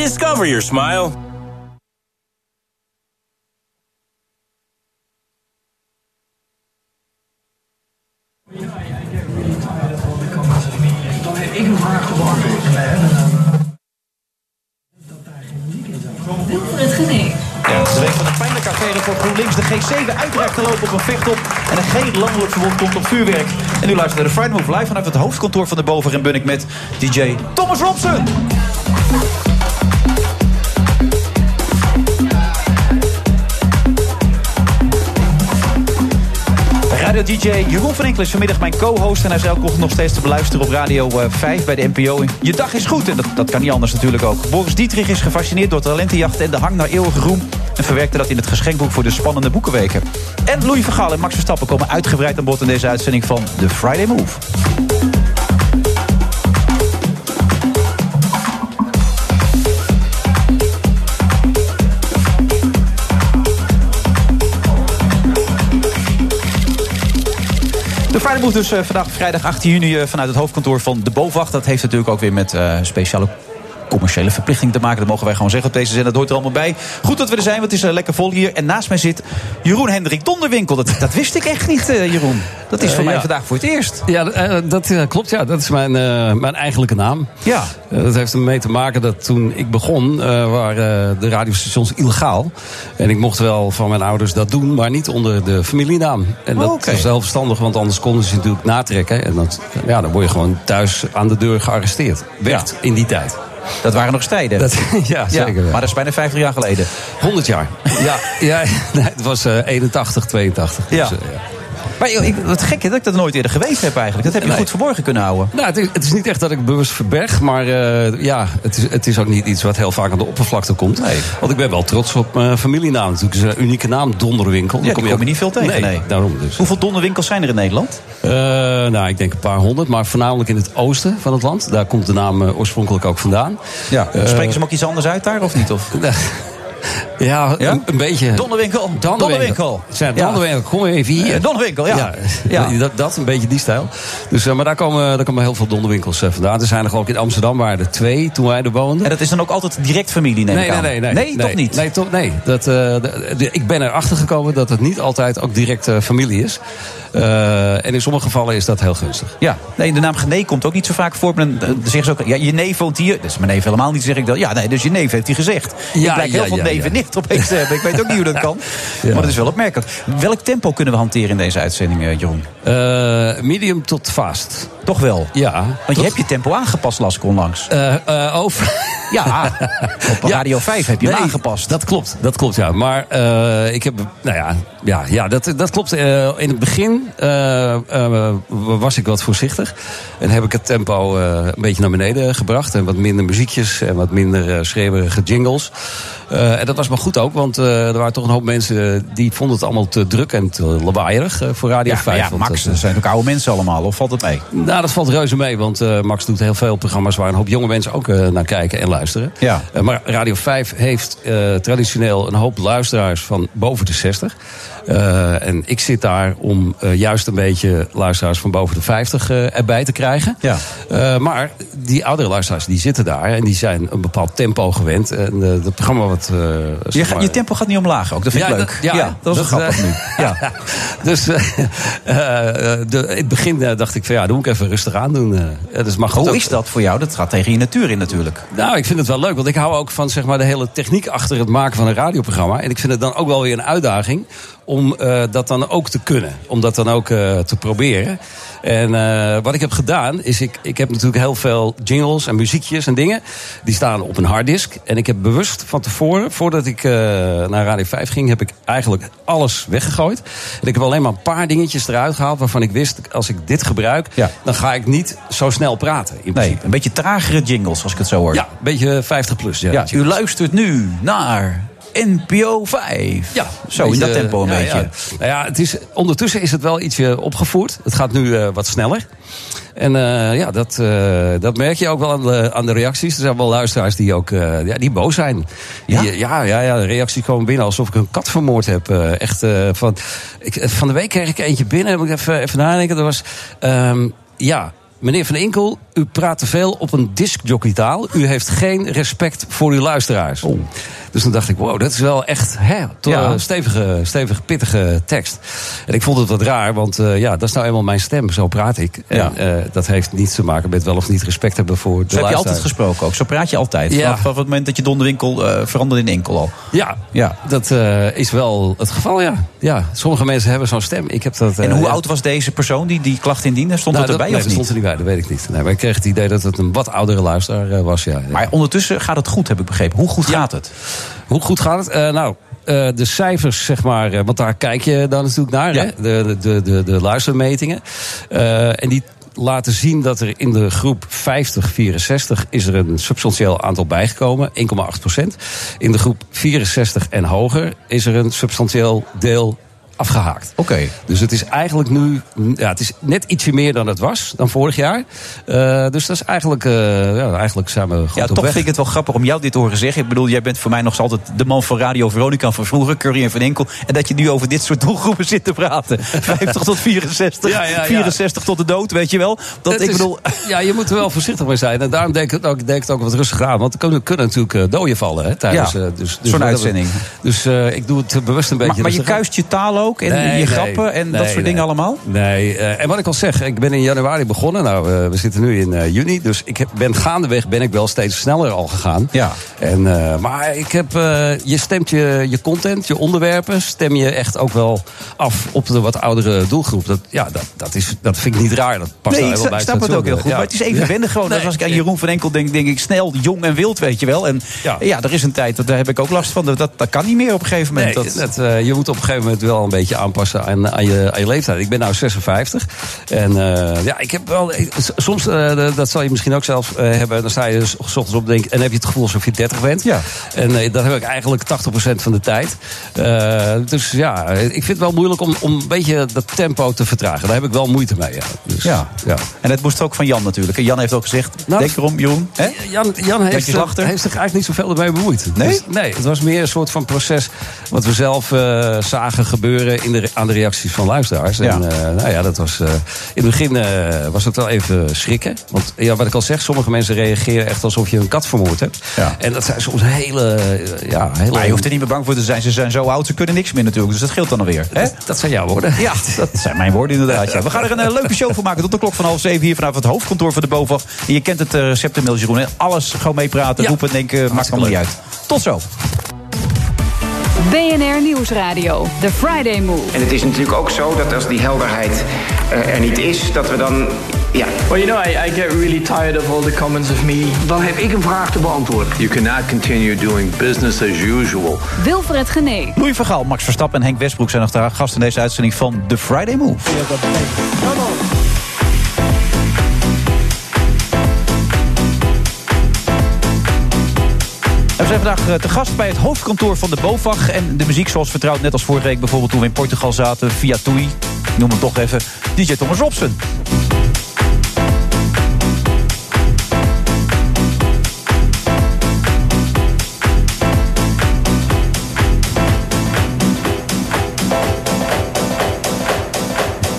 Discover your smile. Ik een vraag gewoon Doe het geniet. Ja, de week van de pijnlijke affaire voor GroenLinks. De G7 uiteraard te lopen op een vechtop. En er geen landelijk verbod komt op vuurwerk. En nu luistert naar de Friday Move live vanuit het hoofdkantoor van de Boven en Bunnik met DJ Thomas Robson. DJ Jeroen van Enkel is vanmiddag mijn co-host. En hij is elke ochtend nog steeds te beluisteren op Radio eh, 5 bij de NPO. Je dag is goed en dat, dat kan niet anders natuurlijk ook. Boris Dietrich is gefascineerd door talentenjachten en de hang naar eeuwige roem. En verwerkte dat in het geschenkboek voor de spannende boekenweken. En Louis van Gaal en Max Verstappen komen uitgebreid aan bod in deze uitzending van The Friday Move. Friday Move dus eh, vandaag vrijdag 18 juni eh, vanuit het hoofdkantoor van de BOVAG. Dat heeft natuurlijk ook weer met eh, speciale commerciële verplichting te maken. Dat mogen wij gewoon zeggen op deze zender. Dat hoort er allemaal bij. Goed dat we er zijn, want het is eh, lekker vol hier. En naast mij zit Jeroen Hendrik Donderwinkel. Dat, dat wist ik echt niet, eh, Jeroen. Dat is Eh, voor mij ja. vandaag voor het eerst. Ja, dat klopt. Ja, dat is mijn, mijn eigenlijke naam. Ja. Dat heeft ermee te maken dat toen ik begon, waren de radiostations illegaal. En ik mocht wel van mijn ouders dat doen, maar niet onder de familienaam. En dat Oh, was heel verstandig, want anders konden ze natuurlijk natrekken. En dat, ja, dan word je gewoon thuis aan de deur gearresteerd. Werd in die tijd. Dat waren nog tijden. Dat, ja, zeker. maar dat is bijna 50 jaar geleden. 100 jaar. Ja, ja nee, het was eh 81, 82. Ja. Dus, eh, ja. Maar ik, wat gek hè, dat ik dat nooit eerder geweten heb eigenlijk. Dat heb je Nee. goed verborgen kunnen houden. Nou, het is, het is niet echt dat ik bewust verberg, maar eh, ja, het is, het is ook niet iets wat heel vaak aan de oppervlakte komt. Nee. Want ik ben wel trots op mijn familienaam. Natuurlijk Het is een unieke naam, Donderwinkel. Ja, die kom je niet veel tegen, nee. daarom dus. Hoeveel donderwinkels zijn er in Nederland? Eh, nou, ik denk een paar honderd, maar voornamelijk in het oosten van het land. Daar komt de naam eh, oorspronkelijk ook vandaan. Ja. Spreken ze hem ook iets anders uit daar of niet? Of? Ja, Ja? Een, een beetje. Donderwinkel. Donderwinkel. Ja. Donderwinkel, kom even hier. Eh, Donderwinkel, ja. Ja. Dat, dat, een beetje die stijl. Dus, eh, maar daar komen, daar komen heel veel donderwinkels eh, vandaan. Er zijn er ook in Amsterdam, waren er twee toen wij er woonden. En dat is dan ook altijd direct familie, neem Nee, nee, nee, nee. Nee, toch niet? Nee, toch, nee. Dat, de- de- ik ben erachter gekomen dat het niet altijd ook direct familie is. En in sommige gevallen is dat heel gunstig. Ja, nee, de naam Gené komt ook niet zo vaak voor. Dan, zeggen ze ook, ja, je neef woont hier. Dus mijn neef helemaal niet, zeg ik dan. Ja, nee, dus je neef heeft hij gezegd. Ja, ik heel veel ja, neef nicht opeens te hebben. Ik weet ook niet hoe dat kan. Ja. Maar dat is wel opmerkelijk. Welk tempo kunnen we hanteren in deze uitzending, eh, Jeroen? Eh, medium tot fast. Toch wel? Ja. Want je hebt je tempo aangepast, las ik onlangs. Eh, eh, over. Ja, op Ja. Radio 5 heb je hem aangepast. Dat klopt, dat klopt, ja. Maar eh, ik heb, nou ja, ja, ja dat, dat klopt. Eh, in het begin eh, eh, was ik wat voorzichtig. En heb ik het tempo eh, een beetje naar beneden gebracht. En wat minder muziekjes en wat minder eh, schreeuwerige jingles. Eh, en dat was maar goed ook, want eh, er waren toch een hoop mensen eh, die vonden het allemaal te druk en te lawaaierig eh, voor Radio ja, 5. maar ja, Max, dat, zijn ook oude mensen allemaal. Of valt het mee? nou, dat valt reuze mee, want Max doet heel veel programma's waar een hoop jonge mensen ook naar kijken en luisteren. Ja. Maar Radio 5 heeft traditioneel een hoop luisteraars van boven de 60. Eh, en ik zit daar om eh, juist een beetje luisteraars van boven de 50 eh, erbij te krijgen. Ja. Maar die oudere luisteraars die zitten daar en die zijn een bepaald tempo gewend. En het programma wat. Je, maar- je tempo gaat niet omlaag ook. Dat vind ik leuk. dat- ja, ja, dat is grappig nu. Ja. dus de, in het begin dacht ik van ja, dat moet ik even rustig aan doen. dus maar goed, Hoe ook- is dat voor jou? Dat gaat tegen je natuur in natuurlijk. Nou, ik vind het wel leuk, want ik hou ook van zeg maar, de hele techniek achter het maken van een radioprogramma. En ik vind het dan ook wel weer een uitdaging om eh, dat dan ook te kunnen. Om dat dan ook eh, te proberen. En eh, wat ik heb gedaan, is ik, ik heb natuurlijk heel veel jingles en muziekjes en dingen. Die staan op een harddisk. En ik heb bewust van tevoren, voordat ik naar Radio 5 ging, heb ik eigenlijk alles weggegooid. En ik heb alleen maar een paar dingetjes eruit gehaald waarvan ik wist, als ik dit gebruik, Ja. dan ga ik niet zo snel praten. In Nee, een beetje tragere jingles, als ik het zo hoor. Ja, een beetje 50 plus. Ja, Ja, u luistert nu naar NPO 5. Ja, Zo, in dat tempo een ja, beetje. Ja. Nou ja, het is, ondertussen is het wel ietsje opgevoerd. Het gaat nu eh, wat sneller. En eh, ja, dat, eh, dat merk je ook wel aan de, aan de reacties. Er zijn wel luisteraars die ook ja, die boos zijn. Ja? Die, ja, ja, ja, de reacties komen binnen alsof ik een kat vermoord heb. Echt, van, ik, van de week kreeg ik eentje binnen. Moet ik even, even nadenken. Dat was, ehm, ja... Meneer Van Inkel, u praat te veel op een discjockeytaal. U heeft geen respect voor uw luisteraars. Dus toen dacht ik, wow, dat is wel echt hè, Ja. stevige, stevige, pittige tekst. En ik vond het wat raar, want eh, ja, dat is nou eenmaal mijn stem. Zo praat ik. En Ja. eh, dat heeft niets te maken met wel of niet respect hebben voor de Zo heb je altijd gesproken ook. Zo praat je altijd. Ja. Vanaf, vanaf het moment dat je donderwinkel eh veranderde in enkel al. Ja, Ja. dat is wel het geval, ja. ja. Sommige mensen hebben zo'n stem. Ik heb dat, En hoe oud was deze persoon die die klacht indiende? Stond Nou, dat erbij nee, of dat niet? stond er niet bij, dat weet ik niet. Nee, maar ik kreeg het idee dat het een wat oudere luisteraar was, ja. Maar ondertussen gaat het goed, heb ik begrepen. Hoe goed gaat het? Hoe goed gaat het? Eh, nou, eh, de cijfers, zeg maar, eh, want daar kijk je dan natuurlijk naar, Ja. hè? De, de, de, de luistermetingen. En die laten zien dat er in de groep 50-64 is er een substantieel aantal bijgekomen, 1,8 procent. In de groep 64 en hoger is er een substantieel deel afgehaakt. Oké. Dus het is eigenlijk nu, ja, het is net ietsje meer dan het was, dan vorig jaar. Eh, dus dat is eigenlijk, eh, ja, eigenlijk zijn we goed Ja, op toch weg. vind ik het wel grappig om jou dit te horen zeggen. Ik bedoel, jij bent voor mij nog altijd de man van Radio Veronica van vroeger, Curry en Van Enkel. En dat je nu over dit soort doelgroepen zit te praten. 50 tot 64, Ja, ja, ja. 64 tot de dood, weet je wel. Dat, Het ik is- bedoel, ja, je moet er wel voorzichtig mee zijn. En daarom denk ik het ook, denk het ook wat rustig aan. Want er kunnen, kunnen natuurlijk eh, doden vallen hè, tijdens Ja, eh, dus, zo'n uitzending. Dus ik doe het bewust een beetje maar, maar je kuist je taal ook en Nee, je nee, grappen en dat soort dingen allemaal? Nee, eh, en wat ik al zeg, ik ben in januari begonnen. Nou, eh, we zitten nu in eh, juni. Dus ik heb, ben gaandeweg ben ik wel steeds sneller al gegaan. Ja. En, maar ik heb, je stemt je, je content, je onderwerpen, stem je echt ook wel af op de wat oudere doelgroep. Dat, ja, dat, dat, is, dat vind ik niet raar. Dat past Nee, nou ik snap, bij snap het ook heel goed. Ja. Maar het is even wennen gewoon. Nee, als ik aan. Jeroen van Enkel denk, denk ik snel, jong en wild, weet je wel. En ja, Ja. er is een tijd, dat- daar heb ik ook last van. Dat, dat, kan niet meer op een gegeven moment. Nee, dat, dat, je moet op een gegeven moment wel een beetje aanpassen aan, aan, je, aan je leeftijd. Ik ben nou 56. En eh, ja, ik heb wel. soms, eh, dat zal je misschien ook zelf eh, hebben. Dan sta je dus 's ochtends op denk, en heb je het gevoel alsof je 30 bent. Ja. En dat heb ik eigenlijk 80% van de tijd. Dus ja, ik vind het wel moeilijk om, om een beetje dat tempo te vertragen. Daar heb ik wel moeite mee. Ja. Dus, ja. ja. En dat moest ook van Jan natuurlijk. En Jan heeft ook gezegd, Nou, denk erom, Jeroen. Hè? Jan, Jan heeft, Beetje heeft zich eigenlijk niet zoveel ermee bemoeid. Nee? Dus, nee, het was meer een soort van proces wat we zelf zagen gebeuren in de, aan de reacties van luisteraars. Ja. En eh, nou ja, dat was, eh, in het begin eh, was het wel even schrikken. Want ja, wat ik al zeg, sommige mensen reageren echt alsof je een kat vermoord hebt. Ja. En dat zijn soms hele... ja, hele Maar je hoeft er niet meer bang voor te zijn. Ze zijn zo oud, ze kunnen niks meer natuurlijk. Dus dat scheelt dan alweer. Hè? dat, dat zijn jouw woorden. Ja, dat zijn mijn woorden inderdaad. Ja. We gaan er een leuke show van maken tot de klok van half zeven hier vanaf het hoofdkantoor van de BOVAG. En je kent het uh, receptenmail, Jeroen. Hè? Alles gewoon meepraten, roepen, denken, maakt allemaal niet uit. Tot zo. BNR Nieuwsradio, The Friday Move. En het is natuurlijk ook zo dat als die helderheid uh, er niet is, dat we dan. Ja. Well, you know, I, I get really tired of all the comments of me. Dan heb ik een vraag te beantwoorden. You cannot continue doing business as usual. Wilfred Genee. Louis Vergaal, Max Verstappen en Henk Westbroek zijn nog de gast in deze uitzending van The Friday Move. Zijn vandaag te gast bij het hoofdkantoor van de BOVAG. En de muziek zoals vertrouwd, net als vorige week bijvoorbeeld toen we in Portugal zaten, via. Ik noem hem toch even, DJ Thomas Robson.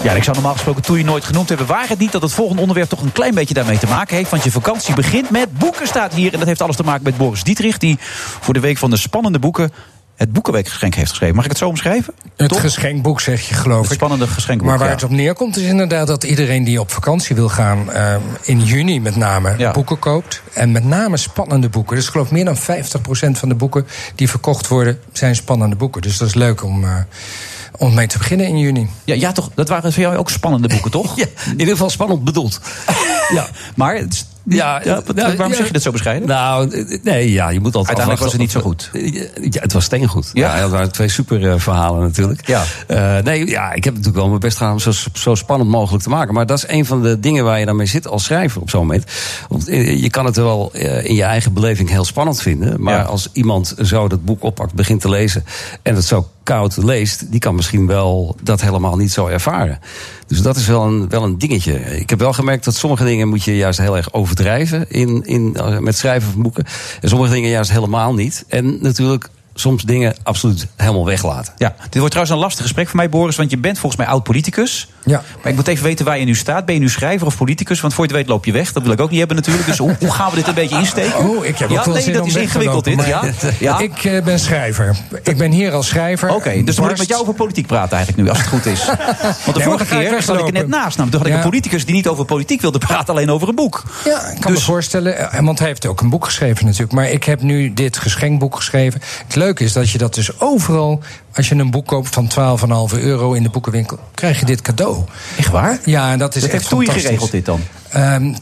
Ja, ik zou normaal gesproken Toei nooit genoemd hebben. Waar het niet dat het volgende onderwerp toch een klein beetje daarmee te maken heeft. Want je vakantie begint met boeken staat hier. En dat heeft alles te maken met Boris Dietrich. Die voor de week van de spannende boeken het Boekenweekgeschenk heeft geschreven. Mag ik het zo omschrijven? Het geschenkboek zeg je geloof Het ik. spannende geschenkboek, Maar waar ja. het op neerkomt is inderdaad dat iedereen die op vakantie wil gaan... Uh, in juni met name Ja. boeken koopt. En met name spannende boeken. Dus ik geloof meer dan 50% van de boeken die verkocht worden... zijn spannende boeken. Dus dat is leuk om... Uh, om mee te beginnen in juni. Ja, ja, toch? Dat waren voor jou ook spannende boeken, toch? Ja, in ieder geval spannend bedoeld. ja. Maar Ja, Ja, wat- waarom zeg je dat zo bescheiden? Nou, eh, nee, ja, je moet altijd Uiteindelijk was het niet zo goed. Ja, het was steengoed. Ja, Ja? dat waren twee super eh, verhalen natuurlijk. Ja. Eh, nee, ja, ik heb natuurlijk wel mijn best gedaan om zo, zo spannend mogelijk te maken. Maar dat is een van de dingen waar je dan mee zit als schrijver op zo'n moment. Want je kan het wel in je eigen beleving heel spannend vinden. Maar als iemand zo dat boek oppakt, begint te lezen en het zo koud leest, die kan misschien wel dat helemaal niet zo ervaren. Dus dat is wel een, wel een dingetje. Ik heb wel gemerkt dat sommige dingen moet je juist heel erg overdrijven in, in, eh, met schrijven van boeken. En sommige dingen juist helemaal niet. En natuurlijk soms dingen absoluut helemaal weglaten. Ja, dit wordt trouwens een lastig gesprek voor mij, Boris. Want je bent volgens mij oud-politicus. Ja. Maar ik moet even weten waar je nu staat. Ben je nu schrijver of politicus? Want voor je het weet loop je weg. Dat wil ik ook niet hebben natuurlijk. Dus hoe, hoe gaan we dit een beetje insteken? Oh, ik heb ook ja, wel nee, zin dat om is ingewikkeld dit. Ja? Ja? Ik eh, ben schrijver. Ik ben hier als schrijver. Oké, dus dan moet ik met jou over politiek praten eigenlijk nu, als het goed is. Want de vorige keer zat ik er net naast. Nou, toen had ik een politicus die niet over politiek wilde praten, alleen over een boek. Ja, ik kan Dus- me voorstellen. eh, Want hij heeft ook een boek geschreven natuurlijk. Maar ik heb nu dit geschenkboek geschreven. Het leuke is dat je dat dus overal... als je een boek koopt van 12,5 euro in de boekenwinkel... krijg je dit cadeau. Echt waar? Ja, en dat is Dat echt heeft Toei fantastisch. geregeld dit dan?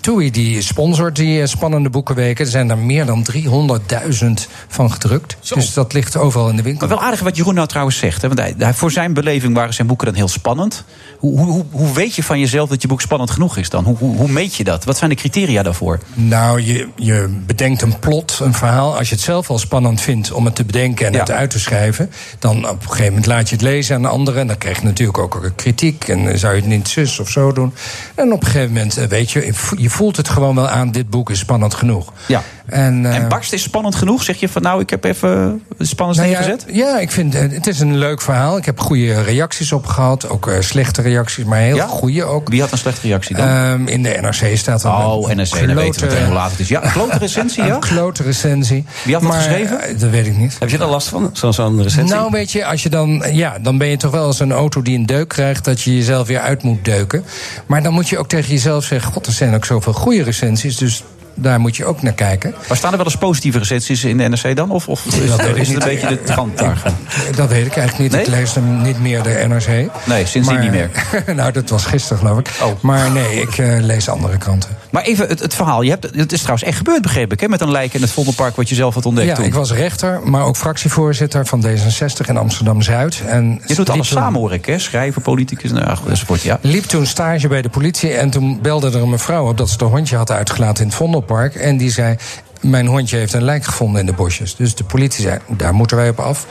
Toei die sponsort die eh, spannende boekenweken. Er zijn er meer dan 300.000 van gedrukt. Dus dat ligt overal in de winkel. Maar wel aardig wat Jeroen nou trouwens zegt. Hè? Want hij, hij- voor zijn beleving waren zijn boeken dan heel spannend. Hoe, hoe, hoe, hoe weet je van jezelf dat je boek spannend genoeg is dan? Hoe, hoe, meet je dat? Wat zijn de criteria daarvoor? Nou, je, je bedenkt een plot, een verhaal. Als je het zelf al spannend vindt om het te bedenken en Ja. het uit te schrijven... dan op een gegeven moment laat je het lezen aan anderen. En dan krijg je natuurlijk ook kritiek. En eh, zou je het niet zus of zo doen? En op een gegeven moment, eh, weet je, je voelt het gewoon wel aan... dit boek is spannend genoeg. Ja. En, eh, En Barst is spannend genoeg? Zeg je van nou, ik heb even spannend nou ja, gezet? ja, ik vind eh, het is een leuk verhaal. Ik heb goede reacties op gehad. Ook eh, slechte reacties, maar heel Ja? goede ook. Wie had een slechte reactie dan? Ehm, in de NRC staat er oh, een NRC, dan weten we meteen hoe laat het is. Ja, een klote recensie, ja? Een klote recensie. Wie had dat maar, geschreven? Dat weet ik niet. Heb je daar last van, zo- zo'n recensie? Nou, weet je, als je dan, ja, dan ben je toch wel als een auto die een deuk krijgt, dat je jezelf weer uit moet deuken. Maar dan moet je ook tegen jezelf zeggen: God, er zijn ook zoveel goede recensies, dus daar moet je ook naar kijken. Maar staan er wel eens positieve recensies in de NRC dan? Of, of is, ik is het een beetje de trant daar? Dat weet ik eigenlijk niet. Nee? Ik lees hem niet meer de NRC. Nee, sindsdien niet meer. nou, dat was gisteren, geloof ik. Oh. Maar nee, ik eh, lees andere kranten. Maar even het, het verhaal. Je hebt, het is trouwens echt gebeurd, begreep ik, hè? met een lijk in het Vondelpark wat je zelf had ontdekt Ja, toen. ik was rechter, maar ook fractievoorzitter van D66 in Amsterdam-Zuid. En Je doet alles toen- samen, hoor ik, hè? Schrijven, politicus, nou, enzovoort, ja. liep toen stage bij de politie en toen belde er een mevrouw op dat ze haar hondje had uitgelaten in het En die zei: Mijn hondje heeft een lijk gevonden in de bosjes. Dus de politie zei: Daar moeten wij op af.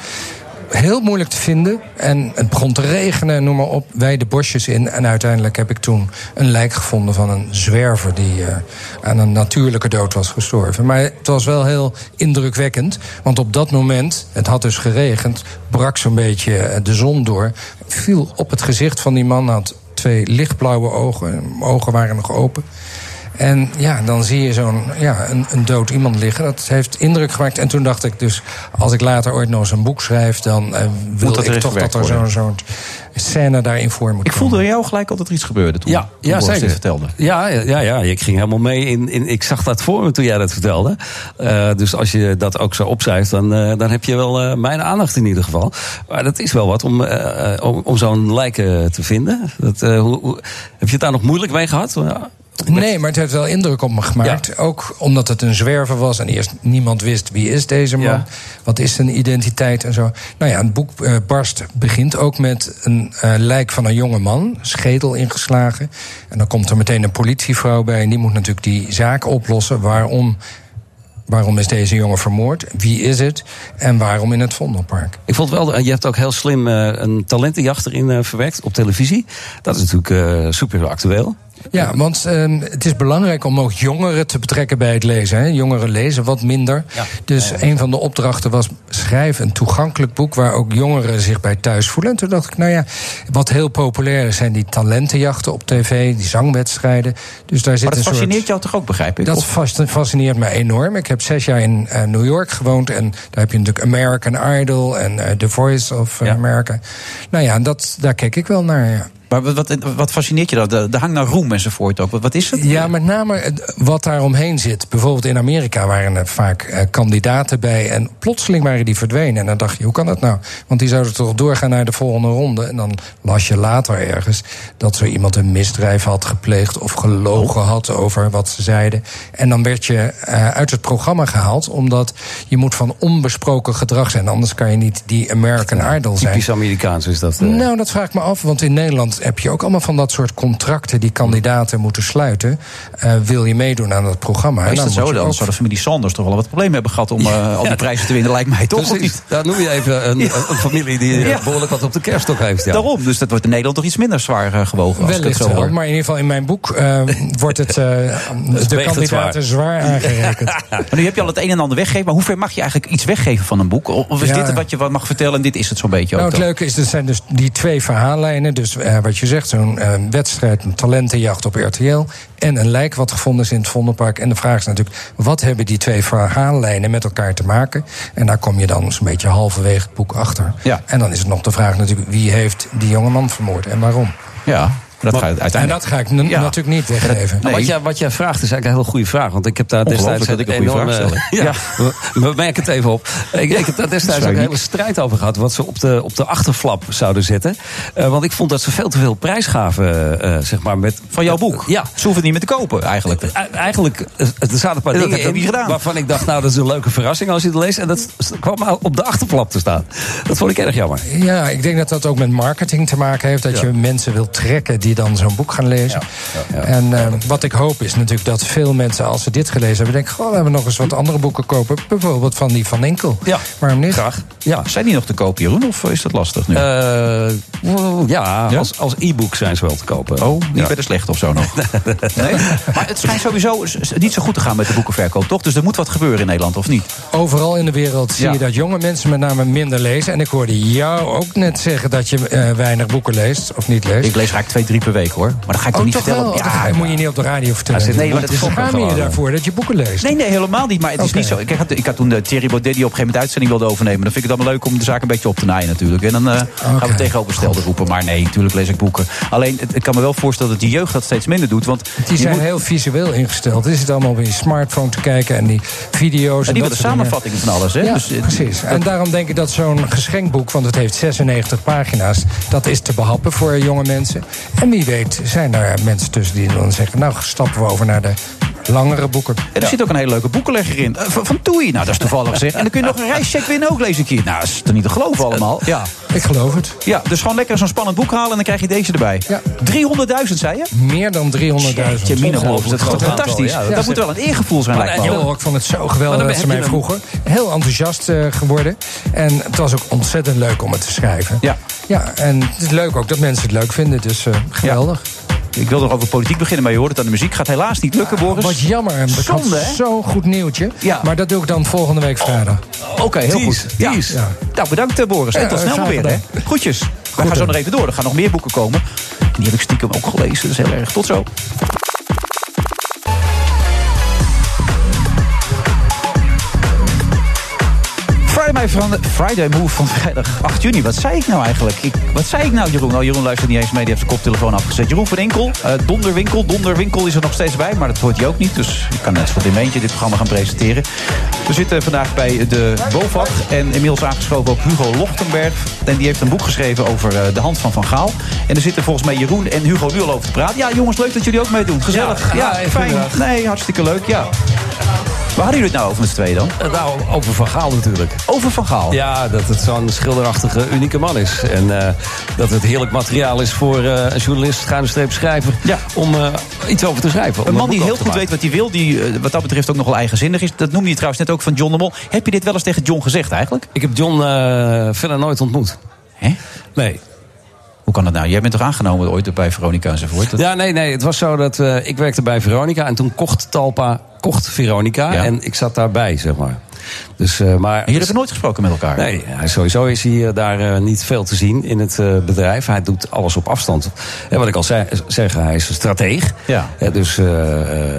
Heel moeilijk te vinden. En het begon te regenen, noem maar op. Wij de bosjes in. En uiteindelijk heb ik toen een lijk gevonden van een zwerver die eh, aan een natuurlijke dood was gestorven. Maar het was wel heel indrukwekkend. Want op dat moment, het had dus geregend, brak zo'n beetje eh, de zon door. Viel op het gezicht van die man, had twee lichtblauwe ogen. Ogen waren nog open. En ja, dan zie je zo'n ja, een, een dood iemand liggen. Dat heeft indruk gemaakt. En toen dacht ik dus, als ik later ooit nog eens een boek schrijf... dan eh, wil dat ik toch dat er zo'n soort scène daarin voor moet Ik komen. voelde in jou gelijk altijd iets gebeurde toen, Ja, toen ja Boris zeker. dit vertelde. Ja, ja, ja, ja, ik ging helemaal mee in, in. Ik zag dat voor me toen jij dat vertelde. Eh, dus als je dat ook zo opschrijft, dan, eh, dan heb je wel mijn aandacht in ieder geval. Maar dat is wel wat om, om, om zo'n lijken te vinden. Dat, hoe, hoe- heb je het daar nog moeilijk mee gehad? Ja. Nee, maar het heeft wel indruk op me gemaakt. Ook omdat het een zwerver was en eerst niemand wist wie is deze man. Ja. Wat is zijn identiteit en zo. Nou ja, het boek eh, Barst begint ook met een eh, lijk van een jonge man. Schedel ingeslagen. En dan komt er meteen een politievrouw bij. En die moet natuurlijk die zaak oplossen. Waarom, waarom is deze jongen vermoord? Wie is het? En waarom in het Vondelpark? Ik vond wel, je hebt ook heel slim eh, een talentenjacht erin eh, verwerkt op televisie. Dat is natuurlijk eh, super actueel. Ja, want ehm, het is belangrijk om ook jongeren te betrekken bij het lezen. Hè. Jongeren lezen wat minder. Ja. Dus een van de opdrachten was schrijf een toegankelijk boek waar ook jongeren zich bij thuis voelen. En toen dacht ik, nou ja, wat heel populair is zijn die talentenjachten op tv, die zangwedstrijden. Dus daar zit Maar dat een soort. fascineert jou toch ook, begrijp ik? Dat Of- fascineert me enorm. Ik heb zes jaar in eh, New York gewoond. En daar heb je natuurlijk American Idol en eh, The Voice of. America. Nou ja, dat, daar keek ik wel naar. Ja. Maar wat, wat, wat fascineert je dan? De, de hang naar roem enzovoort ook. Wat, wat is het? Ja, met name wat daar omheen zit. Bijvoorbeeld in Amerika waren er vaak eh, kandidaten bij. En plotseling waren die verdwenen. En dan dacht je, hoe kan dat nou? Want die zouden toch doorgaan naar de volgende ronde. En dan las je later ergens dat zo iemand een misdrijf had gepleegd. of gelogen had over wat ze zeiden. En dan werd je eh, uit het programma gehaald. Omdat je moet van onbesproken gedrag zijn. Anders kan je niet die American Idol zijn. Typisch Amerikaans is dat. eh. Nou, dat vraag ik me af, want in Nederland heb je ook allemaal van dat soort contracten die kandidaten moeten sluiten. Eh, wil je meedoen aan dat programma? Maar is dat zo dan? ook- Zou de familie Sanders toch wel wat problemen hebben gehad om eh, al die prijzen te winnen? Lijkt mij toch, niet? Daar noem je even een, een familie die eh, Ja. behoorlijk wat op de kerststok heeft. Ja. Daarom, dus dat wordt in Nederland toch iets minder zwaar gewogen. Als ik het zo wel, maar in ieder geval in mijn boek wordt het de het kandidaten zwaar aangerekend. Maar nu heb je al het een en ander weggegeven. Maar hoe ver mag je eigenlijk iets weggeven van een boek? Of is dit wat je wat mag vertellen en dit is het zo'n beetje Nou, ook het leuke is, er zijn dus die twee verhaallijnen. Dus wat je zegt, zo'n eh, wedstrijd, een talentenjacht op RTL... en een lijk wat gevonden is in het Vondelpark. En de vraag is natuurlijk, wat hebben die twee verhaallijnen met elkaar te maken? En daar kom je dan zo'n beetje halverwege het boek achter. Ja. En dan is het nog de vraag natuurlijk, wie heeft die jonge man vermoord en waarom? Ja, dat Maar- gaat En uiteindelijk... dat ga ik Ja. natuurlijk niet weggeven. Nou, wat, jij, wat jij vraagt is eigenlijk een hele goede vraag. Want ik heb daar destijds dat ik een goede enorme- vraag stel, ja, we- we merken het even op. Ik, ik heb daar destijds ook een hele strijd over gehad. Wat ze op de, op de achterflap zouden zetten. Eh, want ik vond dat ze veel te veel prijs gaven. eh, zeg maar, met, Van jouw boek? Ja. Ze hoeven het niet meer te kopen, eigenlijk. E- Eigenlijk, eh, er zaten een paar Dat dingen in waarvan ik dacht, nou, dat is een leuke verrassing als je het leest. En dat kwam maar op de achterflap te staan. Dat vond ik erg jammer. Ja, ik denk dat dat ook met marketing te maken heeft. Dat Ja. je mensen wilt trekken die dan zo'n boek gaan lezen. En eh, wat ik hoop is natuurlijk dat veel mensen, als ze dit gelezen hebben, denken: Goh, we hebben nog eens wat andere boeken kopen. Bijvoorbeeld van die van Enkel. Ja, Waarom niet? graag. Ja. Zijn die nog te kopen, Jeroen? Of is dat lastig nu? Eh, ja? Als, als e-book zijn ze wel te kopen. oh, niet bij de slecht of zo nog? nee? Maar het schijnt sowieso niet zo goed te gaan met de boekenverkoop, toch? Dus er moet wat gebeuren in Nederland, of niet? Overal in de wereld zie je dat jonge mensen met name minder lezen. En ik hoorde jou ook net zeggen dat je eh, weinig boeken leest of niet leest. Ik lees vaak twee, drie per week, hoor. Maar dat ga ik toch Oh, niet toch vertellen? wel? dat moet je niet op de radio vertellen. Ja, nee, maar dat is is schaam je daarvoor dat je boeken leest. Nee, nee, helemaal niet. Maar het is niet zo. Ik had, ik had toen de Thierry Baudet die op een gegeven moment uitzending wilde overnemen. Dan vind ik het allemaal leuk om de zaak een beetje op te naaien natuurlijk. En dan eh, gaan we tegenovergestelde roepen. Maar nee, natuurlijk lees ik boeken. Alleen, het- ik kan me wel voorstellen dat die jeugd dat steeds minder doet. Want Die zijn moet- heel visueel ingesteld. Die zitten allemaal op je smartphone te kijken en die video's. en die dat willen samenvattingen van alles. Hè? Ja, Dus, eh, precies. En daarom denk ik dat zo'n geschenkboek, want het heeft 96 pagina's, dat is te behappen voor jonge mensen. En wie weet zijn daar mensen tussen die dan zeggen, nou stappen we over naar de langere boeken. En er zit ook een hele leuke boekenlegger in. Eh, van, van Toei. Nou, dat is toevallig gezegd. En dan kun je nog een reischeck winnen ook, lees ik hier. Nou, dat is toch niet te geloven allemaal. Ja. Ik geloof het. ja, dus gewoon lekker zo'n spannend boek halen en dan krijg je deze erbij. Ja. 300.000, zei je? Meer dan 300.000. Jeetje, mina, geloof ik. Dat is fantastisch. ja, dat moet wel een eergevoel zijn, Maar wel. Joh, ik vond het zo geweldig dat ze mij je vroegen. Heel enthousiast eh, geworden. En het was ook ontzettend leuk om het te schrijven. Ja. Ja, en het is leuk ook dat mensen het leuk vinden. Dus eh, geweldig. Ik wil nog over politiek beginnen, maar je hoort het aan de muziek. Gaat helaas niet lukken, Boris. Wat jammer. Ik Zonde, hè? Zo'n goed nieuwtje. Ja. Maar dat doe ik dan volgende week vrijdag. Oké, heel goed. Ja. Nou, bedankt eh, Boris. En tot snel weer. Hè. Groetjes. We gaan zo nog even door. Er gaan nog meer boeken komen. En die heb ik stiekem ook gelezen. Dat is heel erg. Tot zo. Friday, van Friday Move van vrijdag 8 juni. Wat zei ik nou eigenlijk? Ik, wat zei ik nou, Jeroen? Oh, Jeroen luistert niet eens mee. Die heeft zijn koptelefoon afgezet. Jeroen van Enkel, eh, Donderwinkel. Donderwinkel is er nog steeds bij, maar dat hoort hij ook niet. Dus ik kan net goed in eentje dit programma gaan presenteren. We zitten vandaag bij de BOVAG. En inmiddels aangeschoven ook Hugo Lochtenberg. En die heeft een boek geschreven over eh, de hand van Van Gaal. En er zitten volgens mij Jeroen en Hugo nu al over te praten. Ja, jongens, leuk dat jullie ook meedoen. Gezellig. Ja, fijn. Nee, hartstikke leuk. Ja. Waar hadden jullie het nou over met z'n tweeën dan? Eh, Nou, over Van Gaal natuurlijk. Over Van Gaal. Ja, dat het zo'n schilderachtige, unieke man is. En eh, dat het heerlijk materiaal is voor eh, een journalist, schrijver... Ja. om eh, iets over te schrijven. Een man die heel goed weet wat hij wil, die wat dat betreft ook nogal eigenzinnig is. Dat noemde je trouwens net ook van John de Mol. Heb je dit wel eens tegen John gezegd eigenlijk? Ik heb John verder nooit ontmoet. Hè? Nee. Hoe kan dat nou? Jij bent toch aangenomen ooit bij Veronica enzovoort? Dat- Ja, nee, nee. Het was zo dat ik werkte bij Veronica en toen kocht Talpa kocht Veronica Ja. en ik zat daarbij, zeg maar. Dus, uh, maar, en jullie hebben nooit gesproken met elkaar? Nee, sowieso is hij uh, daar uh, niet veel te zien in het bedrijf. Hij doet alles op afstand. En wat ik al zei, zeg, hij is een strateeg. Ja. dus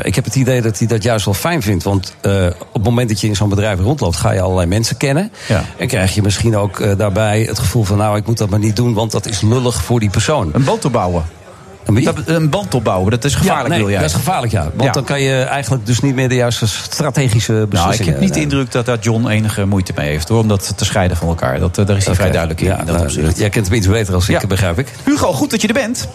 ik heb het idee dat hij dat juist wel fijn vindt. Want op het moment dat je in zo'n bedrijf rondloopt, ga je allerlei mensen kennen. Ja. En krijg je misschien ook daarbij het gevoel van, nou, ik moet dat maar niet doen, want dat is lullig voor die persoon. Een boot opbouwen. Dat, een band opbouwen, dat is gevaarlijk, ja, nee, wil jij? dat is gevaarlijk, ja. Want Ja. dan kan je eigenlijk dus niet meer de juiste strategische Nou, ik beslissingen heb niet de nemen. indruk dat daar John enige moeite mee heeft, hoor, om dat te scheiden van elkaar. Dat, eh, daar is hij vrij duidelijk in. Ja, in dat nou, opzicht. jij kent hem iets beter als ik, Ja. begrijp ik. Hugo, goed dat je er bent.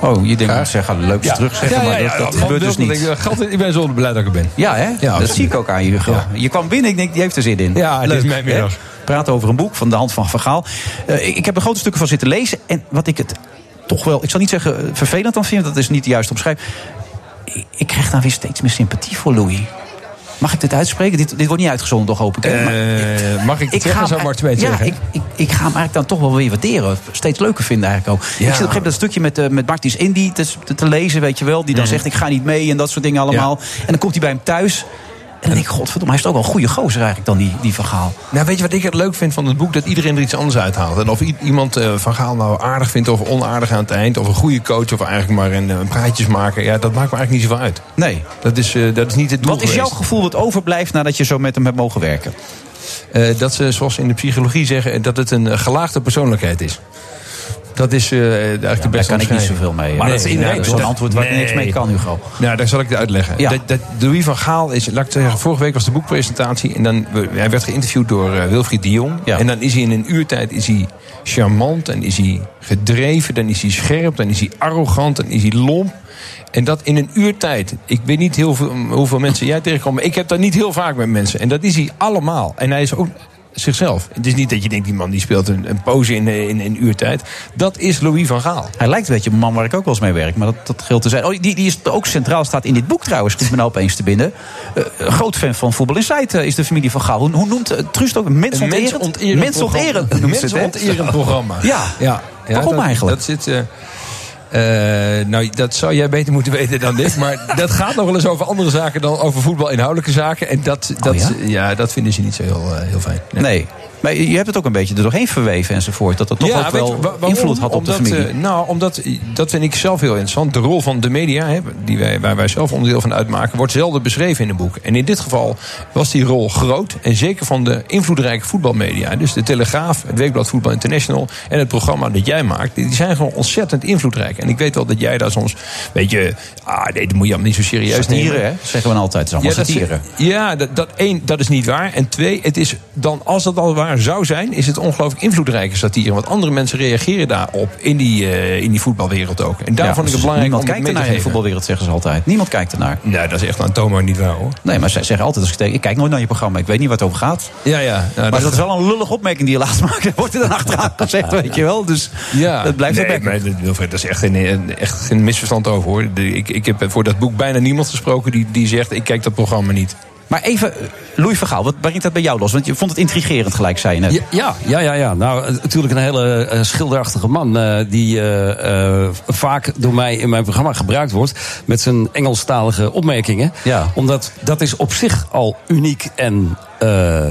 Oh, je denkt, zeg, ga leuk eens terug zeggen, maar dat, dat gebeurt dus niet. Ik, ik ben zo blij dat ik er ben. Ja, hè? Ja, dat zie ik ook aan je, Hugo. Je kwam binnen, ik denk, die heeft er zin in. Ja, dit is mijn middag. Praten over een boek van de hand van Van Gaal. Eh, ik, ik heb er grote stukken van zitten lezen. En wat ik het toch wel, ik zal niet zeggen eh, vervelend aan vind, dat is niet de juiste omschrijving. Ik, ik krijg daar weer steeds meer sympathie voor Louis. Mag ik dit uitspreken? Dit, dit wordt niet uitgezonden, toch hoop ik. Maar Eh, mag ik het zeggen? Zou ja, zeggen? ik, ik, ik ga hem eigenlijk dan toch wel weer waarderen. Steeds leuker vinden eigenlijk ook. Ik zit op een gegeven moment dat stukje met, eh, met Martins Indy te, te, te lezen, weet je wel. Die dan zegt, ik ga niet mee en dat soort dingen allemaal. En dan komt hij bij hem thuis. En dan denk ik, godverdomme, hij is ook wel een goede gozer eigenlijk dan, die, die verhaal. Nou, weet je wat ik het leuk vind van het boek? Dat iedereen er iets anders uithaalt. En of iemand eh, Van Gaal nou aardig vindt of onaardig aan het eind... of een goede coach of eigenlijk maar een, een praatjes maken... ja, dat maakt me eigenlijk niet zoveel uit. Nee. Dat is, eh, dat is niet het doel Wat is jouw gevoel wat overblijft nadat je zo met hem hebt mogen werken? Eh, dat ze, zoals ze in de psychologie zeggen... dat het een eh, gelaagde persoonlijkheid is. Dat is eh, eigenlijk de Daar beste kan ik niet zoveel mee. Maar dat dat is inderdaad- zo'n dat- antwoord waar ik niks mee kan, Hugo. Nou, daar zal ik het uitleggen. Ja. Dat, dat, Louis van Gaal is, laat ik zeggen, vorige week was de boekpresentatie. En dan, hij werd geïnterviewd door eh, Wilfried de Jong. Ja. En dan is hij in een uurtijd is hij charmant, en is hij gedreven, dan is hij scherp, dan is hij arrogant, dan is hij lomp. En dat in een uurtijd. Ik weet niet heel veel, hoeveel mensen jij tegenkomt, maar ik heb dat niet heel vaak met mensen. En dat is hij allemaal. En hij is ook zichzelf. Het is niet dat je denkt, die man die speelt een, een pose in, eh, in, in uurtijd. Dat is Louis van Gaal. Hij lijkt een beetje op een man waar ik ook wel eens mee werk. Maar dat, dat geldt te zijn. Oh, die, die is ook centraal staat in dit boek trouwens. Schiet me nou opeens te binnen. Eh, een groot fan van Voetbal Insight eh, is de familie van Gaal. Hoe, hoe noemt uh, Trust ook? Mensonterend? mensonterend programma. Mensonterend programma. Ja. Ja, ja, Waarom dat, eigenlijk? Dat zit. Eh, nou, dat zou jij beter moeten weten dan dit. Maar dat gaat nog wel eens over andere zaken dan over voetbal inhoudelijke zaken. En dat, dat, ja? ja? dat vinden ze niet zo heel, eh, heel fijn. Nee. Maar je hebt het ook een beetje er doorheen verweven enzovoort. Dat dat toch ook wel je invloed had op omdat, de familie. eh, nou, omdat, dat vind ik zelf heel interessant. De rol van de media, hè, die wij, waar wij zelf onderdeel van uitmaken, wordt zelden beschreven in een boek. En in dit geval was die rol groot. En zeker van de invloedrijke voetbalmedia. Dus de Telegraaf, het Weekblad Voetbal International en het programma dat jij maakt. Die zijn gewoon ontzettend invloedrijk. En ik weet wel dat jij daar soms, weet je, ah nee, dat moet je allemaal niet zo serieus Satire, nemen. hè? Zeggen we dan altijd. Het is allemaal satire. is- ja, dat, dat, één, dat is niet waar. En twee, het is dan, als dat al waar zou zijn, is het ongelooflijk invloedrijke satire. Want andere mensen reageren daarop in die, eh, in die voetbalwereld ook. En daar Ja, vond ik het belangrijk Niemand om kijkt ernaar in de voetbalwereld, zeggen ze altijd. Niemand kijkt ernaar. Nee, dat is echt aantoonbaar niet waar hoor. Nee, maar ze zeggen altijd als ik tegen... Ik kijk nooit naar je programma, ik weet niet waar het over gaat. Ja, ja. Nou, maar dat is wel een lullige opmerking die je laatst maakt. Dat wordt er dan achteraan gezegd, weet je wel. Dus Ja, het blijft nee, nee, maar dat- Wilfred, dat is echt geen, echt geen misverstand over hoor. Ik, ik heb voor dat boek bijna niemand gesproken die, die zegt: ik kijk dat programma niet. Maar even, eh, Louis Vergaal, wat brengt dat bij jou los? Want je vond het intrigerend gelijk, zei je net. Ja, ja, ja, ja. Nou, eh, natuurlijk een hele eh, schilderachtige man. die vaak door mij in mijn programma gebruikt wordt. Met zijn Engelstalige opmerkingen. Ja. Omdat dat is op zich al uniek en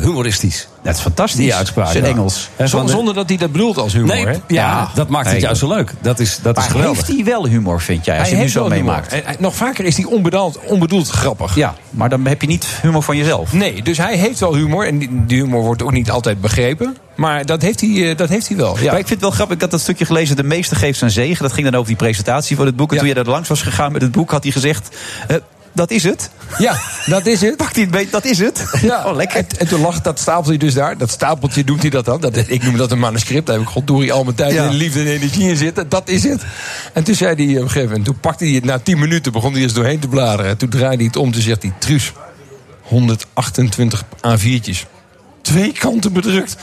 humoristisch. Dat is fantastisch. Die uitspraak. Zijn. Engels. En van Zon- de- Zonder dat hij dat bedoelt als humor. Nee, hè? ja, Ja. dat maakt het juist zo leuk. Dat is, dat is Maar geweldig. heeft hij wel humor, vind jij, als je nu zo meemaakt? Nog vaker is hij onbedoeld, onbedoeld grappig. Ja, maar dan heb je niet humor van jezelf. Nee, dus hij heeft wel humor. En die, humor wordt ook niet altijd begrepen. Maar dat heeft hij, eh, dat heeft hij wel. Ja. Maar ik vind het wel grappig, ik had dat stukje gelezen... De meeste geeft zijn zegen. Dat ging dan over die presentatie van het boek. En Ja. toen jij daar langs was gegaan met het boek... had hij gezegd, eh, dat is het. ja, dat is het. Pakt hij het beet, dat is het. Ja, Oh, lekker. En, en toen lag dat stapeltje dus daar. Dat stapeltje doet hij dat dan. Dat, ik noem dat een manuscript. Daar heb ik goddorie al mijn tijd Ja. en liefde en energie in zitten. Dat is het. En toen zei hij op een gegeven moment... Toen pakte hij het na 10 minuten. Begon hij eens doorheen te bladeren. En toen draaide hij het om. Toen zegt hij... Truus, 128 A4'tjes. Twee kanten bedrukt.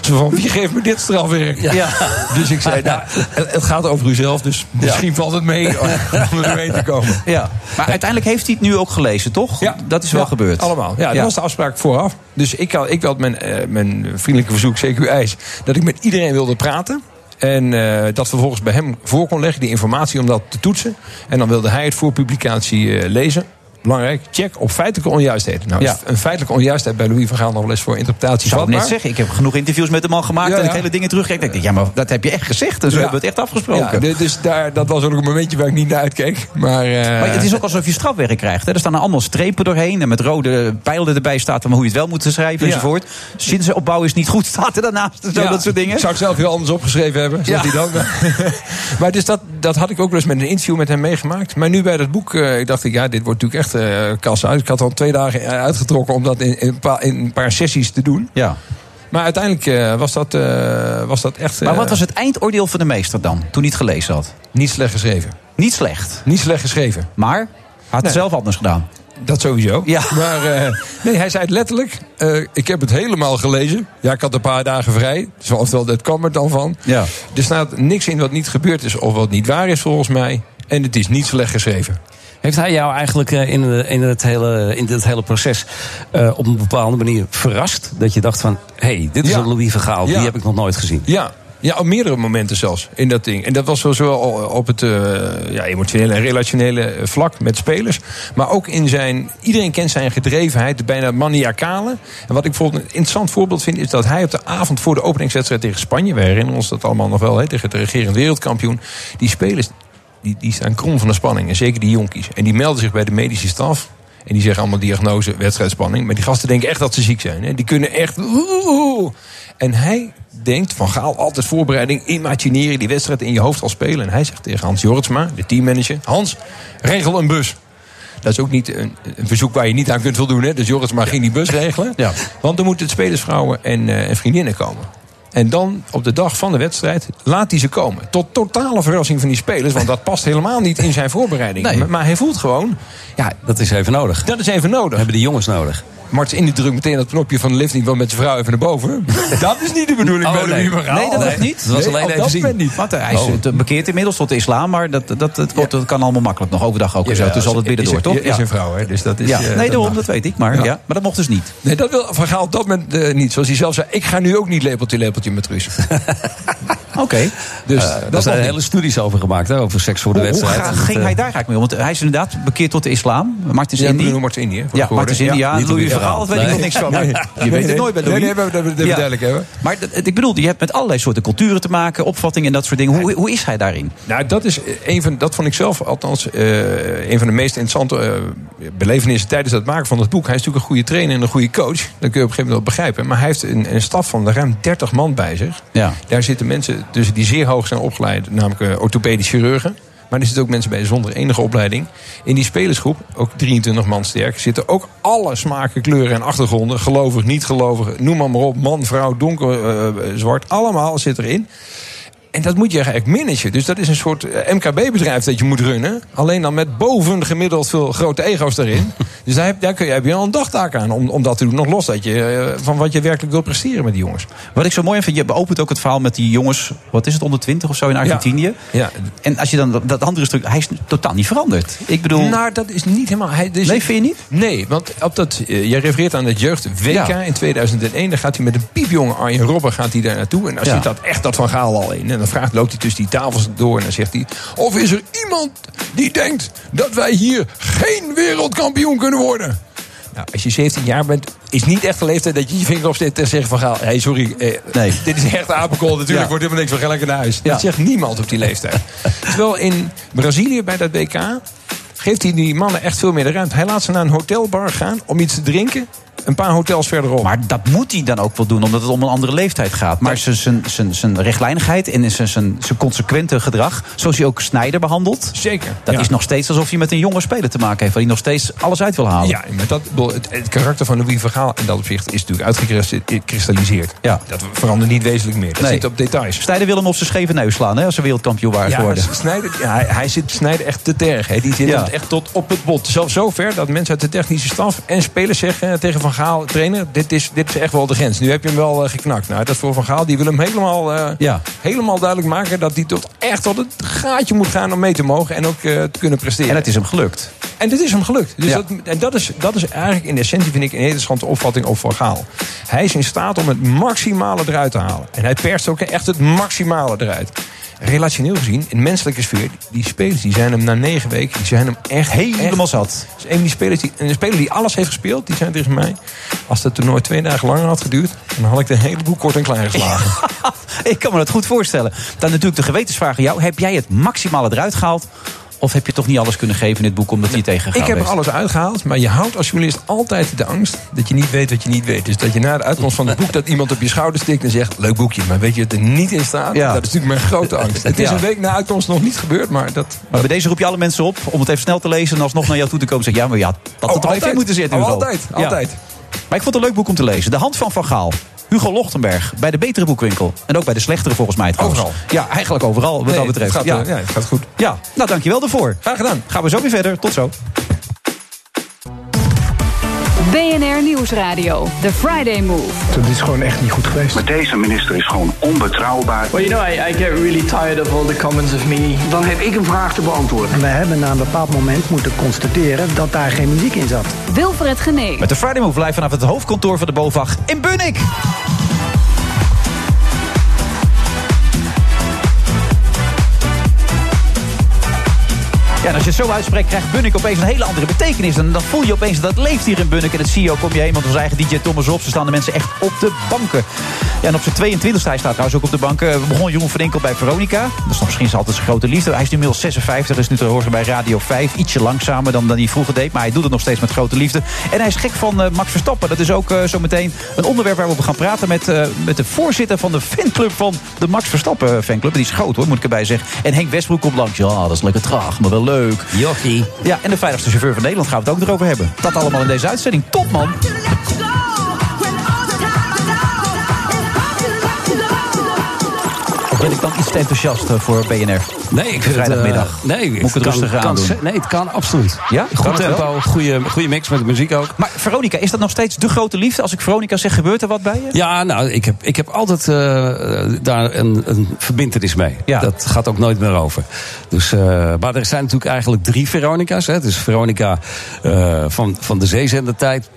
Zo van, wie geeft me dit strafwerk? Ja. Dus ik zei, nou, het, gaat over uzelf. Dus misschien valt het mee om er doorheen te komen. Ja. Maar uiteindelijk heeft hij het nu ook gelezen, toch? Ja. Dat is wel Ja, gebeurd. Allemaal. Ja, dat Ja. was de afspraak vooraf. Dus ik had, ik had mijn, eh, mijn vriendelijke verzoek, CQ eis, dat ik met iedereen wilde praten. En eh, dat vervolgens bij hem voor kon leggen, die informatie om dat te toetsen. En dan wilde hij het voor publicatie eh, lezen. Belangrijk, check op feitelijke onjuistheden. Nou, Ja. een feitelijke onjuistheid bij Louis van Gaal nog wel eens voor interpretatie zou ik net zeggen, ik heb genoeg interviews met hem al gemaakt... Ja, en ik hele dingen terugkijk. Ik denk, ja, maar dat heb je echt gezegd. En zo Ja. hebben we het echt afgesproken. Ja, dus daar, dat was ook een momentje waar ik niet naar uitkeek. Maar, eh, Maar het is ook alsof je strafwerk krijgt. Hè. Er staan allemaal strepen doorheen. En met rode pijlen erbij staat van hoe je het wel moet schrijven enzovoort. Zinsopbouw is niet goed, staat er daarnaast. Zo, dat soort dingen. Ik zou het zelf heel anders opgeschreven hebben. Ja. hij dan. maar dus dat, dat had ik ook wel eens met een interview met hem meegemaakt. Maar nu bij dat boek eh, ik dacht ik, ja, dit wordt natuurlijk echt eh kassa uit. Ik had al twee dagen eh, uitgetrokken om dat in, in, een, paar, in een paar sessies te doen. Ja. Maar uiteindelijk eh, was, dat, was dat echt... Maar wat was het eindoordeel van de meester dan, toen hij het gelezen had? Niet slecht geschreven. Niet slecht. Niet slecht geschreven. Maar hij had het zelf anders gedaan. Dat sowieso. Ja. Maar nee, hij zei het letterlijk. ik heb het helemaal gelezen. Ja, ik had een paar dagen vrij. Dus oftewel, dat kwam er dan van. Ja. Er staat niks in wat niet gebeurd is of wat niet waar is volgens mij. En het is niet slecht geschreven. Heeft hij jou eigenlijk eh, in, in, het, hele, in dit hele proces eh, op een bepaalde manier verrast? Dat je dacht van, hé, hey, dit is Ja. een Louis Vergaal, Ja. die heb ik nog nooit gezien. Ja. Ja, op meerdere momenten zelfs in dat ding. En dat was zowel op het eh, ja, emotionele en relationele eh, vlak met spelers. Maar ook in zijn. Iedereen kent zijn gedrevenheid, de bijna maniacale. En wat ik bijvoorbeeld een interessant voorbeeld vind, is dat hij op de avond voor de openingswedstrijd tegen Spanje. We herinneren ons dat allemaal nog wel, hè, tegen de regerend wereldkampioen. Die spelers die, die staan krom van de spanning. En zeker die jonkies. En die melden zich bij de medische staf. En die zeggen allemaal diagnose, wedstrijdspanning. Maar die gasten denken echt dat ze ziek zijn. Hè. Die kunnen echt. oeh. En hij denkt van Gaal altijd voorbereiding, imagineren, die wedstrijd in je hoofd al spelen. En hij zegt tegen Hans Jortsma, de teammanager: Hans, regel een bus. Dat is ook niet een, een verzoek waar je niet aan kunt voldoen. Hè? Dus Jortsma ging die bus regelen. Ja. Want dan moeten spelersvrouwen en, eh, en vriendinnen komen. En dan op de dag van de wedstrijd laat hij ze komen. Tot totale verrassing van die spelers. Want dat past helemaal niet in zijn voorbereiding. Nee. Maar, hij voelt gewoon, ja, Dat is even nodig. dat is even nodig. hebben die jongens nodig. Martens in die drukt meteen dat knopje van de lift niet wel met zijn vrouw even naar boven. Dat is niet de bedoeling Oh, bij nee. Nee, dat was niet. Dat was Nee, alleen even dat zien. niet. Hij is Oh. bekeerd inmiddels tot de islam, maar dat, dat, dat, dat, dat kan allemaal makkelijk nog overdag ook zo. Dus altijd binnen door, toch? Is een vrouw, hè? Dus dat is, ja. eh, Nee, dat daarom, dat weet ik. Maar, Ja. ja. maar dat mocht dus niet. Nee, dat wil Van Gaal op dat moment eh, niet. Zoals hij zelf zei, ik ga nu ook niet lepeltje, lepeltje met Ruus. Oké. Dus dat daar zijn hele studies over gemaakt, hè, over seks voor de hoe wedstrijd. ging hij daar eigenlijk mee om? Want hij is inderdaad bekeerd tot de islam. Indy. Bruno Martens Indy, hè, voor Ja, koorden. Indy. Ja, Van weet ik nog niks van. Nee. Je weet het nooit bij Louis. nee, dat we duidelijk hebben. Maar ik bedoel, je hebt met allerlei soorten culturen te maken, opvattingen en dat soort dingen. Hoe, hoe is hij daarin? Nou, dat, is een van, dat vond ik zelf althans eh, een van de meest interessante eh, belevenissen tijdens het maken van het boek. Hij is natuurlijk een goede trainer en een goede coach. Dat kun je op een gegeven moment wel begrijpen. Maar hij heeft een, een staf van ruim 30 man bij zich. Ja. Daar zitten mensen tussen die zeer hoog zijn opgeleid, namelijk eh, orthopedisch chirurgen. Maar er zitten ook mensen bij zonder enige opleiding. In die spelersgroep, ook 23 man sterk, zitten ook alle smaken, kleuren en achtergronden. Gelovig, niet gelovig, noem maar, maar op. Man, vrouw, donker, eh, zwart. Allemaal zit erin. En dat moet je eigenlijk managen. Dus dat is een soort eh, MKB-bedrijf dat je moet runnen. Alleen dan met boven gemiddeld veel grote ego's daarin. dus daar heb, daar kun je, heb je al een dagtaak aan om, om dat te doen. Nog los dat je, eh, van wat je werkelijk wilt presteren met die jongens. Wat ik zo mooi vind, je beopent ook het verhaal met die jongens, wat is het, onder 20 of zo in Argentinië. Ja. En als je dan dat, andere stuk, hij is totaal niet veranderd. Ik bedoel, Nou, dat is niet helemaal... Hij, dus nee, vind je niet? Nee, want op dat, jij refereert aan het jeugd WK Ja. in 2001. Dan gaat hij met een piepjonge Arjen Robben gaat hij daar naartoe. En dan Ja. zit dat echt dat van Gaal al in. En dan vraagt, loopt hij tussen die tafels door en dan zegt hij... Of is er iemand die denkt dat wij hier geen wereldkampioen kunnen worden? Nou, als je 17 jaar bent, is niet echt de leeftijd dat je je vinger opsteekt en zegt van Gaal... Hé, hey, sorry, eh, Nee. dit is echt apenkool. Natuurlijk Ja. wordt helemaal niks van gelijk naar huis. Ja. Dat zegt niemand op die leeftijd. Terwijl in Brazilië bij dat WK geeft hij die mannen echt veel meer de ruimte. Hij laat ze naar een hotelbar gaan om iets te drinken. Een paar hotels verderop. Maar dat moet hij dan ook wel doen, omdat het om een andere leeftijd gaat. Maar zijn- rechtlijnigheid en zijn- consequente gedrag, zoals hij ook Snijder behandelt, Zeker. dat ja. is nog steeds alsof je met een jonge speler te maken heeft, waar hij nog steeds alles uit wil halen. Ja, maar dat, het, het karakter van Louis van Gaal in dat opzicht is natuurlijk uitgekristalliseerd. Ja. Dat verandert niet wezenlijk meer. Dat Nee. zit op details. Snijder wil hem op zijn scheve neus slaan, hè, als ze wereldkampioen waren Ja, geworden. Snijder, ja, hij, hij zit Snijder echt te terg. Hè. Die zit Ja. echt tot op het bot. Zelfs zover dat mensen uit de technische staf en spelers zeggen tegen Van Gaal, trainer, dit is, dit is echt wel de grens. Nu heb je hem wel eh, geknakt. Nou, dat is voor Van Gaal. Die wil hem helemaal, eh, Ja. helemaal duidelijk maken dat hij tot echt tot het gaatje moet gaan om mee te mogen en ook eh, te kunnen presteren. En het is hem gelukt. En dit is hem gelukt. Dus Ja. dat, en dat is, dat is eigenlijk in essentie, vind ik, een hele interessante opvatting op Van Gaal. Hij is in staat om het maximale eruit te halen. En hij perst ook echt het maximale eruit. Relationeel gezien, in menselijke sfeer, die spelers die zijn hem na negen weken, die zijn hem echt Helemaal echt- zat. Dus een van die spelers die, een speler die alles heeft gespeeld, die zei tegen mij: Als het toernooi twee dagen langer had geduurd, dan had ik de hele boel kort en klein geslagen. Ik kan me dat goed voorstellen. Dan natuurlijk de gewetensvraag aan jou. Heb jij het maximale eruit gehaald? Of heb je toch niet alles kunnen geven in dit boek omdat hij tegen Ik heb er alles uitgehaald, maar je houdt als journalist altijd de angst dat je niet weet wat je niet weet. Dus dat je na de uitkomst van het boek dat iemand op je schouder stikt en zegt: Leuk boekje, maar weet je het er niet in staat? Ja. Dat is natuurlijk mijn grote angst. Het is Ja. een week na uitkomst nog niet gebeurd, maar dat. Maar bij deze roep je alle mensen op om het even snel te lezen... en alsnog naar jou toe te komen en zeggen... ja, maar ja, dat had Oh, het even altijd. moeten zitten, Oh, altijd, Ja. altijd. Maar ik vond het een leuk boek om te lezen. De Hand van Van Gaal. Hugo Lochtenberg. Bij de betere boekwinkel. En ook bij de slechtere volgens mij trouwens. Overal. Ja, eigenlijk overal wat Nee, dat betreft. Het gaat, ja. eh, ja, het gaat goed. ja, nou dankjewel daarvoor. Graag gedaan. Gaan we zo weer verder. Tot zo. BNR Nieuwsradio. The Friday Move. Dat is gewoon echt niet goed geweest. Maar deze minister is gewoon onbetrouwbaar. Well, you know, I, I get really tired of all the comments of me. Dan heb ik een vraag te beantwoorden. En wij hebben na een bepaald moment moeten constateren dat daar geen muziek in zat. Wilfred Genee. Met de Friday Move live vanaf het hoofdkantoor van de BOVAG in Bunnik. En als je het zo uitspreekt, krijgt Bunnik opeens een hele andere betekenis. En dan voel je opeens dat leeft hier in Bunnik. En het zie je ook om je heen, want onze eigen DJ Thomas op. Ze staan de mensen echt op de banken. Ja, en op zijn 22 hij staat trouwens ook op de banken. We begonnen Jeroen van Enkel bij Veronica. Dat is nog misschien altijd zijn grote liefde. Hij is nu inmiddels 56, is nu te horen bij Radio 5. Ietsje langzamer dan, dan hij vroeger deed. Maar hij doet het nog steeds met grote liefde. En hij is gek van eh, Max Verstappen. Dat is ook eh, zo meteen een onderwerp waar we over gaan praten... Met, eh, met de voorzitter van de fanclub van de Max Verstappen fanclub. Die is groot hoor, moet ik erbij zeggen. En Henk Westbroek komt langs. Ja, dat is lekker traag, maar wel leuk. Jochie. Ja, en de veiligste chauffeur van Nederland gaan we het ook nog over hebben. Dat allemaal in deze uitzending. Top man! Of ben ik dan iets te enthousiast eh, voor BNR? Nee, ik vind het, Vrijdagmiddag. eh, nee, Moet ik het kan aandoen? ze- Nee, het kan absoluut. Ja? Goed tempo, goede, goede mix met de muziek ook. Maar Veronica, is dat nog steeds de grote liefde? Als ik Veronica zeg, gebeurt er wat bij je? Ja, nou, ik heb, ik heb altijd eh, daar een, een verbintenis mee. Ja. Dat gaat ook nooit meer over. Dus, maar er zijn natuurlijk eigenlijk drie Veronica's. Hè. Dus Veronica van, van de zeezendertijd,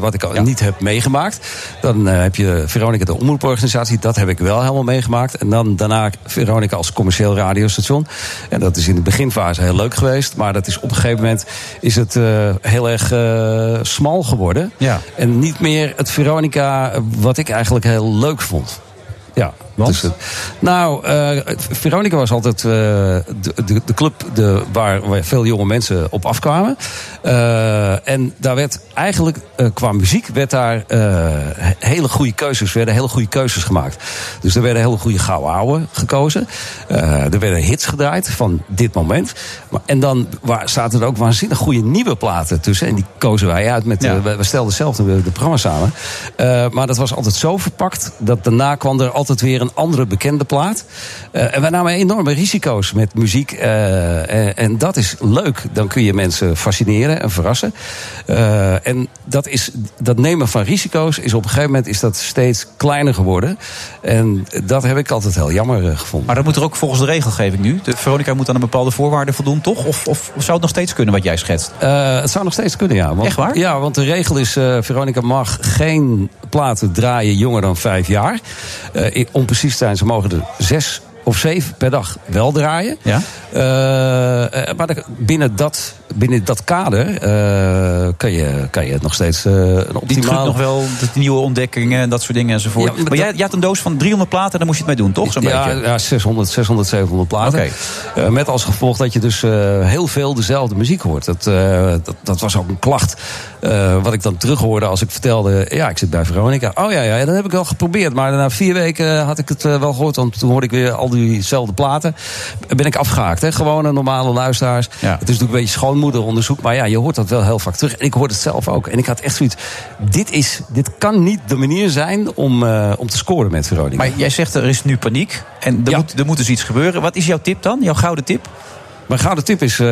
wat ik al niet heb meegemaakt. Dan heb je Veronica, de omroeporganisatie. Dat heb ik wel helemaal meegemaakt. En dan daarna Veronica als commercieel radiostation. En dat is in de beginfase heel leuk geweest. Maar dat is op een gegeven moment is het eh, heel erg eh, smal geworden. Ja. En niet meer het Veronica wat ik eigenlijk heel leuk vond. Ja, dus het- nou, eh, Veronica was altijd eh, de, de, de club de, waar, waar veel jonge mensen op afkwamen. Eh, en daar werd eigenlijk, qua muziek, werd daar hele goede keuzes, werden hele goede keuzes gemaakt. Dus er werden hele goede gouden ouwe gekozen. Er werden hits gedraaid van dit moment. Maar, en dan waar, zaten er ook waanzinnig goede nieuwe platen tussen. En die kozen wij uit. Met, Ja. we, stelden zelf de, de programma samen. Maar dat was altijd zo verpakt dat daarna kwam er altijd weer een andere bekende plaat. Eh, en wij namen enorme risico's met muziek. eh, en, en dat is leuk. Dan kun je mensen fascineren en verrassen. Eh, en dat, is, dat nemen van risico's is op een gegeven moment is dat steeds kleiner geworden. En dat heb ik altijd heel jammer gevonden. Maar dat moet er ook volgens de regelgeving nu. De Veronica moet aan een bepaalde voorwaarden voldoen, toch? Of, of, of zou het nog steeds kunnen wat jij schetst? Het zou nog steeds kunnen, ja. Want, Echt waar? Ja, want de regel is: Veronica mag geen platen draaien jonger dan vijf jaar. Om precies te zijn, ze mogen er zes of zeven per dag wel draaien. Ja? Eh, eh, maar binnen dat, binnen dat kader eh, kan, je, kan je het nog steeds eh, een Die optimaal... nog wel, de nieuwe ontdekkingen en dat soort dingen enzovoort. Ja, maar maar dat- jij, jij had een doos van 300 platen, daar moest je het mee doen, toch? Zo'n ja, beetje. ja 600, 600, 700 platen. Eh, met als gevolg dat je dus heel veel dezelfde muziek hoort. Dat, dat, dat was ook een klacht. wat ik dan terughoorde als ik vertelde... ja, ik zit bij Veronica. Oh ja, ja, dat heb ik wel geprobeerd. Maar na vier weken had ik het wel gehoord. Want toen hoorde ik weer al diezelfde platen. Ben ik afgehaakt. Hè? Gewone normale luisteraars. Ja. Het is natuurlijk een beetje schoonmoederonderzoek. Maar ja, je hoort dat wel heel vaak terug. En ik hoorde het zelf ook. En ik had echt zoiets... Dit, is, dit kan niet de manier zijn om, eh, om te scoren met Veronica. Maar jij zegt er is nu paniek en er, Ja. moet, er moet dus iets gebeuren. Wat is jouw tip dan? Jouw gouden tip? Mijn gouden tip is... eh,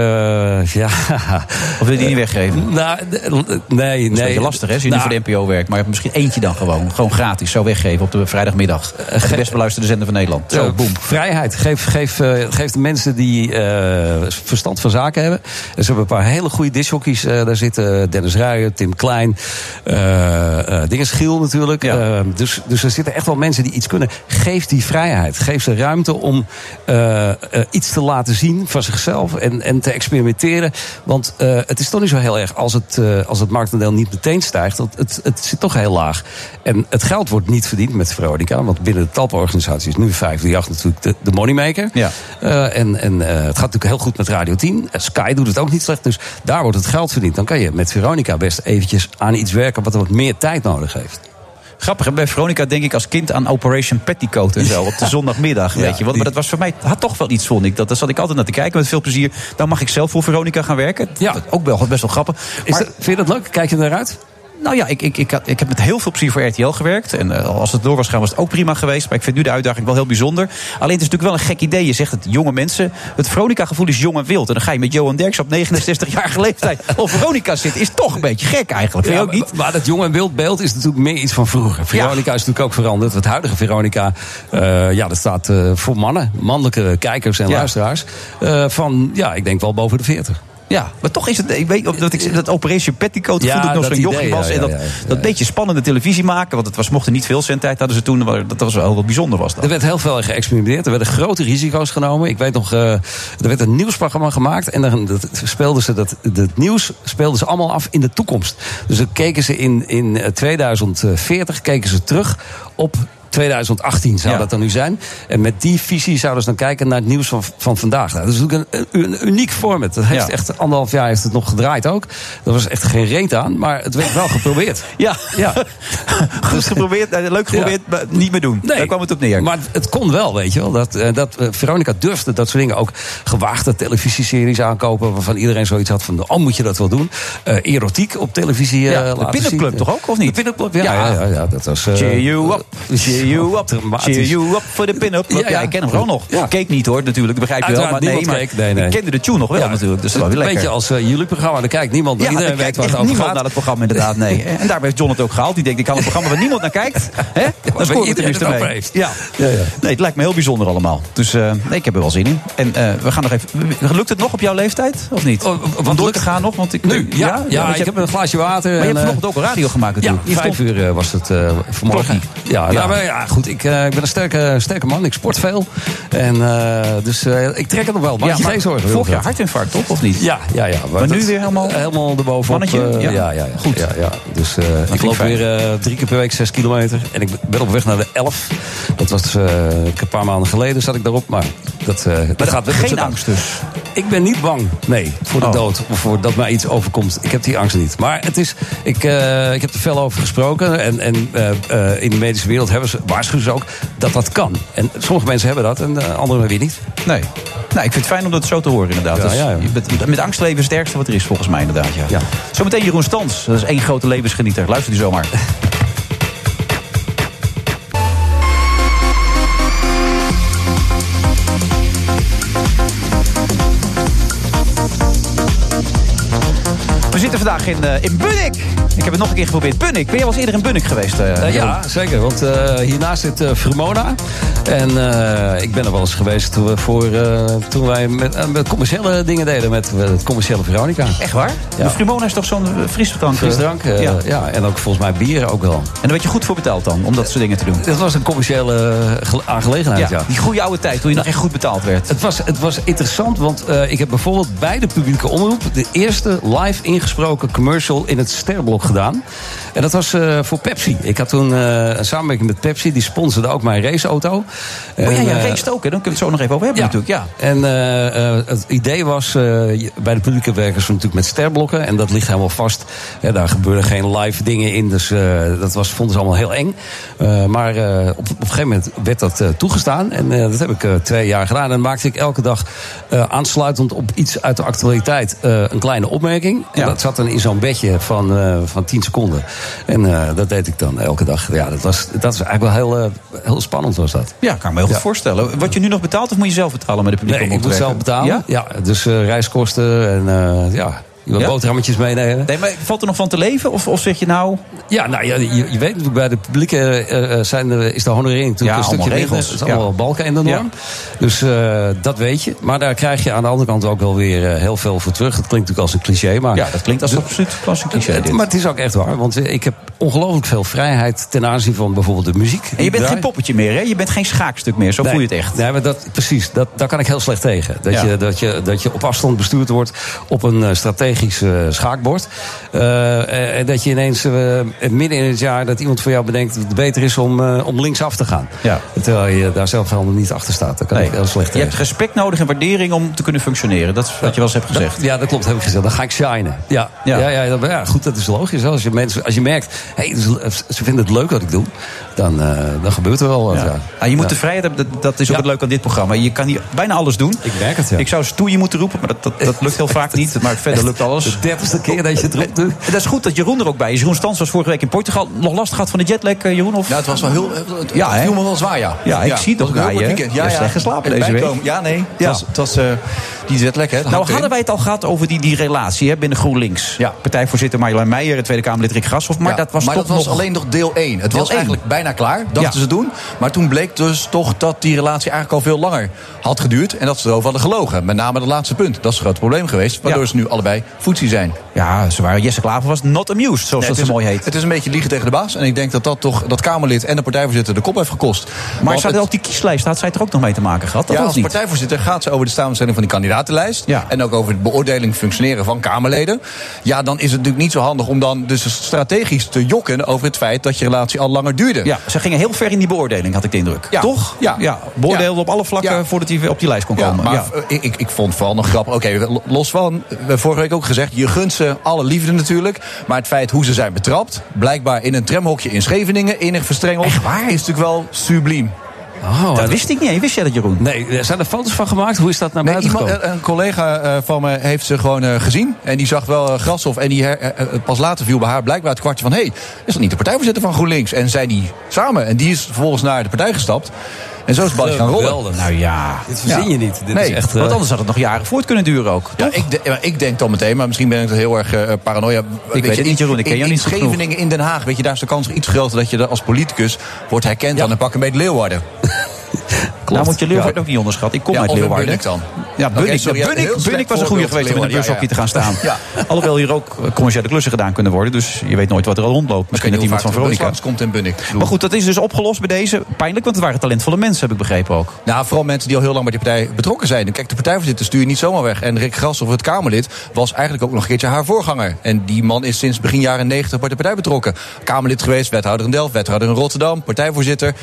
ja... Of wil je die niet weggeven? Nou, d- nee, Dat is nee. een beetje lastig, hè, als je Nou, niet voor de NPO werkt. Maar misschien eentje dan gewoon. Gewoon gratis, zo weggeven op de vrijdagmiddag. De best beluisterde zender van Nederland. Zo, Eh, boem. Vrijheid. Geef, geef, eh, geef de mensen die verstand van zaken hebben. En ze hebben een paar hele goede dishockeys daar zitten. Dennis Ruijer, Tim Klein. Dinges Giel natuurlijk. Eh, dus, dus er zitten echt wel mensen die iets kunnen. Geef die vrijheid. Geef ze ruimte om iets te laten zien van zichzelf. En, en te experimenteren. Want eh, het is toch niet zo heel erg als het, eh, als het marktaandeel niet meteen stijgt. Want het, het zit toch heel laag. En het geld wordt niet verdiend met Veronica. Want binnen de talpa-organisatie is nu 538 natuurlijk de, de moneymaker. Ja. Eh, en en het gaat natuurlijk heel goed met Radio 10. Eh, Sky doet het ook niet slecht. Dus daar wordt het geld verdiend. Dan kan je met Veronica best eventjes aan iets werken... wat wat meer tijd nodig heeft. Grappig, bij Veronica denk ik als kind aan Operation Petticoat en zo. Op de zondagmiddag, Ja, weet je. Want, maar dat was voor mij had toch wel iets, vond ik. Dat, daar zat ik altijd naar te kijken met veel plezier. Dan mag ik zelf voor Veronica gaan werken. Ja. Dat- Ook wel, best wel grappig. Is Maar- dat, vind je dat leuk? Kijk je eruit? Nou ja, ik, ik, ik, ik heb met heel veel plezier voor RTL gewerkt. En eh, als het door was gaan, was het ook prima geweest. Maar ik vind nu de uitdaging wel heel bijzonder. Alleen het is natuurlijk wel een gek idee. Je zegt het, jonge mensen. Het Veronica-gevoel is jong en wild. En dan ga je met Johan Derks op 69-jarige leeftijd op Veronica zitten. Is toch een beetje gek eigenlijk. Ja, ook niet? maar, maar dat jong en wild beeld is natuurlijk meer iets van vroeger. Veronica is natuurlijk ook veranderd. Het huidige Veronica, eh, ja, dat staat eh, voor mannen, mannelijke kijkers en Ja. luisteraars. van, ja, ik denk wel boven de 40. Ja, maar toch is het. Ik weet dat ik dat Operation Petticoat Ja, voelde ik nog zo'n jochie was. ja, en dat, ja, dat beetje spannende televisie maken. Want het was, mochten niet veel zendtijd hadden ze toen. Dat was wel heel bijzonder was dat. Er werd heel veel geëxperimenteerd. Er werden grote risico's genomen. Ik weet nog, eh, er werd een nieuwsprogramma gemaakt. En dan dat speelden ze dat, het nieuws speelden ze allemaal af in de toekomst. Dus dan keken ze in, in eh, 2040 keken ze terug op 2018 zou Ja. dat dan nu zijn. En met die visie zouden ze dan kijken naar het nieuws van, van vandaag. Nou, dat is natuurlijk een, een uniek format. Dat heeft Ja. echt anderhalf jaar heeft het nog gedraaid ook. Er was echt geen reet aan, maar het werd wel geprobeerd. Ja, Ja. goed geprobeerd. eh, Leuk geprobeerd, maar niet meer doen. Daar kwam het op neer. Maar het kon wel, weet je wel. Dat, eh, dat eh, Veronica durfde dat soort dingen ook gewaagde televisieseries aankopen. waarvan iedereen zoiets had van: oh, moet je dat wel doen? Eh, erotiek op televisie. eh Ja, de toch ook, of niet? De ja. Ja. ja. dat was. eh, Cheer you up, you up, cheer you up voor de pin-up. Ja, Ja, ik ken hem gewoon nog. Keek niet hoor, natuurlijk, dat begrijp je wel. Maar nee, maar. Nee, nee. ik kende de tune nog wel natuurlijk. Dus dat was een wel lekker. beetje als eh, jullie programma. Daar kijkt niemand. Ja, iedereen er weet waar het over niemand gaat. naar het programma inderdaad, nee. En daarbij heeft John het ook gehaald. Die denkt, ik kan een programma waar niemand naar kijkt. Hè? Dan scoren we iedereen het over heeft. Ja. Ja, ja. Nee, het lijkt me heel bijzonder allemaal. Dus eh, nee, ik heb er wel zin in. En eh, we gaan nog even... Lukt het nog op jouw leeftijd? Of niet? Oh, wat Om door te gaan nog? Want ik, Nu, ja. ja, want ik heb een glaasje water. Maar je hebt vanochtend ook een radio gemaakt natuurlijk. Vijf uur was het vanmorgen. Ja, Ja. maar goed. Ik, eh, ik ben een sterke, sterke man. Ik sport veel. En, eh, dus eh, ik trek het nog wel. Maak Ja, je maar geen zorgen. Jaar Wilfred. hartinfarct, toch? Of niet? Ja, ja, ja. Maar nu weer helemaal- Helemaal erbovenop. Mannetje? Ja. ja, ja, ja. Goed. Ja, ja. Dus ik loop fijn. weer drie keer per week zes kilometer. En ik ben op weg naar de elf. Dat was een paar maanden geleden zat ik daarop. Maar dat, dat gaat weer Geen angst dus. Ik ben niet bang, nee, voor de Oh. dood. Of voor dat mij iets overkomt. Ik heb die angst niet. Maar het is, ik, ik heb er veel over gesproken. En, en in de medische wereld hebben ze, waarschuwen ze ook dat dat kan. En sommige mensen hebben dat en uh, anderen weer niet. Nee. Nou, ik vind het fijn om dat zo te horen inderdaad. Ja, Dus ja, bent- met angst leven is het ergste wat er is volgens mij inderdaad. Ja. Ja. Zometeen Jeroen Stans. Dat is één grote levensgenieter. Luister die zomaar. We zitten vandaag in, eh, in Bunnik. Ik heb het nog een keer geprobeerd. Bunnik. Ben jij wel eens eerder in Bunnik geweest? eh, Eh, ja, zeker. Want hiernaast zit Vermona. En ik ben er wel eens geweest toen, we voor, toen wij met, met commerciële dingen deden. Met het commerciële Veronica. Echt waar? Ja. De Frimona is toch zo'n frisdrank? Frisdrank. ja. ja. En ook volgens mij bier ook wel. En daar werd je goed voor betaald dan, om dat soort dingen te doen? Dat was een commerciële gele- aangelegenheid, ja. Die goede oude tijd, toen je nog echt goed betaald werd. Het was, het was interessant, want ik heb bijvoorbeeld bij de publieke omroep... de eerste live ingesproken commercial in het Sterblok gedaan. En dat was eh, voor Pepsi. Ik had toen eh, een samenwerking met Pepsi. Die sponsorde ook mijn raceauto. Oh ja, je eh, race ook, hè? Dan kunnen we het zo nog even over hebben natuurlijk. Ja. En het idee was, bij de publieke werkers natuurlijk met sterblokken. En dat ligt helemaal vast. Ja, daar gebeurden geen live dingen in. Dus dat was, vonden ze allemaal heel eng. Maar op, op een gegeven moment werd dat toegestaan. En dat heb ik twee jaar gedaan. En dan maakte ik elke dag aansluitend op iets uit de actualiteit een kleine opmerking. Ja. Dat zat dan in zo'n bedje van, eh, van 10 seconden. En eh, dat deed ik dan elke dag. Ja, dat was, dat was eigenlijk wel heel, eh, heel spannend was dat. Ja, kan ik me heel goed voorstellen. Word je nu nog betaald of moet je zelf betalen met de publiek Nee, ik moet zelf betalen. Ja? Ja, dus reiskosten en ja, je wil Ja? boterhammetjes meenemen. Nee, maar valt er nog van te leven? Of, of zeg je nou... Ja, nou ja, je, je weet natuurlijk, bij de publieke eh, eh, zijn, de- is de honorering natuurlijk Ja, een stukje regels. Het is allemaal balken in de norm. Dus eh, dat weet je. Maar daar krijg je aan de andere kant ook wel weer heel veel voor terug. Het klinkt natuurlijk als een cliché, maar... Ja, dat klinkt als absoluut als een cliché. Dit. maar het is ook echt waar, want ik heb ongelooflijk veel vrijheid ten aanzien van bijvoorbeeld de muziek. En je bent geen poppetje meer, hè? Je bent geen schaakstuk meer. Zo Nee. voel je het echt. Nee, maar dat, precies. Dat, daar kan ik heel slecht tegen. Dat, je, dat, je, dat je op afstand bestuurd wordt op een eh, strategisch eh, schaakbord. Eh, en dat je ineens eh, midden in het jaar dat iemand voor jou bedenkt dat het beter is om, eh, om linksaf te gaan. Ja. Terwijl je daar zelf helemaal niet achter staat. Daar kan Nee. heel slecht Je hebt respect nodig en waardering om te kunnen functioneren. Dat is wat je wel eens hebt gezegd. Ja, dat klopt, heb ik gezegd. Dan ga ik shinen. Ja, Ja. ja. Ja, dat- ja, goed, dat is logisch. Als je, mensen, als je merkt, hey, ze vinden het leuk wat ik doe, dan, eh, dan gebeurt er wel wat. Ja. Ja. Ah, je moet Ja. de vrijheid hebben, dat, dat is ook Ja. het leuke aan dit programma. Je kan hier bijna alles doen. Ik merk het, ja. Ik zou stoeien moeten roepen, maar dat, dat, dat lukt heel vaak niet. Maar verder lukt alles. De dertigste keer dat je het roept nu. Dat is goed dat Jeroen er ook bij is. Jeroen Stans was vorige week in Portugal. Nog last gehad van de jetlag, eh, Jeroen? Of? Ja, het was wel heel. Het, Ja, het viel me wel zwaar, ja. Ja, ik zie het was ook je, weekend. Ja, ja. slecht geslapen deze week. Ja, nee. Het Ja. was, het was eh, die jetlag, hè. dat Nou, hadden wij het al gehad over die, die relatie hè, binnen GroenLinks. Ja. Partijvoorzitter Marjolein Meijer, Tweede Kamerlid Rick Grashoff. Maar Ja, dat was maar toch dat was nog... alleen nog deel 1. Het Deel was één. eigenlijk bijna klaar, dachten Ja. ze doen. Maar toen bleek dus toch dat die relatie eigenlijk al veel langer had geduurd. En dat ze erover hadden gelogen. Met name het laatste punt. Dat is het grote probleem geweest. Waardoor Ja. ze nu allebei voetzie zijn. Ja, ze waren, Jesse Klaver was not amused, zoals Nee, dat het zo is- mooi heet. Het is een beetje liegen tegen de baas. En ik denk dat dat toch dat Kamerlid en de partijvoorzitter de kop heeft gekost. Maar ze hadden het- ook die kieslijst, had zij er ook nog mee te maken gehad? Dat ja, als niet. partijvoorzitter gaat ze over de samenstelling van die kandidatenlijst. Ja. En ook over de beoordeling functioneren van Kamerleden. Ja, dan is het natuurlijk niet zo handig om dan dus strategisch te jokken over het feit dat je relatie al langer duurde. Ja, ze gingen heel ver in die beoordeling, had ik de indruk. Ja. Toch? Ja. ja. Beoordeelde Ja. op alle vlakken voordat hij op die lijst kon komen. maar Ja. ik, ik, ik vond vooral nog grappig. Oké, los van, we hebben vorige week ook gezegd, je gunt ze alle liefde natuurlijk. Maar het feit hoe ze zijn betrapt, blijkbaar in een tramhokje in Scheveningen, enig verstrengeld, is natuurlijk wel subliem. Oh, dat wist ik niet. Wist jij dat, Jeroen? Nee, er zijn er foto's van gemaakt? Hoe is dat naar Nee, buiten iemand, gekomen? een collega eh, van me heeft ze gewoon eh, gezien. En die zag wel uh, Grashoff. En die her- eh, eh, pas later viel bij haar blijkbaar het kwartje van... hé, hey, is dat niet de partijvoorzitter van GroenLinks? En zij die samen. En die is vervolgens naar de partij gestapt. En zo is het balletje gaan rollen. Nou ja. Dit verzin Ja. je niet. Dit Nee, is echt, Want eh, anders had het nog jaren voort kunnen duren ook. Ja, ik, de- ik denk dan meteen, maar misschien ben ik er heel erg eh, paranoia. weet het niet, Jeroen, ik ken in, jou niet. Scheveningen, in Den Haag, weet je, daar is de kans iets groter dat je als politicus wordt herkend dan een pak een beetje Leeuwarden. Nou moet je Leeuwarden ook niet onderschatten. Ik kom Ja, uit Leeuwarden. Bunnik dan. Ja, Bunnik, sorry, Bunnik, was een goede geweest om in een bushokje te gaan staan. Alhoewel hier ook commerciële klussen gedaan kunnen worden. Dus je weet nooit wat er al rondloopt. Misschien met iemand van Veronica. komt in Bunnik. Maar goed, dat is dus opgelost bij deze. Pijnlijk, want het waren talentvolle mensen, heb ik begrepen ook. Nou, vooral mensen die al heel lang bij die partij betrokken zijn. Kijk, de partijvoorzitter stuur je niet zomaar weg. En Rick Grashoff, het Kamerlid, was eigenlijk ook nog een keertje haar voorganger. En die man is sinds begin jaren 90 bij de partij betrokken. Kamerlid geweest, wethouder in Delft, wethouder in Rotterdam, partijvoorzitter.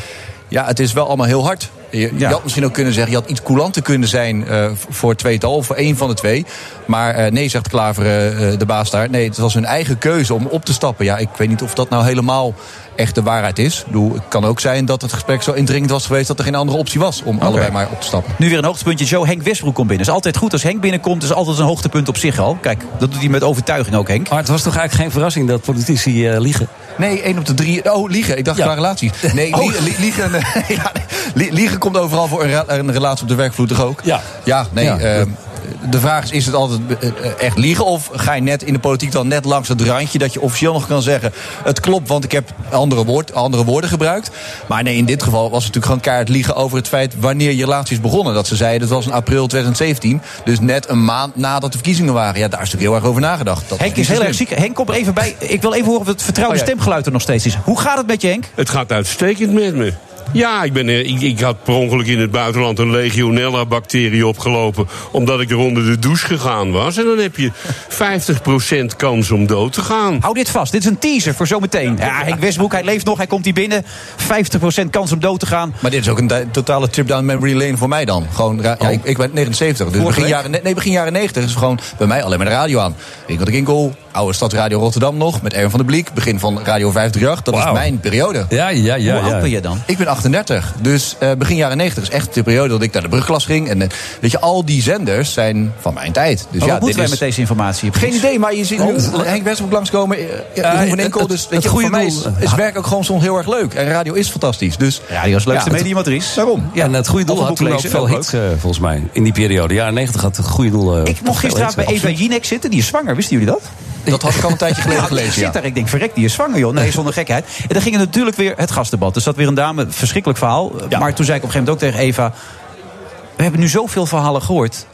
Ja, het is wel allemaal heel hard. Je, had misschien ook kunnen zeggen, je had iets coulanter kunnen zijn eh, voor het tweetal, of voor één van de twee. Maar eh, nee, zegt Klaver, eh, de baas daar. Nee, het was hun eigen keuze om op te stappen. Ja, ik weet niet of dat nou helemaal echt de waarheid is. Ik bedoel, het kan ook zijn dat het gesprek zo indringend was geweest dat er geen andere optie was om allebei maar op te stappen. Nu weer een hoogtepuntje. Joe, Henk Westbroek komt binnen. is altijd goed als Henk binnenkomt. is altijd een hoogtepunt op zich al. Kijk, dat doet hij met overtuiging ook, Henk. Maar het was toch eigenlijk geen verrassing dat politici eh, liegen? Nee, één op de drie. Oh, liegen. Ik dacht Ja. qua relaties. Nee, Oh. liegen, li- liegen, liegen komt overal voor een, relatie op de werkvloer toch ook? Ja. Ja, nee. Ja. eh, de vraag is, is het altijd eh, eh, echt liegen? Of ga je net in de politiek dan net langs het randje... dat je officieel nog kan zeggen... het klopt, want ik heb andere, woord, andere woorden gebruikt. Maar nee, in dit geval was het natuurlijk gewoon keihard liegen... over het feit wanneer je relatie is begonnen. Dat ze zeiden, dat was in april 2017. Dus net een maand nadat de verkiezingen waren. Ja, daar is natuurlijk heel erg over nagedacht. Dat Henk is heel erg slim. ziek. Henk, kom er even bij. Ik wil even horen of het vertrouwde Oh, ja. stemgeluid er nog steeds is. Hoe gaat het met je, Henk? Het gaat uitstekend met me. Ja, ik, ben, eh, ik, ik had per ongeluk in het buitenland een Legionella-bacterie opgelopen. omdat ik er onder de douche gegaan was. En dan heb je 50% kans om dood te gaan. Hou dit vast. Dit is een teaser voor zometeen. Ja, Henk Westbroek, hij leeft nog. Hij komt hier binnen. 50% kans om dood te gaan. Maar dit is ook een totale trip down memory lane voor mij dan. Gewoon, ja, ik, ik ben 79, dus begin jaren, nee, begin jaren 90 is gewoon bij mij alleen maar de radio aan. Winkel de Kinkel, oude stadradio Rotterdam nog, met Erwin van der Bliek. Begin van Radio 538, dat is mijn periode. Ja, ja, ja. Hoe ja. oud ben je dan? Ik ben 38, dus eh, begin jaren 90 is echt de periode dat ik naar de brugklas ging. En eh, weet je, al die zenders zijn van mijn tijd. Dus Maar ja, wat moeten dit wij is... met deze informatie? Geen idee, maar je ziet nu Henk Westbroek langskomen. eh, Ja, van Enkel, het- dus het weet je, goede voor mij is, doel- is werk ook gewoon soms heel erg leuk. En radio is fantastisch. Dus, Radio is het leukste Ja, is. Daarom. Ja, en het goede doel had toen ook veel hits, eh, volgens mij. In die periode. Jaren 90 had het goede doel. Ik mocht gisteravond bij Eva. Jinek zitten. Die is zwanger, wisten jullie dat? Dat had ik al een tijdje geleden Ja, gelezen. Ik zit daar, ik denk, verrek, die is zwanger, joh. Nee, zonder gekheid. En dan ging het natuurlijk weer het gastdebat. Dus dat weer een dame, verschrikkelijk verhaal. Maar toen zei ik op een gegeven moment ook tegen Eva... we hebben nu zoveel verhalen gehoord.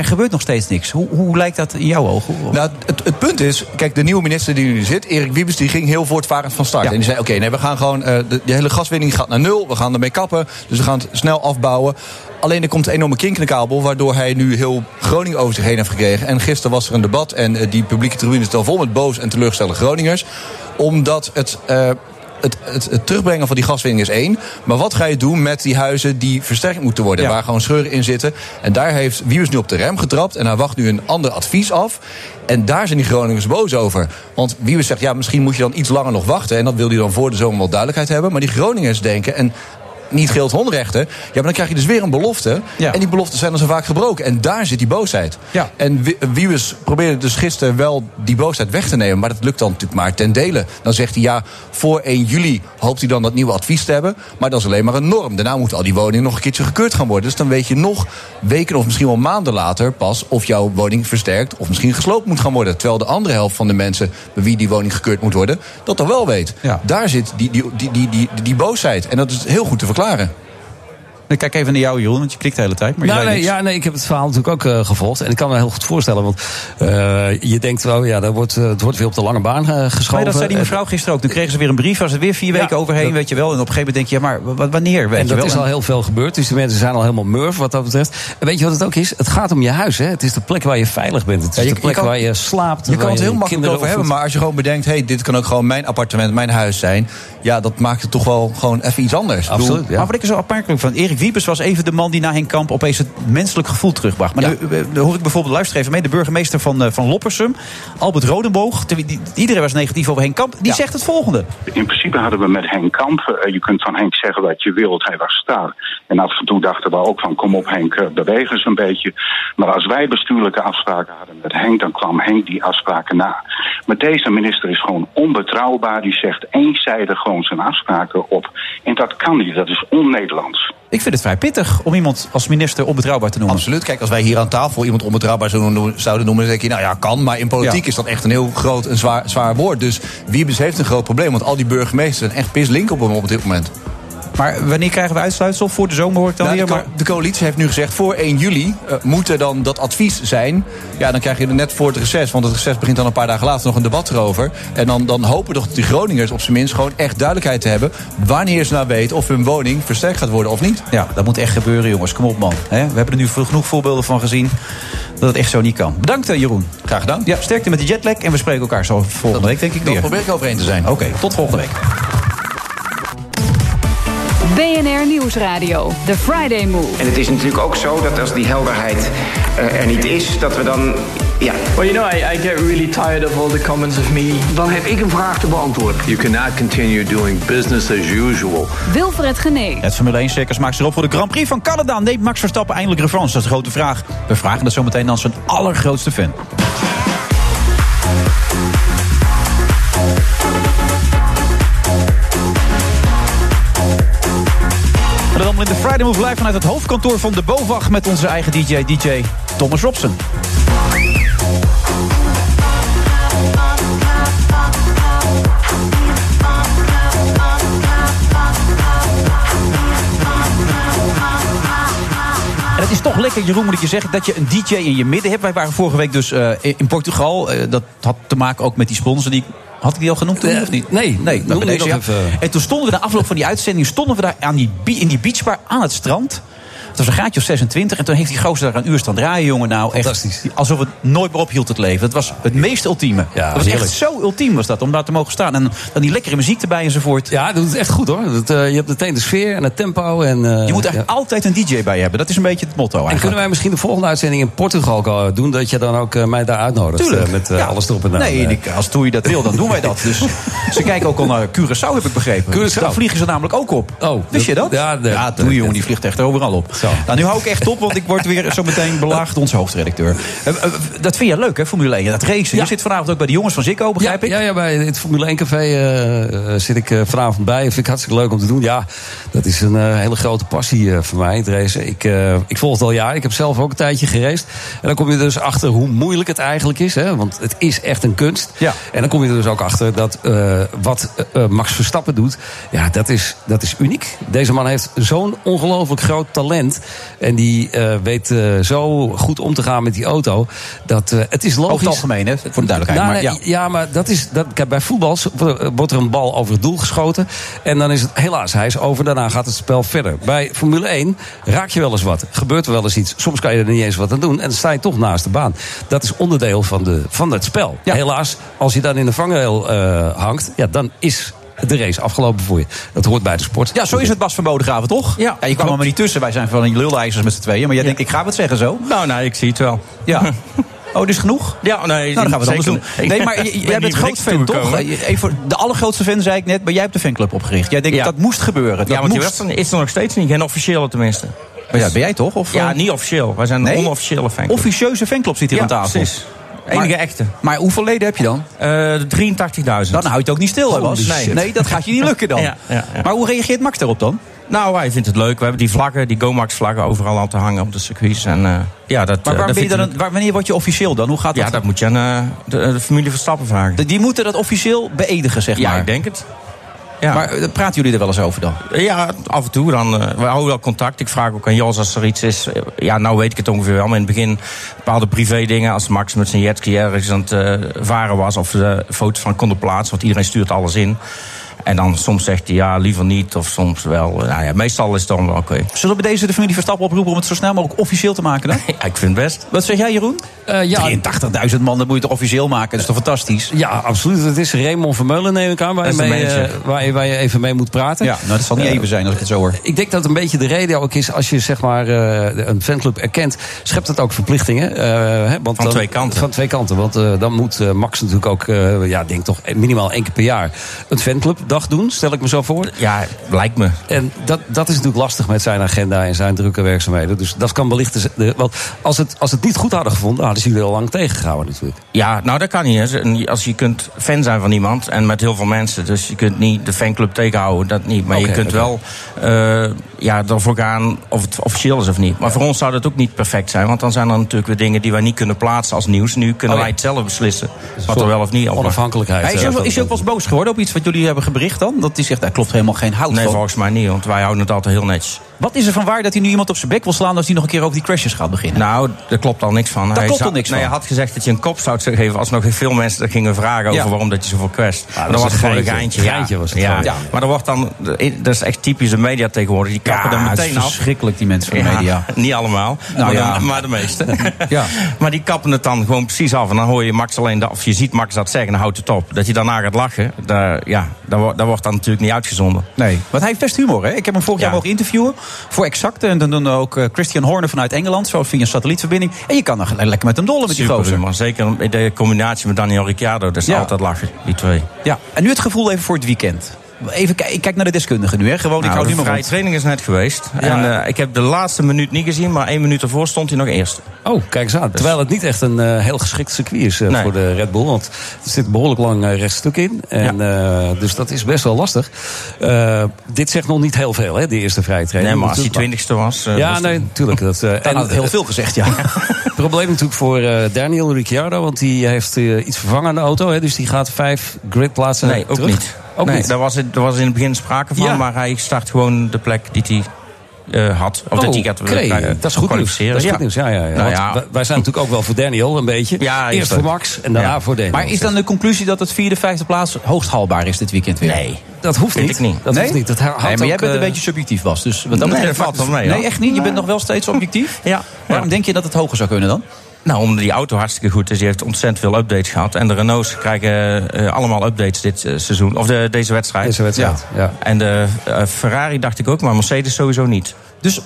Er gebeurt nog steeds niks. Hoe, hoe lijkt dat in jouw ogen? Nou, het, het punt is, kijk, de nieuwe minister die nu zit, Erik Wiebes, die ging heel voortvarend van start. Ja. En die zei: Oké, nee, we gaan gewoon, eh, de, de hele gaswinning gaat naar nul, we gaan ermee kappen, dus we gaan het snel afbouwen. Alleen er komt een enorme kink in de kabel, waardoor hij nu heel Groningen over zich heen heeft gekregen. En gisteren was er een debat en eh, die publieke tribune is dan vol met boos en teleurgestelde Groningers. Omdat het. eh, het, het, het terugbrengen van die gaswinning is één. Maar wat ga je doen met die huizen die versterkt moeten worden? Ja. Waar gewoon scheuren in zitten. En daar heeft Wiebes nu op de rem getrapt. En hij wacht nu een ander advies af. En daar zijn die Groningers boos over. Want Wiebes zegt, ja, misschien moet je dan iets langer nog wachten. En dat wil hij dan voor de zomer wel duidelijkheid hebben. Maar die Groningers denken... En niet geldt hondenrechten. Ja, maar dan krijg je dus weer een belofte. Ja. En die beloften zijn dan zo vaak gebroken. En daar zit die boosheid. Ja. En Wi- Wiebes probeerde dus gisteren wel die boosheid weg te nemen. Maar dat lukt dan natuurlijk maar ten dele. Dan zegt hij ja, voor 1 juli hoopt hij dan dat nieuwe advies te hebben. Maar dat is alleen maar een norm. Daarna moeten al die woningen nog een keertje gekeurd gaan worden. Dus dan weet je nog weken of misschien wel maanden later pas of jouw woning versterkt of misschien gesloopt moet gaan worden. Terwijl de andere helft van de mensen bij wie die woning gekeurd moet worden, dat toch wel weet. Ja. Daar zit die, die, die, die, die, die boosheid. En dat is heel goed te verklaren. Ik kijk even naar jou, Jeroen, want je klikt de hele tijd. Maar Nou, nee, ja, nee, ik heb het verhaal natuurlijk ook eh, gevolgd. En ik kan me heel goed voorstellen. Want eh, je denkt, wel, ja, dat wordt, eh, het wordt weer op de lange baan geschoven. Maar dat zei die mevrouw gisteren ook. Toen kregen ze weer een brief, was het weer vier weken Ja, overheen, dat- weet je wel. En op een gegeven moment denk je, ja, maar wa- wanneer, weet En je dat wel. is al heel veel gebeurd. Dus de mensen zijn al helemaal murf wat dat betreft. En weet je wat het ook is? Het gaat om je huis. Hè? Het is de plek waar je veilig bent. Het is Ja, je- de je plek kan- waar je slaapt. Je kan waar het heel makkelijk kinderen over hebben, maar als je gewoon bedenkt: hé, hey, dit kan ook gewoon mijn appartement, mijn huis zijn. Ja, dat maakt het toch wel gewoon even iets anders. Bedoel, Absoluut, ja. Maar wat ik er zo opmerkelijk van... Erik Wiepers was even de man die na Henk Kamp opeens het menselijk gevoel terugbracht. Maar Ja. nu, eh, nu hoor ik bijvoorbeeld, luister even mee... de burgemeester van, eh, van Loppersum, Albert Rodenboog... die- die- iedereen was negatief over Henk Kamp, die Ja. zegt het volgende. In principe hadden we met Henk Kamp, eh, je kunt van Henk zeggen wat je wilt, hij was daar. En af en toe dachten we ook van kom op Henk, eh, beweeg eens een beetje. Maar als wij bestuurlijke afspraken hadden met Henk, dan kwam Henk die afspraken na. Maar deze minister is gewoon onbetrouwbaar, die zegt eenzijdig gewoon zijn afspraken op. En dat kan niet, dat is on-Nederlands. Ik vind het vrij pittig om iemand als minister onbetrouwbaar te noemen. Absoluut. Kijk, als wij hier aan tafel iemand onbetrouwbaar zouden noemen- dan denk je, nou ja, kan. Maar in politiek Ja. is dat echt een heel groot en zwaar, zwaar woord. Dus Wiebes heeft een groot probleem, want al die burgemeesters zijn echt pislink op hem op dit moment. Maar wanneer krijgen we uitsluitsel? Voor de zomer hoor ik dan Nou, weer. de, Maar de coalitie heeft nu gezegd, voor 1 juli eh, moet er dan dat advies zijn. Ja, dan krijg je er net voor het reces, want het reces begint dan een paar dagen later nog een debat erover. En dan, dan hopen toch die Groningers op zijn minst gewoon echt duidelijkheid hebben... wanneer ze nou weten of hun woning versterkt gaat worden of niet. ja, dat moet echt gebeuren, jongens. Kom op, man. We hebben er nu genoeg voorbeelden van gezien dat het echt zo niet kan. Bedankt, eh, Jeroen. Graag gedaan. Ja, sterkte met de jetlag en we spreken elkaar zo volgende week, denk ik Dan weer. probeer ik overheen te zijn. Oké, tot volgende week. BNR Nieuwsradio. The Friday Move. En het is natuurlijk ook zo dat als die helderheid eh, er niet is, dat we dan. Ja, Well, you know, I, I get really tired of all the comments of me. Dan heb ik een vraag te beantwoorden. You cannot continue doing business as usual. Wilfred Genee. Het Formule 1 circus maakt zich op voor de Grand Prix van Canada. Neemt Max Verstappen eindelijk revanche? Dat is de grote vraag. We vragen dat zometeen aan zijn allergrootste fan. Friday Move live vanuit het hoofdkantoor van de BOVAG... met onze eigen DJ, DJ Thomas Robson. En het is toch lekker, Jeroen, moet ik je zeggen, dat je een DJ in je midden hebt. Wij waren vorige week dus eh, in Portugal. Eh, dat had te maken ook met die sponsor die... Had ik die al genoemd toen, Eh, of niet? nee, nee bij deze, ja. even. En toen stonden we na afloop van die uitzending... stonden we daar aan die, in die beachbar aan het strand... Het was een gaatje of 26. En toen heeft die gozer daar een uur staan draaien, jongen. Nou, echt. Alsof het nooit meer ophield, het leven. Het was het meest ultieme. dat was heerlijk. echt zo ultiem was dat, om daar te mogen staan. En dan die lekkere muziek erbij enzovoort. Ja, dat doet het echt goed hoor. Dat, eh, je hebt meteen de sfeer en het tempo. En, eh, Je moet eigenlijk altijd een DJ bij je hebben. Dat is een beetje het motto En eigenlijk. kunnen wij misschien de volgende uitzending in Portugal doen? Dat je dan ook eh, mij daar uitnodigt. Tuurlijk. met Ja. alles erop en aan. Nee, als Toei dat wil, dan doen wij dat. Dus ze kijken ook al naar Curaçao, heb ik begrepen. Curaçao. Daar vliegen ze namelijk ook op. Oh, Wist je dat? Ja, de- ja Toei, jongen, die vliegt echt overal op. Nou, nu hou ik echt op, want ik word weer zo meteen belaagd, onze hoofdredacteur. Eh, eh, dat vind je leuk, hè, Formule 1? Dat racen. Je zit vanavond ook bij de jongens van Zikko, begrijp ik? Ja, ja, bij het Formule 1 café eh, zit ik eh, vanavond bij. Vind ik hartstikke leuk om te doen. Ja, dat is een eh, hele grote passie eh, voor mij, het racen. Ik, eh, ik volg het al jaren. Ik heb zelf ook een tijdje geraced. En dan kom je dus achter hoe moeilijk het eigenlijk is. Hè? Want het is echt een kunst. Ja. En dan kom je er dus ook achter dat eh, wat eh, Max Verstappen doet... ja, dat is, dat is uniek. Deze man heeft zo'n ongelooflijk groot talent. En die eh, weet eh, zo goed om te gaan met die auto. Dat, eh, het is logisch. Over het algemeen, hè, voor de duidelijkheid. Nou, maar, ja. ja. maar dat is. Dat, kijk, bij voetbal wordt er een bal over het doel geschoten. En dan is het helaas, hij is over. Daarna gaat het spel verder. Bij Formule 1 raak je wel eens wat. Gebeurt er wel eens iets. Soms kan je er niet eens wat aan doen. En dan sta je toch naast de baan. Dat is onderdeel van, de, van het spel. Helaas, als je dan in de vangrail hangt. Ja, dan is de race afgelopen voor je. Dat hoort bij de sport. Ja, zo is het Bas van Bodegraven, toch? Ja. je kwam er maar niet tussen. Wij zijn van die lullijzers met z'n tweeën. Maar jij denkt, ik ga wat zeggen zo. Nou, nee, ik zie het wel. Ja. Oh, dus genoeg? Ja, nee. Nou, dan gaan we het anders doen. Nee, maar jij ben bent groot fan, toch? toegekomen. Even, de allergrootste fan, zei ik net, maar jij hebt de fanclub opgericht. Jij denkt, Ja. dat moest gebeuren. Dat ja, want die moest. wedstrijd is er nog steeds niet. Geen officiële tenminste. Maar ja, ben jij toch? Of, ja, eh? niet officieel. Wij zijn Nee? een onofficiële fanclub. Officieuze fanclub zit hier Ja, aan tafel. precies. Enige Maar- echte. Maar hoeveel leden heb je dan? Eh 83.000. Dan hou je het ook niet stil, hè, Bas? shit. Nee, dat gaat je niet lukken dan. Ja, ja, ja. Maar hoe reageert Max daarop dan? Nou, hij vindt het leuk. We hebben die vlaggen, die Gomax-vlaggen overal aan te hangen op de circuits. En, eh, ja, dat, Maar eh, waar dat ben je vindt dan, hij- waar, wanneer word je officieel dan? Hoe gaat dat? Ja, dat moet je aan de, de familie Verstappen vragen. De- Die moeten dat officieel beëdigen, zeg Ja, maar. ik denk het. Ja. Maar eh, praten jullie er wel eens over dan? Ja, af en toe. Dan, eh, we houden wel contact. Ik vraag ook aan Jos als er iets is. Eh, Ja, nou weet ik het ongeveer wel. Maar in het begin bepaalde privé dingen. Als Max met zijn jetski ergens aan het varen was. Of de foto's van konden plaatsen. Want iedereen stuurt alles in. En dan soms zegt hij ja, liever niet. Of soms wel. Nou ja, meestal is het dan wel oké. Zullen we deze de familie Verstappen oproepen om het zo snel mogelijk officieel te maken dan? Ja, ik vind het best. Wat zeg jij, Jeroen? Eh, ja, 83.000 man, dat moet je toch officieel maken? Dat is toch fantastisch? Ja, absoluut. Het is Raymond Vermeulen, neem ik aan, waar je, Dat mee, eh, waar, je, waar je even mee moet praten. Ja, nou, dat zal niet Eh, even zijn als ik het zo hoor. Ik denk dat een beetje de reden ook is, als je zeg maar eh, een fanclub erkent, schept het ook verplichtingen. eh, hè, want Van dan- twee kanten. Van twee kanten. Want dan moet Max natuurlijk ook, eh, ja, denk toch minimaal één keer per jaar een fanclubdag doen, stel ik me zo voor. Ja, lijkt me. En dat, dat is natuurlijk lastig met zijn agenda en zijn drukke werkzaamheden. Dus dat kan wellicht. de- de- Want als het, als het niet goed hadden gevonden, hadden ze jullie al lang tegengehouden natuurlijk. Ja, nou dat kan niet. Als je kunt fan zijn van iemand en met heel veel mensen. Dus je kunt niet de fanclub tegenhouden, dat niet. Maar je kunt wel eh, ja, ervoor gaan of het officieel is of niet. Maar voor ons zou dat ook niet perfect zijn. Want dan zijn er natuurlijk weer dingen die wij niet kunnen plaatsen als nieuws. Nu kunnen Oh ja. wij het zelf beslissen. Dus Wat er wel of niet op. Onafhankelijkheid. Hij is, eh, ook, is ook wel eens boos geworden op iets wat jullie hebben gebericht dan? Dat hij zegt, daar klopt helemaal geen hout Nee, van. volgens mij niet. Want wij houden het altijd heel netjes. Wat is er van waar dat hij nu iemand op zijn bek wil slaan... als hij nog een keer over die crashes gaat beginnen? Nou, daar klopt al niks van. Daar Hij klopt al niks nee, van. Hij had gezegd dat je een kop zou geven als nog veel mensen er gingen vragen over Ja. waarom dat je zoveel crasht. maar dat dat was gewoon een geintje. geintje. Was het ja. Maar er wordt dan, dat is echt typisch de media tegenwoordig. Die kappen er het meteen is af. verschrikkelijk, die mensen van de Ja, media. Niet allemaal, Nou maar, ja. de, maar de meeste. Ja. Maar die kappen het dan gewoon precies af. En dan hoor je Max alleen, dat, of je ziet Max dat zeggen, dan houdt het op. Dat je daarna gaat lachen, daar, ja, daar, wordt- daar wordt dan natuurlijk niet uitgezonden. Nee, want hij heeft best humor. Hè? Ik heb hem vorig Ja. jaar mogen interviewen voor Exact. En dan doen ook eh, Christian Horner vanuit Engeland. Zo via een satellietverbinding. En je kan dan lekker met hem dollen met die Super gozer. humor. Zeker in de combinatie met Daniel Ricciardo, dat is Ja. altijd lachen, die twee. Ja, en nu het gevoel even voor het weekend. Even kijken, ik kijk naar de deskundigen nu. Hè? Gewoon, ik Nou, hou de nu maar vrije training is net geweest. Ja. En eh, ik heb de laatste minuut niet gezien, maar één minuut ervoor stond hij nog eerste. Oh, kijk eens aan. Terwijl het niet echt een eh, heel geschikt circuit is eh, Nee. voor de Red Bull. Want er zit een behoorlijk lang rechtstuk in. En, eh, dus dat is best wel lastig. Eh, dit zegt nog niet heel veel, hè, de eerste vrije training. Nee, maar als hij twintigste was... ja, was nee, natuurlijk. Dat, eh, Dan had het heel veel gezegd, ja. Probleem natuurlijk voor eh, Daniel Ricciardo. Want die heeft eh, iets vervangen aan de auto. Hè, dus die gaat vijf gridplaatsen Nee, ook terug. niet. Ook nee, niet. Daar was, het, daar was in het begin sprake van, Ja. maar hij start gewoon de plek die hij eh, had. Of dat hij gaat Oké, eh, dat is goed nieuws. kwalificeren. Dat is goed nieuws. Ja, ja, ja. Nou ja. wij- zijn natuurlijk ook wel voor Daniel een beetje. Ja, Eerst voor. Max en daarna Ja. voor Daniel. Maar is dan de conclusie dat het vierde, vijfde plaats hoogst haalbaar is dit weekend weer? Nee. Dat hoeft Vind niet. ik niet. Dat nee? hoeft niet. Dat nee, maar jij bent een eh, beetje subjectief, Bas. Dus wat dat Nee, betreft dat valt mee, Nee, echt niet? Je bent nog wel steeds objectief? Ja. Waarom denk je dat het hoger zou kunnen dan? Nou, omdat die auto hartstikke goed is. Die heeft ontzettend veel updates gehad. En de Renaults krijgen eh, allemaal updates dit eh, seizoen. Of de, deze wedstrijd. Deze wedstrijd, ja. En de eh, Ferrari dacht ik ook, maar Mercedes sowieso niet. Dus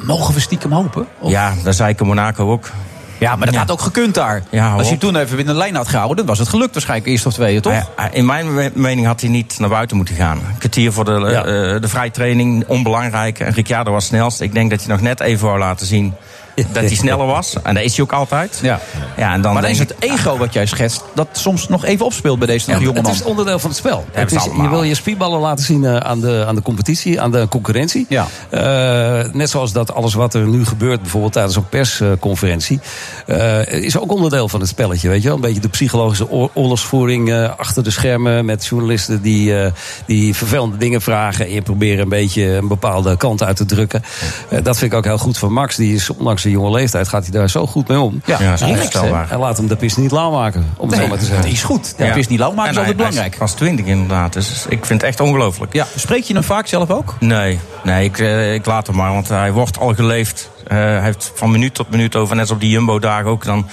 mogen we stiekem hopen? Of- Ja, daar zei ik in Monaco ook. Ja, maar dat had ook gekund daar. Ja, Als je toen even in de lijn had gehouden, dan was het gelukt waarschijnlijk eerst of tweede, toch? In mijn me- mening had hij niet naar buiten moeten gaan. Een kwartier voor de, Ja. eh, de vrijtraining, onbelangrijk. En Ricciardo was snelst. Ik denk dat hij nog net even wou laten zien dat hij sneller was. En dat is hij ook altijd. Ja. Ja, en dan maar dan is het ego wat jij schetst, dat soms nog even opspeelt bij deze Ja, jonge het is onderdeel van het spel. Het is, je wil je spierballen laten zien eh, aan de, aan de competitie, aan de concurrentie. Ja. Eh, net zoals dat alles wat er nu gebeurt, bijvoorbeeld tijdens een persconferentie, eh, is ook onderdeel van het spelletje. Weet je wel? Een beetje de psychologische oor- oorlogsvoering eh, achter de schermen met journalisten die, eh, die vervelende dingen vragen en je proberen een beetje een bepaalde kant uit te drukken. Eh, dat vind ik ook heel goed van Max. Die is ondanks zijn jonge leeftijd gaat hij daar zo goed mee om. Ja, Ja, dat is? En laat hem de pis niet lauw maken, om het Nee, zo maar te zeggen. dat is goed. Ja. Ja. niet lauw maken, is altijd hij- belangrijk. Hij was 20 inderdaad. Dus ik vind het echt ongelooflijk. Ja, spreek je hem vaak zelf ook? Nee, nee ik, eh, ik laat hem maar, want hij wordt al geleefd. Eh, hij heeft van minuut tot minuut over, net als op die Jumbo-dagen ook, dan,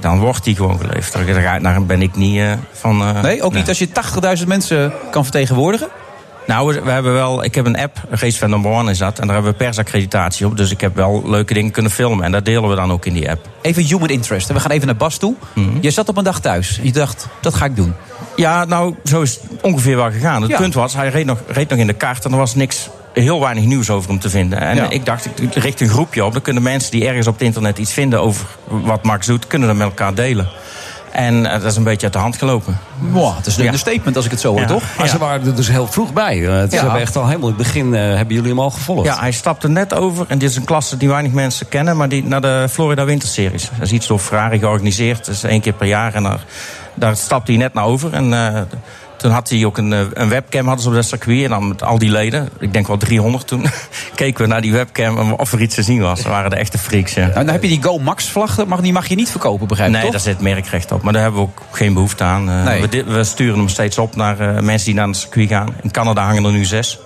dan wordt hij gewoon geleefd. Daar, ben ik niet eh, van. eh, Nee, ook niet als je 80.000 mensen kan vertegenwoordigen? Nou, we, hebben wel, ik heb een app, Race Fan Number One is dat, en daar hebben we persaccreditatie op. Dus ik heb wel leuke dingen kunnen filmen en dat delen we dan ook in die app. Even human interest. We gaan even naar Bas toe. Mhm. Je zat op een dag thuis. Je dacht, dat ga ik doen. Ja, nou, zo is het ongeveer wel gegaan. Het Ja. punt was, hij reed nog, reed nog in de kaart en er was niks, heel weinig nieuws over hem te vinden. En Ja. ik dacht, ik richt een groepje op. Dan kunnen mensen die ergens op het internet iets vinden over wat Max doet, kunnen dat met elkaar delen. En eh, dat is een beetje uit de hand gelopen. Wow, het is een Ja. statement als ik het zo hoor, Ja. toch? Maar ze waren er dus heel vroeg bij. Ze Ja. hebben echt al helemaal in het begin eh, hebben jullie hem al gevolgd. Ja, hij stapte net over. En dit is een klasse die weinig mensen kennen. Maar die naar de Florida Winterseries. Dat is iets door Ferrari georganiseerd. Dat is één keer per jaar. En daar, daar stapte hij net naar over. En uh, toen had hij ook een, eh, een webcam hadden ze op dat circuit. En dan met al die leden. Ik denk wel 300 toen. keken we naar die webcam of er iets te zien was. Dat waren de echte freaks, ja. Nou, dan heb je die Go Max vlag. dat Mag, die mag je niet verkopen, begrijp ik Nee, toch? daar zit merkrecht op. Maar daar hebben we ook geen behoefte aan. Nee. we, sturen hem steeds op naar uh, mensen die naar het circuit gaan. In Canada hangen er nu zes.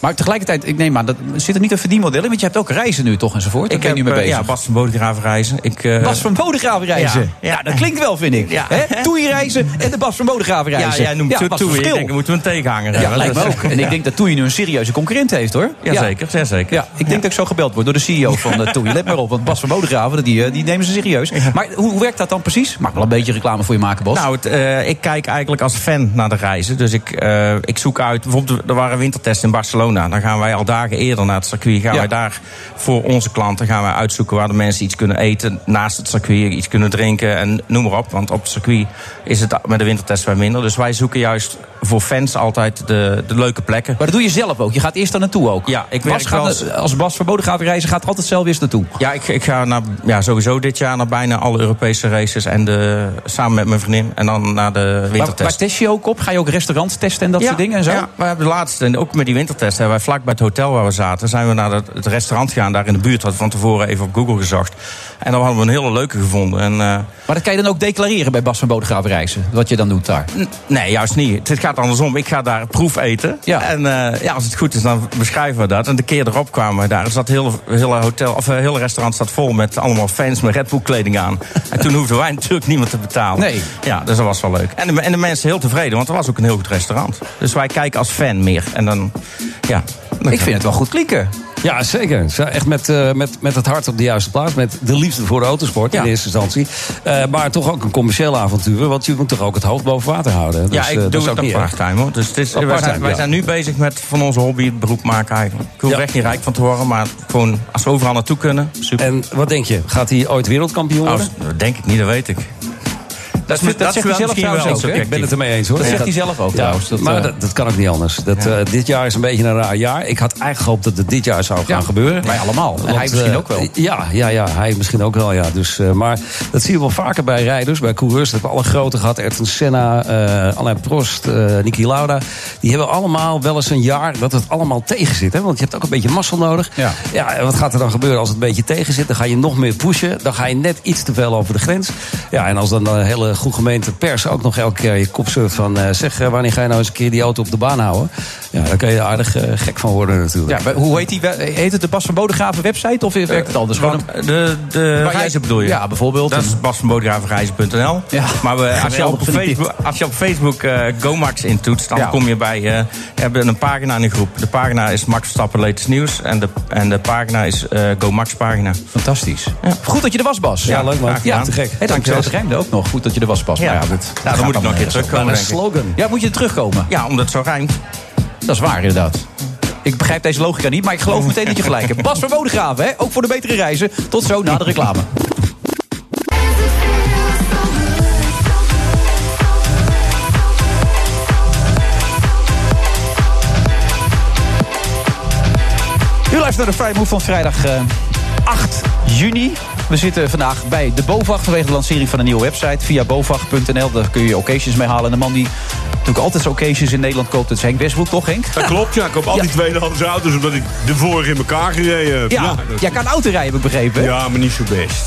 Maar tegelijkertijd, ik neem aan, dat zit er niet een verdienmodel in? Want je hebt ook reizen nu toch enzovoort? Ik ben nu mee eh, bezig. ja, Bas van Bodegraven reizen. Ik, uh, Bas van Bodegraven reizen. Ja, Ja, dat klinkt wel, vind ik. Ja. Toei reizen en de Bas van Bodegraven Ja, reizen. jij noemt ja, wat toe. Ik denk, moeten we een tegenhanger Ja, hebben. lijkt me Dat- ook. En ik denk dat Toei nu een serieuze concurrent heeft, hoor. Jazeker, ja. zeker. Ja, ik denk dat ik zo gebeld word door de CEO van uh, Toei. Let maar op, want Bas van Bodegraven, die, die nemen ze serieus. Maar hoe, hoe werkt dat dan precies? Mag wel een beetje reclame voor je maken, Bas. Nou, het, uh, ik kijk eigenlijk als fan naar de reizen. Dus ik, ik zoek uit, bijvoorbeeld er waren wintertests in Barcelona. Dan gaan wij al dagen eerder naar het circuit. Gaan Ja. wij daar voor onze klanten gaan wij uitzoeken waar de mensen iets kunnen eten. Naast het circuit iets kunnen drinken en noem maar op. Want op het circuit is het met de wintertest wel minder. Dus wij zoeken juist voor fans altijd de, de leuke plekken. Maar dat doe je zelf ook. Je gaat eerst daar naartoe ook. Ja, ik Bas gaat na- als Bas van Bodegraven reizen, gaat altijd zelf eerst naartoe. Ja, ik, ik ga naar, ja, sowieso dit jaar naar bijna alle Europese races. En de, samen met mijn vriendin. En dan naar de wintertest. waar test je ook op? Ga je ook restaurants testen en dat ja, soort dingen en zo? Ja, we hebben de laatste, en ook met die wintertest, wij vlak bij het hotel waar we zaten, zijn we naar het, restaurant gegaan, daar in de buurt. Hadden we van tevoren even op Google gezocht. En dan hadden we een hele leuke gevonden. En, uh, Maar dat kan je dan ook declareren bij Bas van Bodegraven reizen? Wat je dan doet daar? Nee, juist niet. Het gaat andersom. Ik ga daar proef eten. Ja. En uh, ja, als het goed is, dan beschrijven we dat. En de keer erop kwamen we daar. Er zat heel hele hotel, of het hele restaurant staat vol met allemaal fans met Red Bull kleding aan. en toen hoefden wij natuurlijk niemand te betalen. Nee. Ja, dus dat was wel leuk. En de, en de mensen heel tevreden, want het was ook een heel goed restaurant. Dus wij kijken als fan meer. En dan, ja. Ik vind het wel goed klinken. Ja, zeker. Echt met, uh, met, met het hart op de juiste plaats. Met de liefde voor de autosport Ja. in eerste instantie. Uh, maar toch ook een commercieel avontuur. Want je moet toch ook het hoofd boven water houden. Dus, ja, ik uh, dat doe het ook parttime hoor. Dus het is, wij, zijn, wij ja. zijn nu bezig met van onze hobby het beroep maken eigenlijk. Ik hoef Ja. er echt niet rijk van te worden, maar gewoon als we overal naartoe kunnen. Super. En wat denk je? Gaat hij ooit wereldkampioen Nou, worden? dat denk ik niet, dat weet ik. Dat, dat dat, zegt hij zelf trouwens ook. Ik ben het ermee eens hoor. Dat zegt hij zelf ook trouwens. Dat, maar eh, dat, kan ook niet anders. Dat, eh, dit jaar is een beetje een raar jaar. Ik had eigenlijk gehoopt dat het dit jaar zou gaan gebeuren. wij allemaal. Want, hij misschien eh, ook wel. Ja, ja, ja, hij misschien ook wel. Ja. Dus, maar dat zie je wel vaker bij rijders, bij coureurs. Dat hebben alle grote gehad. Ayrton Senna, Alain Prost, Niki Lauda. Die hebben allemaal wel eens een jaar dat het allemaal tegen zit. Hè? Want je hebt ook een beetje mazzel nodig. Ja. Ja, en wat gaat er dan gebeuren als het een beetje tegen zit? Dan ga je nog meer pushen. Dan ga je net iets te veel over de grens. Ja, en als dan de hele goed gemeente pers ook nog elke keer je kop surft van... eh, zeg, eh, wanneer ga je nou eens een keer die auto op de baan houden? Ja, daar kun je aardig eh, gek van worden natuurlijk. Ja, maar hoe heet die? Heet het de Bas van Bodegraven website of werkt het anders? Gewoon de, de Waar jij- reizen bedoel je? Ja, bijvoorbeeld. Dat is basvanbodegravenreizen.nl. Ja. Maar we, als, je op Facebook, als je op Facebook eh, GoMax intoetst, dan Ja. kom je bij... eh, we hebben een pagina in de groep. De pagina is Max Verstappen Latest Nieuws. En de, en de pagina is eh GoMax pagina. Fantastisch. Goed dat je er was, Bas. Ja, leuk, man. Ja, Ja, te gek. Hey, Dankjewel. dat rijmde ook nog. Goed dat je er was, Bas. Ja. Maar ja, dat, Nou, gaat dan moet ik nog een keer eh, terugkomen, zo. denk ik. slogan. Ja, moet je terugkomen? Ja, omdat het zo rijmt. Dat is waar, inderdaad. Ik begrijp deze logica niet, maar ik geloof meteen dat je gelijk hebt. Bas van Bodegraven, hè? ook voor de betere reizen. Tot zo na de reclame. U luistert naar de Friday Move van vrijdag eh, 8 juni. We zitten vandaag bij de BOVAG vanwege de lancering van een nieuwe website. Via bovag.nl, daar kun je occasions mee halen. En de man die natuurlijk altijd zijn occasions in Nederland koopt, dat is Henk Westbroek, toch Henk? Dat klopt, ja. Ik koop altijd tweedehands auto's omdat ik de vorige in elkaar gereden heb. Ja, dat- jij kan auto rijden, heb ik begrepen. hè? Ja, maar niet zo best.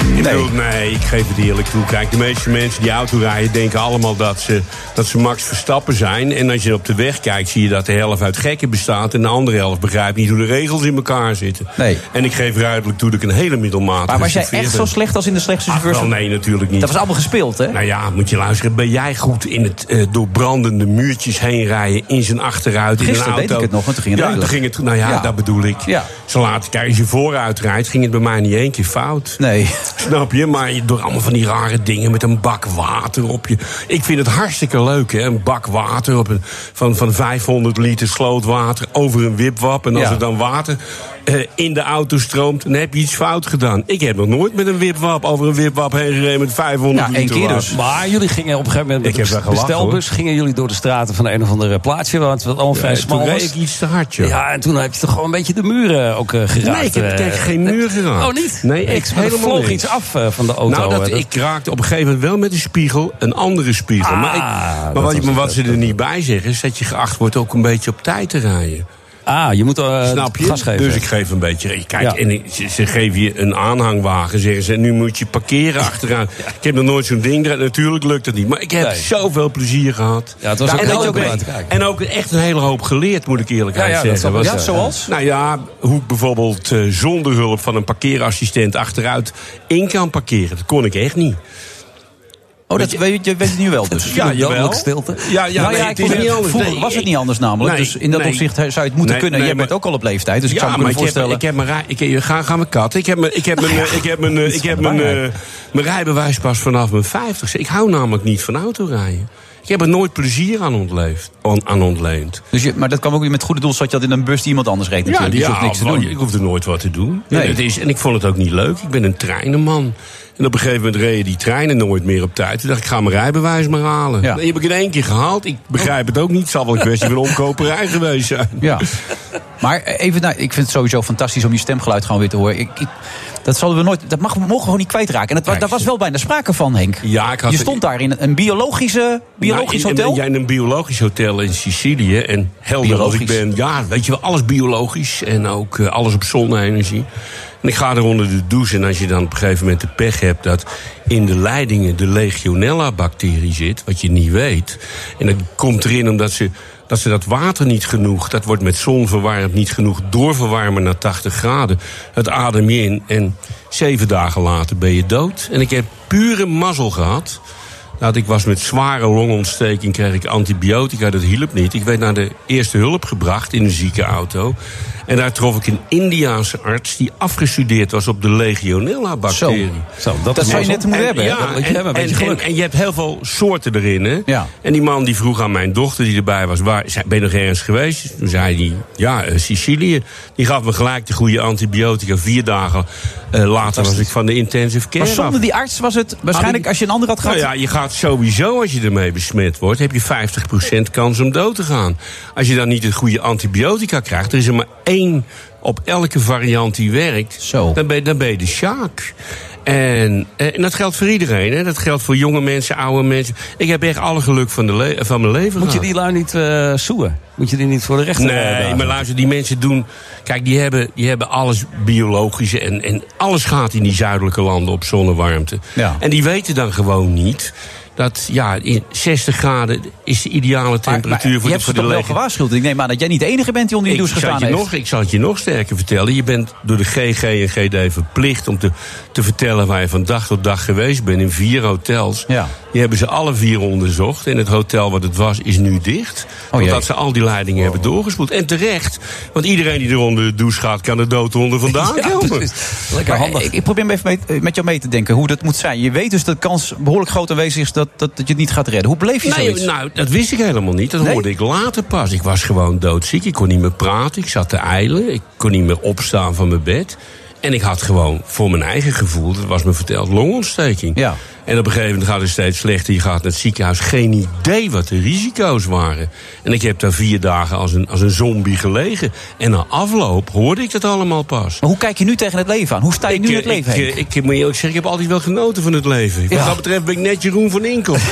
Ik Nee. bedoel, nee, ik geef het eerlijk toe. Kijk, de meeste mensen die auto rijden denken allemaal dat ze, dat ze Max Verstappen zijn. En als je op de weg kijkt, zie je dat de helft uit gekken bestaat. En de andere helft begrijpt niet hoe de regels in elkaar zitten. Nee. En ik geef ruidelijk toe dat ik een hele middelmatige Maar was jij echt ben. zo slecht als in de slechtste Ach, chauffeurs? wel, nee, natuurlijk niet. Dat was allemaal gespeeld, hè? Nou ja, moet je luisteren. Ben jij goed in het eh, door brandende muurtjes heen rijden in zijn achteruit in Gisteren een auto? deed ik het nog, want toen ging het ja, toen ging het. Nou ja, Ja. dat bedoel ik. Ja. Zo laat, kijk, als je vooruit rijdt, ging het bij mij niet één keer fout. Nee. Snap je? Maar door allemaal van die rare dingen met een bak water op je. Ik vind het hartstikke leuk, hè? Een bak water op een, van, van 500 liter slootwater over een wipwap. En als Ja. er dan water eh, in de auto stroomt, dan heb je iets fout gedaan. Ik heb nog nooit met een wipwap over een wipwap heen gereden met 500 Ja, één keer dus. Maar jullie gingen op een gegeven moment Ik met de bestelbus... gingen jullie door de straten van een of andere plaatsje... want het allemaal vrij Ja, smal toen was. reed ik iets te hard, joh. Ja, en toen heb je toch gewoon een beetje de muren ook eh, geraakt. Nee, ik heb eh. tegen geen muur geraakt. Oh, niet? Nee, er helemaal vloog iets af van de auto. Nou, dat, ik raakte op een gegeven moment wel met een spiegel een andere spiegel. Ah, maar ik, dat maar wat, maar wat ze er niet bij zeggen, is dat je geacht wordt ook een beetje op tijd te rijden. Ah, je moet Snap je? gas geven. Dus ik geef een beetje. Kijk, Ja. en ik- ze, ze geven je een aanhangwagen. Zeggen ze, nu moet je parkeren achteraan. Ik heb nog nooit zo'n ding eruit. Natuurlijk lukt dat niet. Maar ik heb Nee. zoveel plezier gehad. Ja, het was Ja, ook en, ook, en ook echt een hele hoop geleerd, moet ik eerlijk Ja, ja, dat zeggen. Want- zijn. Ja, zoals? Nou ja, hoe ik bijvoorbeeld eh, zonder hulp van een parkeerassistent achteruit in kan parkeren. Dat kon ik echt niet. Oh, dat weet je weet het nu wel dus. Ja, jawel. ook stilte. Ja, ja, nou ja, ik niet anders. vroeger was het niet anders namelijk. Nee, dus in dat nee. opzicht zou je het moeten kunnen. Jij bent ook al op leeftijd, dus ik zou me kunnen ik heb, voorstellen... ik heb mijn rij, ik, ga, ga mijn kat. Ik heb mijn, ik heb mijn, eh, ik heb mijn, eh, ik heb mijn, eh, mijn rijbewijs pas vanaf mijn 50. Ik hou namelijk niet van autorijden. Ik heb er nooit plezier aan, ontleefd, aan, aan ontleend. Dus je, maar dat kwam ook weer met goede doel, zat je dat in een bus die iemand anders reed natuurlijk. dus je hoeft niks te doen. Ik hoefde nooit wat te doen. Nee. En, het is, en ik vond het ook niet leuk. Ik ben een treinenman. En op een gegeven moment reden die treinen nooit meer op tijd. Toen dacht ik, ga mijn rijbewijs maar halen. Ja. Die heb ik in één keer gehaald. Ik begrijp het ook niet. Het zal wel een kwestie van omkoperij geweest zijn. Ja. Maar even, nou, ik vind het sowieso fantastisch om je stemgeluid gewoon weer te horen. Ik, ik, dat, zullen we nooit, dat mag, mogen we gewoon niet kwijtraken. En dat, daar was wel bijna sprake van, Henk. Ja, ik had je stond daar in een biologische, biologisch Nou, in, hotel. In, ja, in een biologisch hotel in Sicilië. En helder als ik ben, ja, weet je wel, alles biologisch. En ook eh, alles op zonne-energie. En ik ga er onder de douche. En als je dan op een gegeven moment de pech hebt dat in de leidingen de Legionella-bacterie zit, wat je niet weet. En dat komt erin omdat ze. Dat ze dat water niet genoeg, dat wordt met zon verwarmd, niet genoeg doorverwarmen naar 80 graden. Het adem je in en zeven dagen later ben je dood. En ik heb pure mazzel gehad Nou, ik was met zware longontsteking, kreeg ik antibiotica, dat hielp niet. Ik werd naar de eerste hulp gebracht in een ziekenauto. En daar trof ik een Indiaanse arts die afgestudeerd was op de Legionella-bacterie. Zo, Zo, dat, dat zou je net moeten hebben. Ja, en, hebben, een beetje en, en, geluk. en je hebt heel veel soorten erin, hè? Ja. En die man die vroeg aan mijn dochter die erbij was... Waar, ben je nog ergens geweest? Toen zei hij, ja, eh, Sicilië. Die gaf me gelijk de goede antibiotica. Vier dagen eh, later was ik van de intensive care Maar zonder die arts was het waarschijnlijk, als je een ander had gehad... Nou ja, je gaat sowieso, als je ermee besmet wordt... heb je 50% kans om dood te gaan. Als je dan niet het goede antibiotica krijgt... er is er maar één op elke variant die werkt... Dan, ben, je- dan ben je de sjaak. En, eh, en dat geldt voor iedereen. Hè? Dat geldt voor jonge mensen, oude mensen. Ik heb echt alle geluk van, de le- van mijn leven Moet je die lui niet eh soeën? Moet je die niet voor de rechter eh, Nee, dagen? maar luister, die mensen doen. Kijk, die hebben, die hebben alles biologische. En, en alles gaat in die zuidelijke landen op zonnewarmte. Ja. En die weten dan gewoon niet. Dat ja, in 60 graden is de ideale temperatuur je voor de, voor de wel gewaarschuwd. Ik neem aan dat jij niet de enige bent die onder die douche je heeft. nog, ik zal het je nog sterker vertellen. Je bent door de GG en GD verplicht om te, te vertellen waar je van dag tot dag geweest bent. In vier hotels. Ja. Die hebben ze alle vier onderzocht. En het hotel wat het was, is nu dicht. Oh, jee. omdat ze al die leidingen hebben doorgespoeld. En terecht. Want iedereen die er onder de douche gaat, kan er dood onder vandaan Ja, komen. precies. Maar Ik, ik probeer even mee- eh, met jou mee te denken hoe dat moet zijn. Je weet dus dat de kans behoorlijk groot aanwezig is dat, dat, dat je het niet gaat redden. Hoe beleef je Nee, zoiets? nou, dat wist ik helemaal niet. Dat Nee? hoorde ik later pas. Ik was gewoon doodziek. Ik kon niet meer praten. Ik zat te eilen. Ik kon niet meer opstaan van mijn bed. En ik had gewoon voor mijn eigen gevoel, dat was me verteld, longontsteking. Ja. En op een gegeven moment gaat het steeds slechter. Je gaat naar het ziekenhuis. Geen idee wat de risico's waren. En ik heb daar vier dagen als een, als een zombie gelegen. En na afloop hoorde ik dat allemaal pas. Maar hoe kijk je nu tegen het leven aan? Hoe sta je nu in het Ik, leven ik, heen? ik, ik moet je eerlijk zeggen, ik heb altijd wel genoten van het leven. Wat Ja. dat betreft ben ik net Jeroen van Inkel.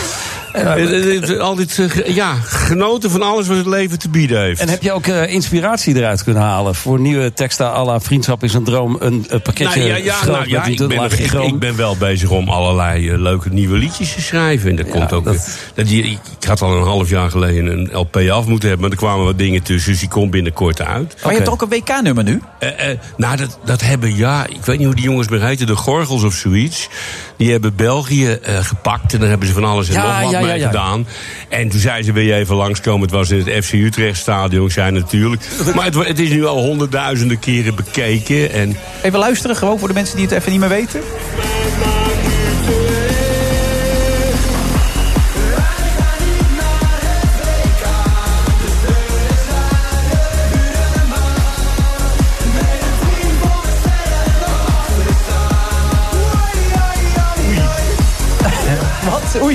Eh, eh, eh, altijd eh, ja, genoten van alles wat het leven te bieden heeft. En heb je ook eh, inspiratie eruit kunnen halen voor nieuwe teksten à la Vriendschap is een droom, een, pakketje Nou, ja, ja, nou, ja, ik, ben, ik, ben wel bezig om allerlei eh, leuke nieuwe liedjes te schrijven. En dat komt ook. dat- dat die, ik, had al een half jaar geleden een LP af moeten hebben, maar er kwamen wat dingen tussen, dus die komt binnenkort uit. Maar je hebt toch ook een WK-nummer nu? Eh, eh, nou, dat, dat hebben, ja, ik weet niet hoe die jongens meer heten, de Gorgels of zoiets. Die hebben België eh, gepakt en daar hebben ze van alles en Ja, nog wat ja, mee ja. gedaan. En toen zei ze, wil je even langskomen? Het was in het FC Utrecht stadion. Zei natuurlijk. Maar het is nu al honderdduizenden keren bekeken. En Even luisteren, gewoon voor de mensen die het even niet meer weten.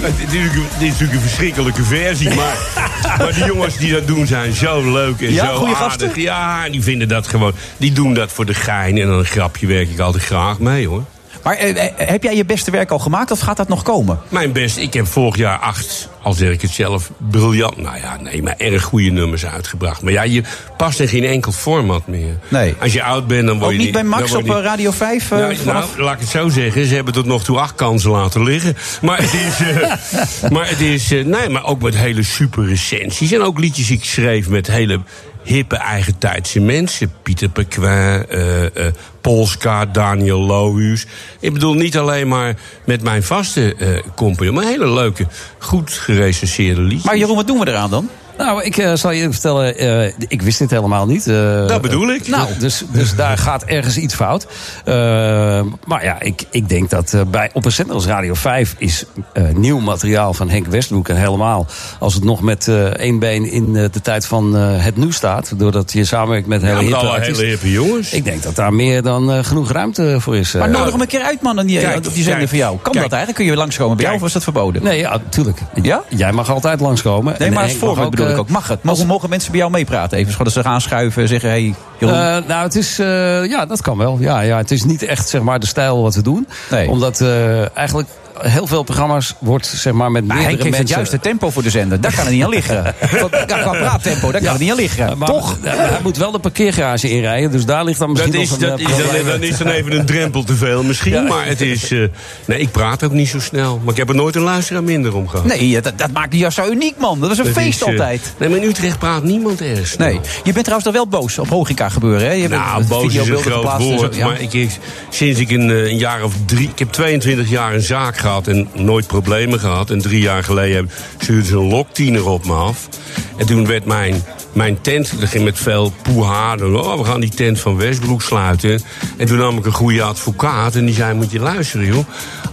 Het is natuurlijk- Dit is natuurlijk een verschrikkelijke versie, maar, maar die jongens die dat doen zijn zo leuk en Ja, zo aardig. gasten? Ja, die vinden dat gewoon. Die doen dat voor de gein en dan een grapje werk ik altijd graag mee hoor. Maar eh, eh, heb jij je beste werk al gemaakt of gaat dat nog komen? Mijn best, ik heb vorig jaar acht, al zeg ik het zelf, briljant, nou ja, nee, maar erg goede nummers uitgebracht. Maar ja, je past in geen enkel format meer. Nee. Als je oud bent, dan word Ook je niet bij Max op eh, niet- Radio 5? eh, Nou, vanaf... nou, laat ik het zo zeggen. Ze hebben tot nog toe acht kansen laten liggen. Maar het is. maar het is. nee, maar ook met hele super recensies. En ook liedjes die ik schreef met hele hippe eigentijdse mensen. Pieter Pequin, eh, eh, Polska, Daniel Lohuus. Ik bedoel niet alleen maar met mijn vaste eh compagnon, maar hele leuke, goed gerecenseerde liedjes. Maar Jeroen, wat doen we eraan dan? Nou, ik eh, zal je vertellen, eh, ik wist dit helemaal niet. eh, Dat bedoel ik. Nou, dus, dus daar gaat ergens iets fout. Maar ja, ik, ik denk dat eh, bij, op een zender als Radio 5 is eh, nieuw materiaal van Henk Westbroek. En helemaal als het nog met eh, één been in eh, de tijd van eh, het nu staat. Doordat je samenwerkt met hele Ja, hippe hele hippe jongens. Ik denk dat daar meer dan eh, genoeg ruimte voor is. Maar nodig hem een keer uit, man, die, Kijk, die zender van jou. Kan kijk. dat eigenlijk? Kun je langskomen bij jou of is dat verboden? Nee, ja, natuurlijk. Ja? Jij mag altijd langskomen. Nee, maar als voorbeeld eh, ook. Mag het? Mogen, mogen mensen bij jou meepraten? Even ze gaan schuiven, zeggen... Hey, Jeroen. Eh, nou, het is, eh, ja, dat kan wel. Ja, ja, het is niet echt zeg maar, de stijl wat we doen. Nee. Omdat eigenlijk heel veel programma's wordt zeg maar, met meerdere Henk het juiste tempo voor de zender. Daar kan het niet aan liggen. Qua qua praattempo, daar kan het niet aan liggen. Maar, Toch? eh, hij moet wel de parkeergarage inrijden, dus daar ligt dan misschien Dat is, nog een dat, eh, is, dan, is dan even een drempel te veel misschien. Maar het is. eh, nee, ik praat ook niet zo snel. Maar ik heb er nooit een luisteraar minder om gehad. Nee, dat, dat maakt jou zo uniek, man. Dat is een Dat feest is, eh, altijd. Nee, maar in Utrecht praat niemand erg snel. Nee. Je bent trouwens dan wel boos op Hogica gebeuren, hè? Je Nou, hebt boos is een videobeelden groot ja. Maar ik, sinds ik een, eh, een jaar of drie... Ik heb 22 jaar een zaak en nooit problemen gehad. En drie jaar geleden stuurde ze een loktiener op me af. En toen werd mijn, mijn tent, dat ging met veel poehaden. Oh, we gaan die tent van Westbroek sluiten. En toen nam ik een goede advocaat en die zei, moet je luisteren joh.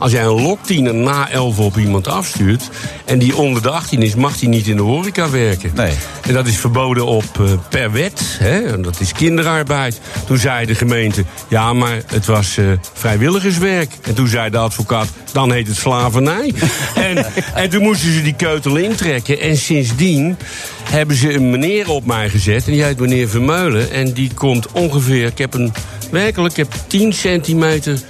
Als jij een loktiener na 11 op iemand afstuurt... en die onder de 18 is, mag die niet in de horeca werken. Nee. En dat is verboden op eh, per wet. Hè? En dat is kinderarbeid. Toen zei de gemeente, ja, maar het was eh, vrijwilligerswerk. En toen zei de advocaat, dan heet het slavernij. en, en toen moesten ze die keutel intrekken. En sindsdien hebben ze een meneer op mij gezet. En die heet meneer Vermeulen. En die komt ongeveer, ik heb een, werkelijk, ik heb 10 centimeter...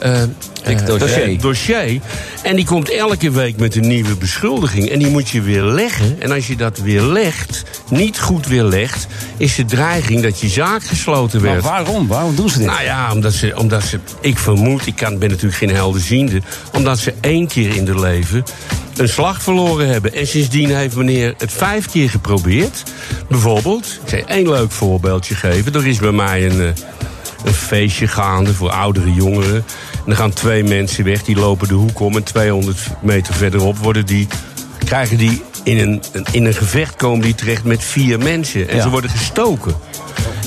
eh, dossier. dossier. En die komt elke week met een nieuwe beschuldiging. En die moet je weer leggen. En als je dat weer legt, niet goed weer legt... is de dreiging dat je zaak gesloten Maar werd. waarom? Waarom doen ze dit? Nou ja, omdat ze, omdat ze ik vermoed, ik kan, ben natuurlijk geen helderziende... omdat ze één keer in hun leven een slag verloren hebben. En sindsdien heeft meneer het vijf keer geprobeerd. Bijvoorbeeld, ik zal één leuk voorbeeldje geven. Er is bij mij een, eh, een feestje gaande voor oudere jongeren. En dan gaan twee mensen weg, die lopen de hoek om... en 200 meter verderop worden die, krijgen die in een, in een gevecht komen die terecht met vier mensen. En Ja. ze worden gestoken.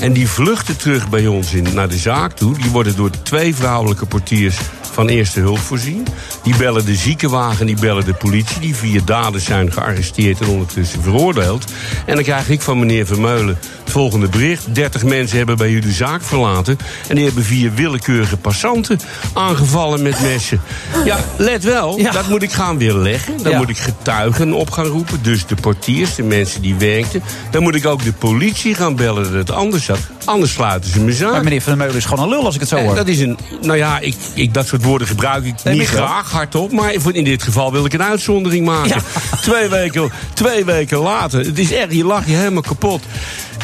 En die vluchten terug bij ons in, naar de zaak toe. Die worden door twee vrouwelijke portiers van eerste hulp voorzien. Die bellen de ziekenwagen, die bellen de politie. Die vier daders zijn gearresteerd en ondertussen veroordeeld. En dan krijg ik van meneer Vermeulen het volgende bericht. 30 mensen hebben bij de zaak verlaten. En die hebben vier willekeurige passanten aangevallen met messen. Ja, let wel, dat moet ik gaan weer leggen. Dan Ja. moet ik getuigen op gaan roepen. Dus de portiers, de mensen die werkten. Dan moet ik ook de politie gaan bellen dat het anders zat. Anders sluiten ze mijn zaak. Maar meneer Van der Meulen is gewoon een lul als ik het zo Eh, hoor. Dat is een. Nou ja, ik, ik, dat soort woorden gebruik ik Nee, niet graag hardop. Maar in dit geval wil ik een uitzondering maken. Twee, weken, twee weken later, het is echt, je lacht je helemaal kapot.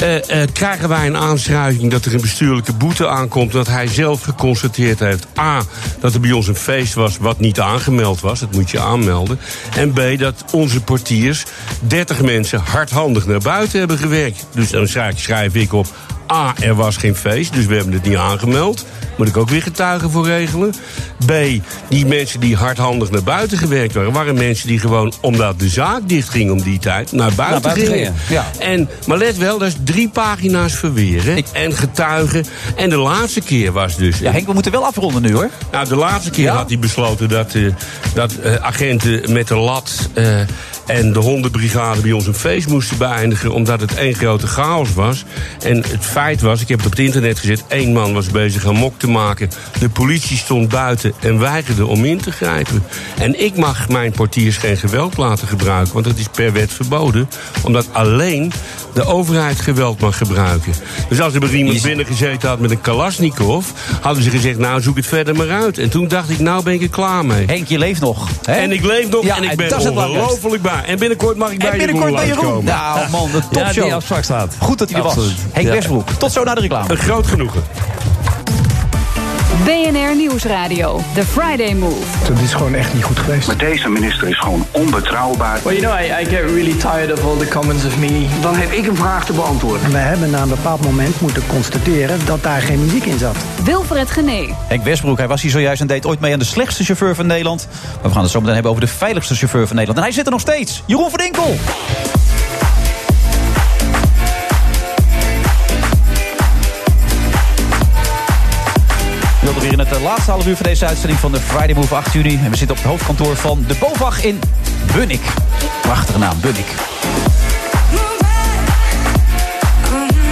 Eh, eh, krijgen wij een aanschrijving dat er een bestuurlijke boete aankomt. Dat hij zelf geconstateerd heeft. A. Dat er bij ons een feest was wat niet aangemeld was. Dat moet je aanmelden. En B. Dat onze portiers 30 mensen hardhandig naar buiten hebben gewerkt. Dus dan schrijf, schrijf ik op. A, er was geen feest, dus we hebben het niet aangemeld. Moet ik ook weer getuigen voor regelen. B, die mensen die hardhandig naar buiten gewerkt waren... waren mensen die gewoon, omdat de zaak dichtging om die tijd... naar buiten, buiten gingen. gingen, ja. En, maar let wel, dat is drie pagina's verweren. En getuigen. En de laatste keer was dus... Ja, Henk, we moeten wel afronden nu hoor. Nou, de laatste keer had hij besloten dat, eh, dat eh, agenten met de lat eh, en de hondenbrigade bij ons een feest moesten beëindigen. Omdat het één grote chaos was. En het feit was, ik heb het op het internet gezet, één man was bezig een mok te maken. De politie stond buiten en weigerde om in te grijpen. En ik mag mijn portiers geen geweld laten gebruiken, want dat is per wet verboden. Omdat alleen de overheid geweld mag gebruiken. Dus als er bij iemand binnen gezeten had met een Kalasnikov, hadden ze gezegd, nou zoek het verder maar uit. En toen dacht ik, nou ben ik er klaar mee. Henk, je leeft nog. Hè? En ik leef nog Ja, en ik en ben dat is het belangrijkste. ongelooflijk bij. En binnenkort mag ik bij En binnenkort bij Jeroen. Nou man, de Ja, topshow. die afspraak staat. Goed dat hij er was. Henk Ja. Westbroek. Tot zo naar de reclame. Een groot genoegen. BNR Nieuwsradio. The Friday Move. Dat is gewoon echt niet goed geweest. Maar deze minister is gewoon onbetrouwbaar. Well, you know, I, I get really tired of all the comments of me. Dan heb ik een vraag te beantwoorden. En wij hebben na een bepaald moment moeten constateren dat daar geen muziek in zat. Wilfred Gené. Henk Westbroek, hij was hier zojuist en deed ooit mee aan de slechtste chauffeur van Nederland. Maar we gaan het zo meteen hebben over de veiligste chauffeur van Nederland. En hij zit er nog steeds. Jeroen van Dinkel. Het eh, laatste half uur van deze uitzending van de Friday Move 8 juni. En we zitten op het hoofdkantoor van de BOVAG in Bunnik. Prachtige naam, Bunnik.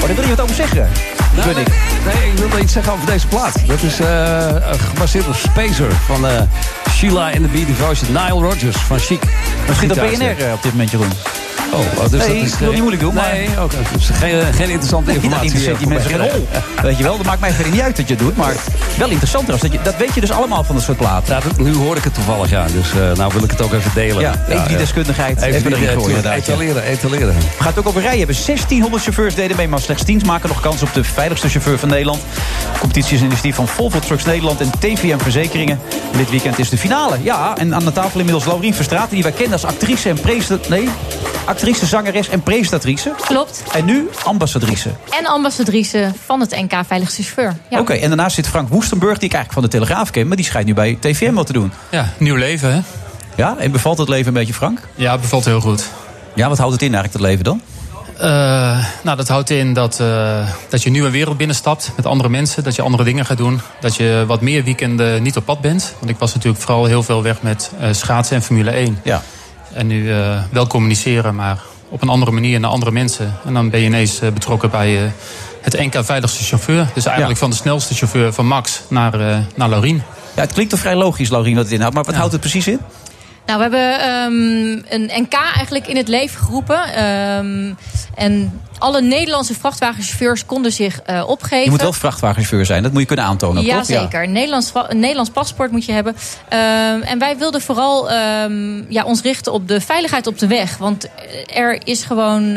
Oh, daar wil je wat over zeggen. Nou, Bunnik. nee, ik wilde iets zeggen over deze plaat. Dat is eh, gebaseerd op Spacer van eh, Sheila and the Bee Devotion. Nile Rodgers van Chic. Misschien dat Gitaarster. BNR op dit moment, Jeroen. Oh, dus Nee, dat is, ik wil niet moeilijk doen, maar- Nee. Dus geen, geen interessante informatie. die eh, mensen geen voorbij. hol. Weet je wel, dat maakt mij verder niet uit dat je het doet. Maar wel interessanter als dat je... Dat weet je dus allemaal van dat soort platen. Ja, dat- nu hoor ik het toevallig, ja. Dus eh, nou wil ik het ook even delen. Ja, even die deskundigheid. Even, Even erin gooien, eh, inderdaad. Etaleren, etaleren. We gaan het ook over rijden. We hebben 1600 chauffeurs deden mee, maar slechts 10 maken nog kans op de veiligste chauffeur van Nederland. De competitie is initiatief van Volvo Trucks Nederland en TVM Verzekeringen. En dit weekend is de finale. Ja, en aan de tafel inmiddels Laurien Verstraeten, die wij kennen als actrice en presentator. Nee, Actrice, zangeres en presentatrice. Klopt. En nu ambassadrice. En ambassadrice van het NK Veiligste Chauffeur. Ja. Oké, en daarnaast zit Frank Woestenburg, die ik eigenlijk van de Telegraaf ken... maar die schijnt nu bij TVM wat te doen. Ja, nieuw leven, hè? Ja, en bevalt het leven een beetje, Frank? Ja, het bevalt heel goed. Ja, wat houdt het in eigenlijk, dat leven dan? Eh, nou, dat houdt in dat, eh, dat je een nieuwe wereld binnenstapt met andere mensen. Dat je andere dingen gaat doen. Dat je wat meer weekenden niet op pad bent. Want ik was natuurlijk vooral heel veel weg met eh, schaatsen en Formule 1. Ja. En nu eh, wel communiceren, maar op een andere manier naar andere mensen. En dan ben je ineens eh, betrokken bij eh, het NK Veiligste Chauffeur. Dus eigenlijk van de snelste chauffeur van Max naar, naar Laurien. Ja, het klinkt toch vrij logisch, Laurien, wat het inhoudt. Maar wat houdt het precies in? Nou, we hebben ehm, een NK eigenlijk in het leven geroepen. Ehm, en alle Nederlandse vrachtwagenchauffeurs konden zich eh, opgeven. Je moet wel vrachtwagenchauffeur zijn, dat moet je kunnen aantonen, Ja, toch? zeker. Een Nederlands, een Nederlands paspoort moet je hebben. Ehm, en wij wilden vooral ja, ons richten op de veiligheid op de weg. Want er is gewoon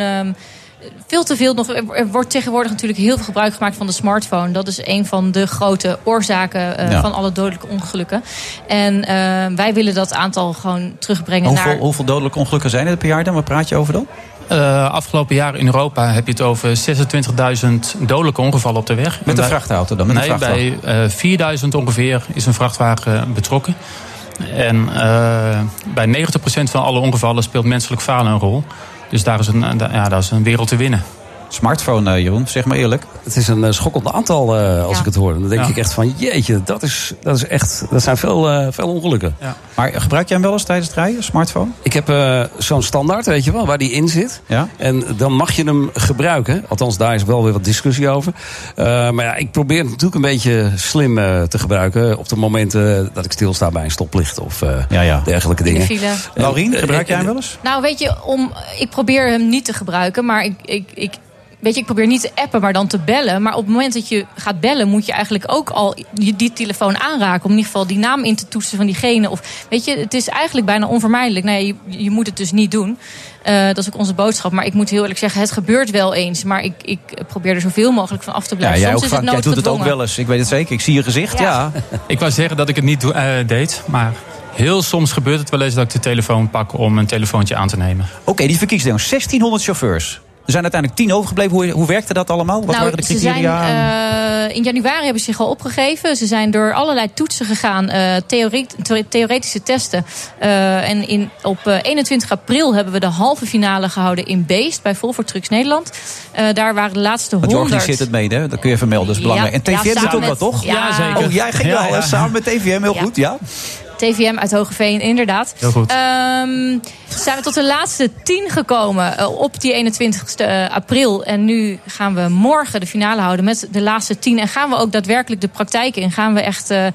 veel te veel nog. Er wordt tegenwoordig natuurlijk heel veel gebruik gemaakt van de smartphone. Dat is een van de grote oorzaken eh, Ja. van alle dodelijke ongelukken. En ehm, wij willen dat aantal gewoon terugbrengen Hoeveel, naar. hoeveel dodelijke ongelukken zijn er per jaar dan? Waar praat je over dan? Eh, afgelopen jaar in Europa heb je het over 26.000 dodelijke ongevallen op de weg. Met bij- vrachtauto dan? Met nee, vrachtwagen? bij eh 4000 ongeveer is een vrachtwagen betrokken. En eh, bij 90% van alle ongevallen speelt menselijk falen een rol. Dus daar is een, eh, ja, daar is een wereld te winnen. Smartphone, eh, Jeroen, zeg maar eerlijk. Het is een eh, schokkend aantal eh, als Ja. ik het hoor. Dan denk Ja. ik echt van, jeetje, dat, is, dat, is echt, dat zijn veel, eh, veel ongelukken. Maar gebruik jij hem wel eens tijdens het rijden, smartphone? Ik heb eh, zo'n standaard, weet je wel, waar die in zit. Ja? En dan mag je hem gebruiken. Althans, daar is wel weer wat discussie over. Eh, maar ja, ik probeer het natuurlijk een beetje slim eh, te gebruiken. Op de momenten dat ik stilsta bij een stoplicht of eh, dergelijke In de dingen. Laurien, gebruik jij hem wel eens? Nou, weet je, om, ik probeer hem niet te gebruiken, maar ik, ik, ik, weet je, ik probeer niet te appen, maar dan te bellen. Maar op het moment dat je gaat bellen, moet je eigenlijk ook al die, die telefoon aanraken. Om in ieder geval die naam in te toetsen van diegene. Of, weet je, het is eigenlijk bijna onvermijdelijk. Nee, je, je moet het dus niet doen. Eh, dat is ook onze boodschap. Maar ik moet heel eerlijk zeggen, het gebeurt wel eens. Maar ik, ik probeer er zoveel mogelijk van af te Ja, blijven. jij, Soms ook, is het jij doet het ook wel eens. Ik weet het zeker. Ik zie je gezicht, ja. Ik wou zeggen dat ik het niet eh, deed, maar heel soms gebeurt het wel eens dat ik de telefoon pak om een telefoontje aan te nemen. Oké, die verkiezing. 1600 chauffeurs. Er zijn uiteindelijk 10 overgebleven. Hoe, hoe werkte dat allemaal? Wat waren de Nou, ze zijn, criteria? eh, in januari hebben ze zich al opgegeven. Ze zijn door allerlei toetsen gegaan, eh, theorie- theoretische testen. Eh, en in, op eh, 21 april hebben we de halve finale gehouden in Beest bij Volvo Trucks Nederland. Eh, daar waren de laatste Want je 100. organiseert het mee, hè? Dat kun je even melden, dat is belangrijk. Ja, en TVM ja, doet ook met- toch? Ja, zeker. Oh, jij ging Ja, wel, samen met TVM, heel goed, ja? TVM uit Hogeveen, inderdaad. Heel goed. Ehm, zijn we tot de laatste tien gekomen eh, op die 21 april. En nu gaan we morgen de finale houden met de laatste tien. En gaan we ook daadwerkelijk de praktijk in. Gaan we echt eh,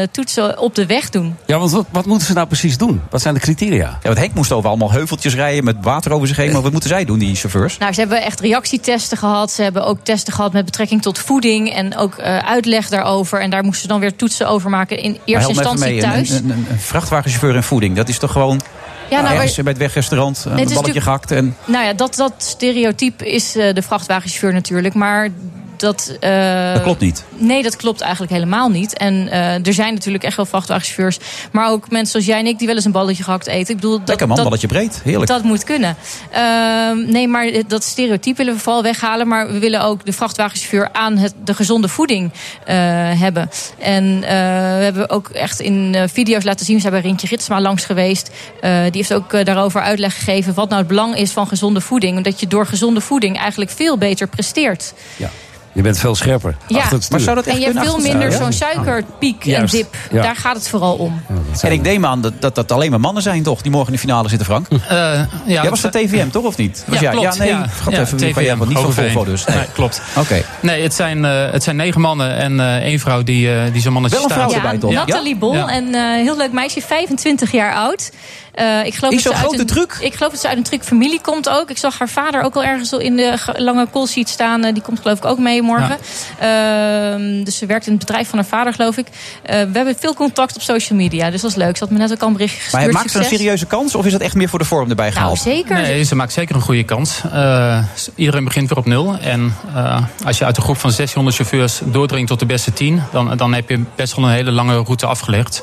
eh, toetsen op de weg doen. Ja, want wat, wat moeten ze nou precies doen? Wat zijn de criteria? Ja, want Henk moest over allemaal heuveltjes rijden met water over zich heen. Maar wat moeten zij doen, die chauffeurs? Nou, ze hebben echt reactietesten gehad. Ze hebben ook testen gehad met betrekking tot voeding. En ook eh, uitleg daarover. En daar moesten ze dan weer toetsen over maken in eerste instantie thuis. Een, een, een vrachtwagenchauffeur en voeding, dat is toch gewoon... Ja, nou, ergens bij het wegrestaurant een balletje gehakt en... Nou ja, dat, dat stereotype is eh, de vrachtwagenchauffeur natuurlijk. Maar dat... eh, Dat klopt niet. Nee, dat klopt eigenlijk helemaal niet. En eh, er zijn natuurlijk echt wel vrachtwagenchauffeurs. Maar ook mensen zoals jij en ik die wel eens een balletje gehakt eten. Ik bedoel, dat, Lekker man, dat, balletje breed. Heerlijk. dat moet kunnen. Ehm, nee, maar dat stereotype willen we vooral weghalen. Maar we willen ook de vrachtwagenchauffeur aan het, de gezonde voeding eh, hebben. En we hebben ook echt in video's laten zien. We zijn bij Rintje Ritsma langs geweest. Die heeft ook daarover uitleg gegeven wat nou het belang is van gezonde voeding. Dat je door gezonde voeding eigenlijk veel beter presteert. Je bent veel scherper. Ja, achter het stuur. en je hebt veel minder zo'n suikerpiek en dip. ja. Daar gaat het vooral om. En ik neem aan dat, dat dat alleen maar mannen zijn, toch? Die morgen in de finale zitten, Frank. ja, Jij was van TVM, toch? Of niet? Was Ja, jij? klopt. Ja, nee, ja. gaat Ja, even van jij, want niet van. Volvo dus. Nee, klopt. Oké. Nee, het zijn, eh, het zijn negen mannen en eh, één vrouw die, eh, die zo'n mannetje Wel een staat. vrouw erbij, toch? Ja. Nathalie Bol, Ja. een eh, heel leuk meisje, 25 jaar oud. Eh, ik geloof Is dat zo'n ze uit grote een, Ik geloof dat ze uit een truc familie komt ook. Ik zag haar vader ook al ergens in de ge- lange call sheet staan. Eh, die komt geloof ik ook mee morgen. Ehm, dus ze werkt in het bedrijf van haar vader, geloof ik. Eh, we hebben veel contact op social media, dus dat is leuk. Ze had me net ook al een berichtje gestuurd. Maar maakt ze een serieuze kans? Of is dat echt meer voor de vorm erbij gehaald? Nou, zeker. Nee, ze maakt zeker een goede kans. Eh, iedereen begint weer op nul. En eh, als je uit een groep van 600 chauffeurs doordringt tot de beste 10... Dan, dan heb je best wel een hele lange route afgelegd.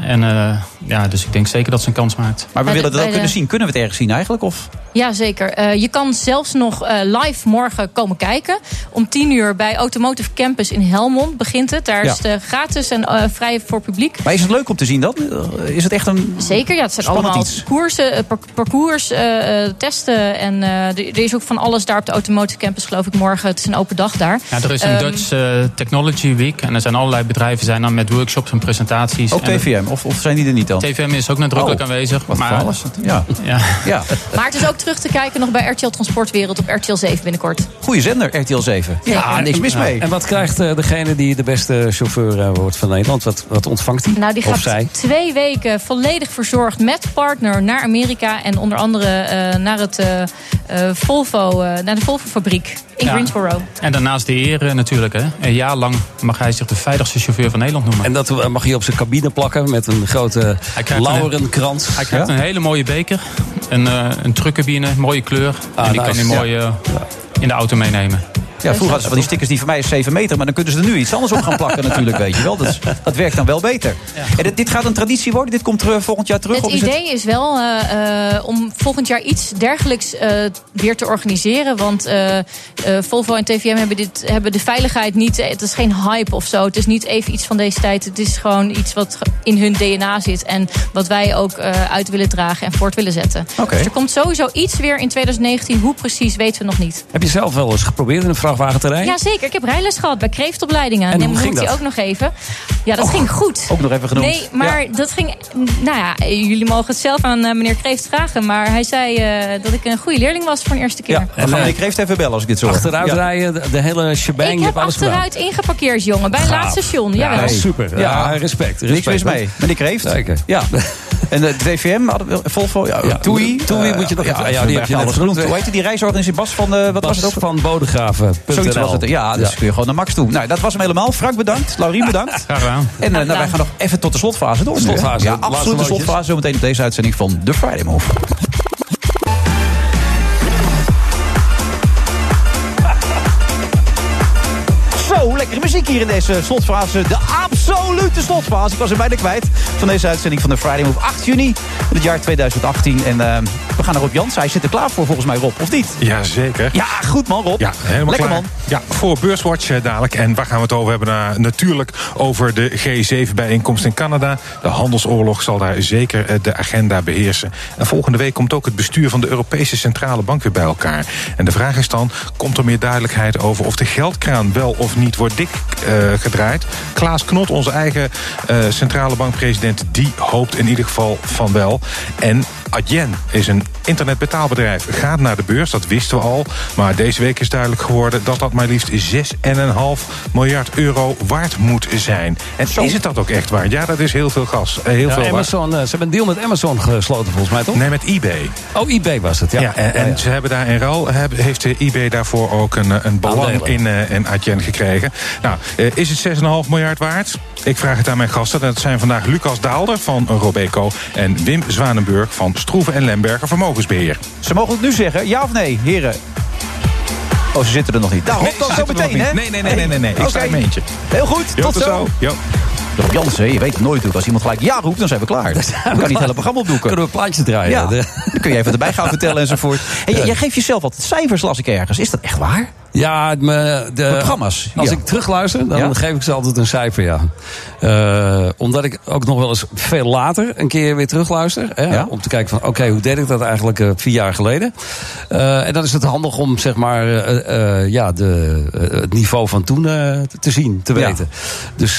En eh, ja, dus ik denk zeker dat ze een kans maakt. Maar we Bij de- willen dat ook de- kunnen zien. Kunnen we het ergens zien eigenlijk? Of? Ja, zeker. Eh, je kan zelfs nog eh, live morgen komen kijken. Om 10 uur bij Automotive Campus in Helmond begint het. Daar Ja. is het gratis en eh, vrij voor publiek. Maar is het leuk om te zien dan? Is het echt een. Zeker, ja, het zijn allemaal iets. koersen, par- parcours, eh, eh, testen. En eh, er, is ook van alles daar op de Automotive Campus, geloof ik, morgen. Het is een open dag daar. Ja, er is een Ehm, Dutch Technology Week. En er zijn allerlei bedrijven zijn dan met workshops en presentaties. Ook En TVM? Of, of zijn die er niet dan? TVM is ook nadrukkelijk Oh, aanwezig. wat maar, voor alles. Ja. Ja. ja. Maar het is ook terug te kijken nog bij RTL Transportwereld op RTL 7 binnenkort. Goeie zender, RTL 7. Ja, niks mis Ja. mee. En wat krijgt eh, degene die de beste chauffeur eh, wordt van Nederland? Wat, wat ontvangt hij? Nou, die gaat zij? twee weken volledig verzorgd met partner naar Amerika. En onder andere eh, naar, het, Volvo, eh, naar de Volvo-fabriek in Ja. Greensboro. En daarnaast de eer eh, natuurlijk. Hè. Een jaar lang mag hij zich de veiligste chauffeur van Nederland noemen. En dat mag hij op zijn cabine plakken met een grote lauwerenkrans. Hij krijgt Ja? een hele mooie beker. Een, eh een mooie kleur. Ah, en die nice. kan hij mooi eh, in de auto meenemen. Ja, vroeger hadden ze van die stickers die voor mij is 7 meter. Maar dan kunnen ze er nu iets anders op gaan plakken natuurlijk, weet je wel. Dat, is- dat werkt dan wel beter. En dit, dit gaat een traditie worden? Dit komt terug, volgend jaar terug? Het of is idee is wel eh, eh, om volgend jaar iets dergelijks eh, weer te organiseren. Want eh, eh, Volvo en TVM hebben, dit, hebben de veiligheid niet. Het is geen hype of zo. Het is niet even iets van deze tijd. Het is gewoon iets wat in hun DNA zit. En wat wij ook eh, uit willen dragen en voort willen zetten. Oké. Dus er komt sowieso iets weer in 2019. Hoe precies weten we nog niet. Heb je zelf wel eens geprobeerd in een vrachtwagen te rijden? Jazeker, ik heb rijles gehad bij kreeftopleidingen. En Neem hoe ging dat? ook nog even. Ja, dat ging goed. Ook nog even genoemd. Nee, maar dat ging. Nou ja, jullie mogen het zelf aan eh, meneer Kreeft vragen. Maar hij zei eh, dat ik een goede leerling was voor een eerste keer. Ja, dan gaan we Kreeft even bellen als ik dit zo hoor. Achteruit Ja. rijden, de, de hele shebang, ik heb hebt alles gedaan. achteruit ingeparkeerd, jongen. Bij een Gaaf. laatste station. Ja, Jawel. super. Ja, respect. Niks respect. mis mee. Meneer Kreeft. Zeker. Ja. En de TVM, hadden we- Volvo, ja, Ja, TUI. TUI eh, moet je nog even- ja, die heb je net genoemd. Hoe heette die reisorganisatie? Bas van, eh, wat was het ook? van Bodegraven. Zoiets was het. Ja, dus kun je gewoon naar Max toe. Nou, dat was hem helemaal. Frank bedankt. Laurien bedankt. Graag gedaan. En eh, nou, wij gaan nog even tot de slotfase door. Slotfase, Ja, absoluut de slotfase. Zometeen op deze uitzending van The Friday Move. Hier in deze slotfase. De absolute slotfase. Ik was er bijna kwijt van deze uitzending van de Friday Move. 8 juni het jaar 2018. En eh, we gaan naar Rob Jans. Hij zit er klaar voor volgens mij, Rob. Of niet? Ja, zeker. Ja, goed man, Rob. Ja, helemaal Lekker klaar. man. Ja, voor Beurswatch eh, dadelijk. En waar gaan we het over hebben? Nou, natuurlijk over de G7-bijeenkomst in Canada. De handelsoorlog zal daar zeker eh, de agenda beheersen. En volgende week komt ook het bestuur van de Europese Centrale Bank weer bij elkaar. En de vraag is dan, komt er meer duidelijkheid over... of de geldkraan wel of niet wordt dik gedraaid? Klaas Knot, onze eigen eh, centrale bankpresident... die hoopt in ieder geval van wel. En Adyen is een internetbetaalbedrijf. Gaat naar de beurs, dat wisten we al. Maar deze week is duidelijk geworden dat dat maar liefst 6,5 miljard euro waard moet zijn. En is het dat ook echt waard? Ja, dat is heel veel gas. eh, Heel Ja, veel. Amazon, eh, ze hebben een deal met Amazon gesloten volgens mij, toch? Nee, met eBay. Oh, eBay was het, ja. Ja, en, en ze hebben daar in ruil heeft de eBay daarvoor ook een, eh, een belang Aandelen. in, eh in Adyen gekregen. Nou, eh, is het 6,5 miljard waard? Ik vraag het aan mijn gasten. Dat zijn vandaag Lucas Daalder van Robeco en Wim Zwanenburg van Stroeven en Lemberger Vermogensbeheer. Ze mogen het nu zeggen, ja of nee, heren? Oh, ze zitten er nog niet. Nou, Nee, dan zo meteen, hè? Nee, nee, nee, nee, nee, nee. Ik Oké. sta in mijn eentje. Heel goed, Jo, tot, tot zo. zo. Jo. Rob Jansen, je weet het nooit natuurlijk. Als iemand gelijk ja roept, dan zijn we klaar. Dan kan niet het hele programma opdoeken. Kunnen we plaatjes draaien? Ja, dan kun je even erbij gaan vertellen enzovoort. En jij, jij geeft jezelf altijd cijfers, las ik ergens. Is dat echt waar? Ja, me, de, programma's, Als ja. ik terugluister, dan Ja? geef ik ze altijd een cijfer, ja. Eh, omdat ik ook nog wel eens veel later een keer weer terugluister. Hè, Ja? Om te kijken van, oké, hoe deed ik dat eigenlijk eh, vier jaar geleden? Eh, en dan is het handig om, zeg maar, ja, de, het niveau van toen te zien, te weten. Dus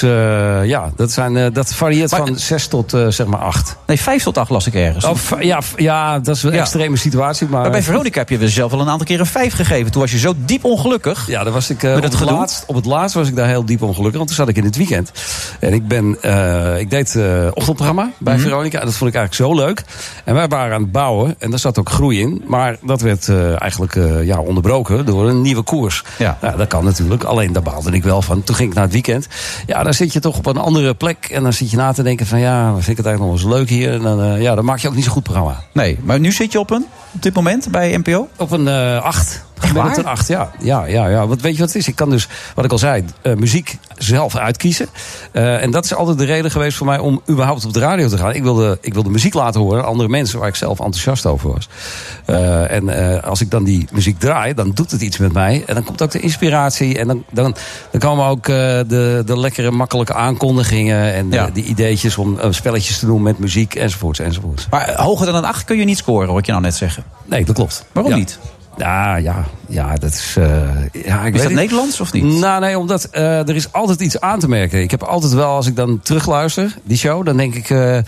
ja, dat, zijn, dat varieert Maar- van zes tot, zeg maar, acht. Nee, vijf tot acht las ik ergens. Oh, v- ja, ja, dat is een extreme situatie. Maar, maar bij Veronica heb je jezelf al een aantal keer een vijf gegeven. Toen was je zo diep ongelukkig. Ja, daar was ik, eh, Met op, het het gedoe? laatst, op het laatst was ik daar heel diep ongelukkig. Want toen zat ik in het weekend. En ik, ben, eh, ik deed eh ochtendprogramma bij Mhm. Veronica. En dat vond ik eigenlijk zo leuk. En wij waren aan het bouwen. En daar zat ook groei in. Maar dat werd eigenlijk ja, onderbroken door een nieuwe koers. Ja. Nou, dat kan natuurlijk. Alleen daar baalde ik wel van. Toen ging ik naar het weekend. Ja, dan zit je toch op een andere plek. En dan zit je na te denken van ja, vind ik het eigenlijk nog wel eens leuk hier. En dan, ja, dan maak je ook niet zo goed programma. Nee, maar nu zit je op een, op dit moment bij NPO? Op een eh, acht. Ik ben een acht, ja. ja, ja, ja. Want weet je wat het is? Ik kan dus, wat ik al zei, eh, muziek zelf uitkiezen. Eh, en dat is altijd de reden geweest voor mij om überhaupt op de radio te gaan. Ik wilde, ik wilde muziek laten horen andere mensen waar ik zelf enthousiast over was. Eh, en als ik dan die muziek draai, dan doet het iets met mij. En dan komt ook de inspiratie. En dan, dan, dan komen ook de, de lekkere, makkelijke aankondigingen. En die ideetjes om spelletjes te doen met muziek, enzovoorts, enzovoorts. Maar hoger dan een 8 kun je niet scoren, hoor ik je nou net zeggen. Nee, dat klopt. Waarom Ja. niet? Ja, ja, ja, dat is. eh, ja, ik Is weet dat niet. Nederlands of niet? Nou, nee, omdat eh, er is altijd iets aan te merken. Ik heb altijd wel, als ik dan terugluister, die show, dan denk ik. eh,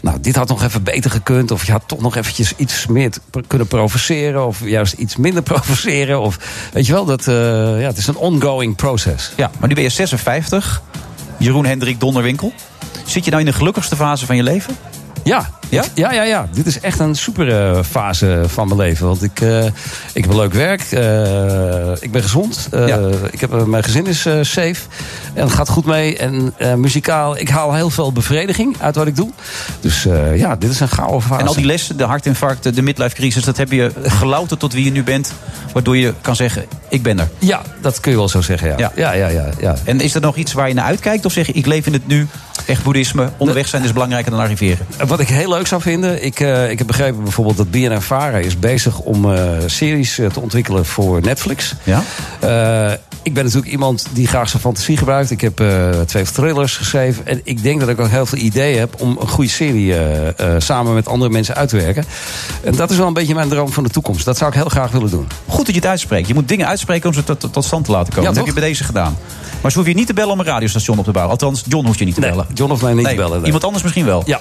nou, dit had nog even beter gekund. Of je had toch nog eventjes iets meer kunnen provoceren. Of juist iets minder provoceren. Of weet je wel, dat, ja, het is een ongoing proces. Ja, maar nu ben je 56. Jeroen Hendrik Donderwinkel. Zit je nou in de gelukkigste fase van je leven? Ja, ja? ja, ja, ja. Dit is echt een super fase van mijn leven. Want ik, eh, ik heb een leuk werk. eh, ik ben gezond. eh, ik heb, mijn gezin is safe. En het gaat goed mee. En muzikaal, ik haal heel veel bevrediging uit wat ik doe. Dus ja, dit is een gouden fase. En al die lessen, de hartinfarct, de midlife crisis, dat heb je gelouterd tot wie je nu bent. Waardoor je kan zeggen, ik ben er. Ja, dat kun je wel zo zeggen, ja. Ja, ja, ja. ja, ja. En is er nog iets waar je naar uitkijkt? Of zeg je, ik leef in het nu, echt boeddhisme, onderweg zijn is belangrijker dan arriveren? Wat ik heel leuk zou vinden, ik, eh, ik heb begrepen bijvoorbeeld dat BNN Vara is bezig om eh, series eh, te ontwikkelen voor Netflix. Ja? Ik ben natuurlijk iemand die graag zijn fantasie gebruikt. Ik heb twee thrillers geschreven. En ik denk dat ik ook heel veel ideeën heb om een goede serie samen met andere mensen uit te werken. En dat is wel een beetje mijn droom van de toekomst. Dat zou ik heel graag willen doen. Goed dat je het uitspreekt. Je moet dingen uitspreken om ze tot, tot- tot stand te laten komen. Ja, dat heb je bij deze gedaan. Maar ze hoef je niet te bellen om een radiostation op te bouwen. Althans, John hoeft je niet te bellen. John hoeft mij niet Nee, bellen. Iemand anders misschien wel? Ja.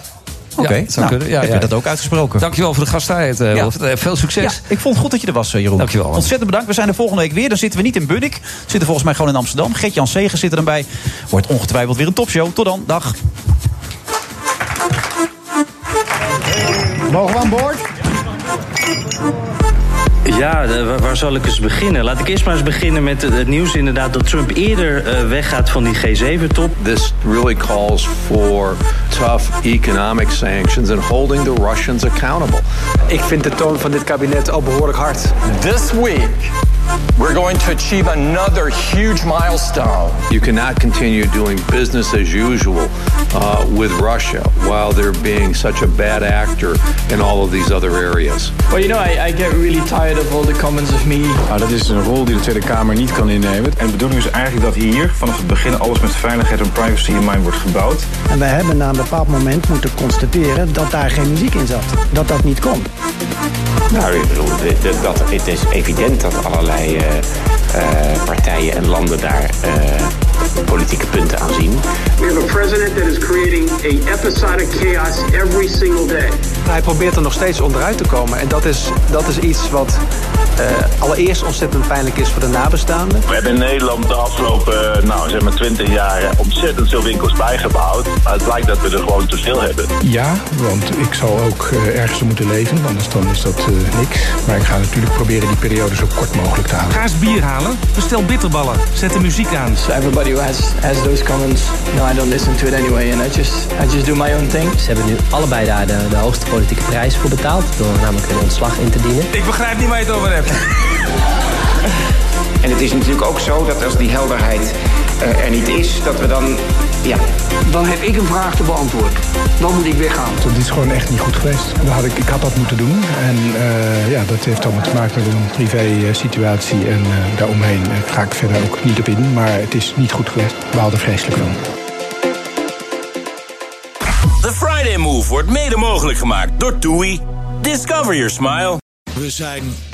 Oké, Ja, dat zou nou, kunnen. Ja, heb ja. je dat ook uitgesproken? Dankjewel voor de gastvrijheid. eh, Ja. Eh, Veel succes. Ja, ik vond het goed dat je er was, eh, Jeroen. Dankjewel, man. Ontzettend bedankt. We zijn er volgende week weer. Dan zitten we niet in Bunnik. We zitten volgens mij gewoon in Amsterdam. Gert-Jan Segen zit er dan bij. Wordt ongetwijfeld weer een topshow. Tot dan. Dag. Mogen we aan boord? Ja, de- waar, waar zal ik eens beginnen? Laat ik eerst maar eens beginnen met het, het nieuws inderdaad dat Trump eerder eh, weggaat van die G7-top. This really calls for tough economic sanctions and holding the Russians accountable. Ik vind de toon van dit kabinet al behoorlijk hard. This week, we're going to achieve another huge milestone. You cannot continue doing business as usual uh, with Russia while they're being such a bad actor in all of these other areas. Well, you know, I, I get really tired of all the comments of me. Nou, dat is een rol die de Tweede Kamer niet kan innemen. En de bedoeling is eigenlijk dat hier vanaf het begin alles met veiligheid en privacy in mind wordt gebouwd. En wij hebben na een bepaald moment moeten constateren dat daar geen muziek in zat. Dat dat niet kon. Nou, ik bedoel, dat, het is evident dat allerlei eh, eh, partijen en landen daar eh, politieke punten aan zien. We have a president that is creating a episodic chaos every single day. Hij probeert er nog steeds onderuit te komen. En dat is, dat is iets wat eh, allereerst ontzettend pijnlijk is voor de nabestaanden. We hebben in Nederland de afgelopen eh, nou, zeg maar 20 jaar ontzettend veel winkels bijgebouwd. Maar het blijkt dat we er gewoon te veel hebben. Ja, want ik zal ook eh, ergens moeten leven, anders dan is dat eh, niks. Maar ik ga natuurlijk proberen die periode zo kort mogelijk te houden. Ga eens bier halen, bestel bitterballen, zet de muziek aan. Everybody has, has those comments, no, I don't listen to it anyway. And I just, I just do my own thing. Ze hebben nu allebei daar de, de hoogste politieke prijs voor betaald. Door namelijk een ontslag in te dienen. Ik begrijp niet waar je het over hebt. En het is natuurlijk ook zo dat als die helderheid eh, er niet is, dat we dan, ja, Dan heb ik een vraag te beantwoorden. Dan moet ik weggaan. Dat is gewoon echt niet goed geweest. Dat had ik, ik had dat moeten doen. En eh, ja, dat heeft allemaal te maken met een privé eh, situatie. En eh, daaromheen ga ik verder ook niet op in. Maar het is niet goed geweest. We haalden vreselijk van. The Friday Move wordt mede mogelijk gemaakt door TUI. Discover your smile. We zijn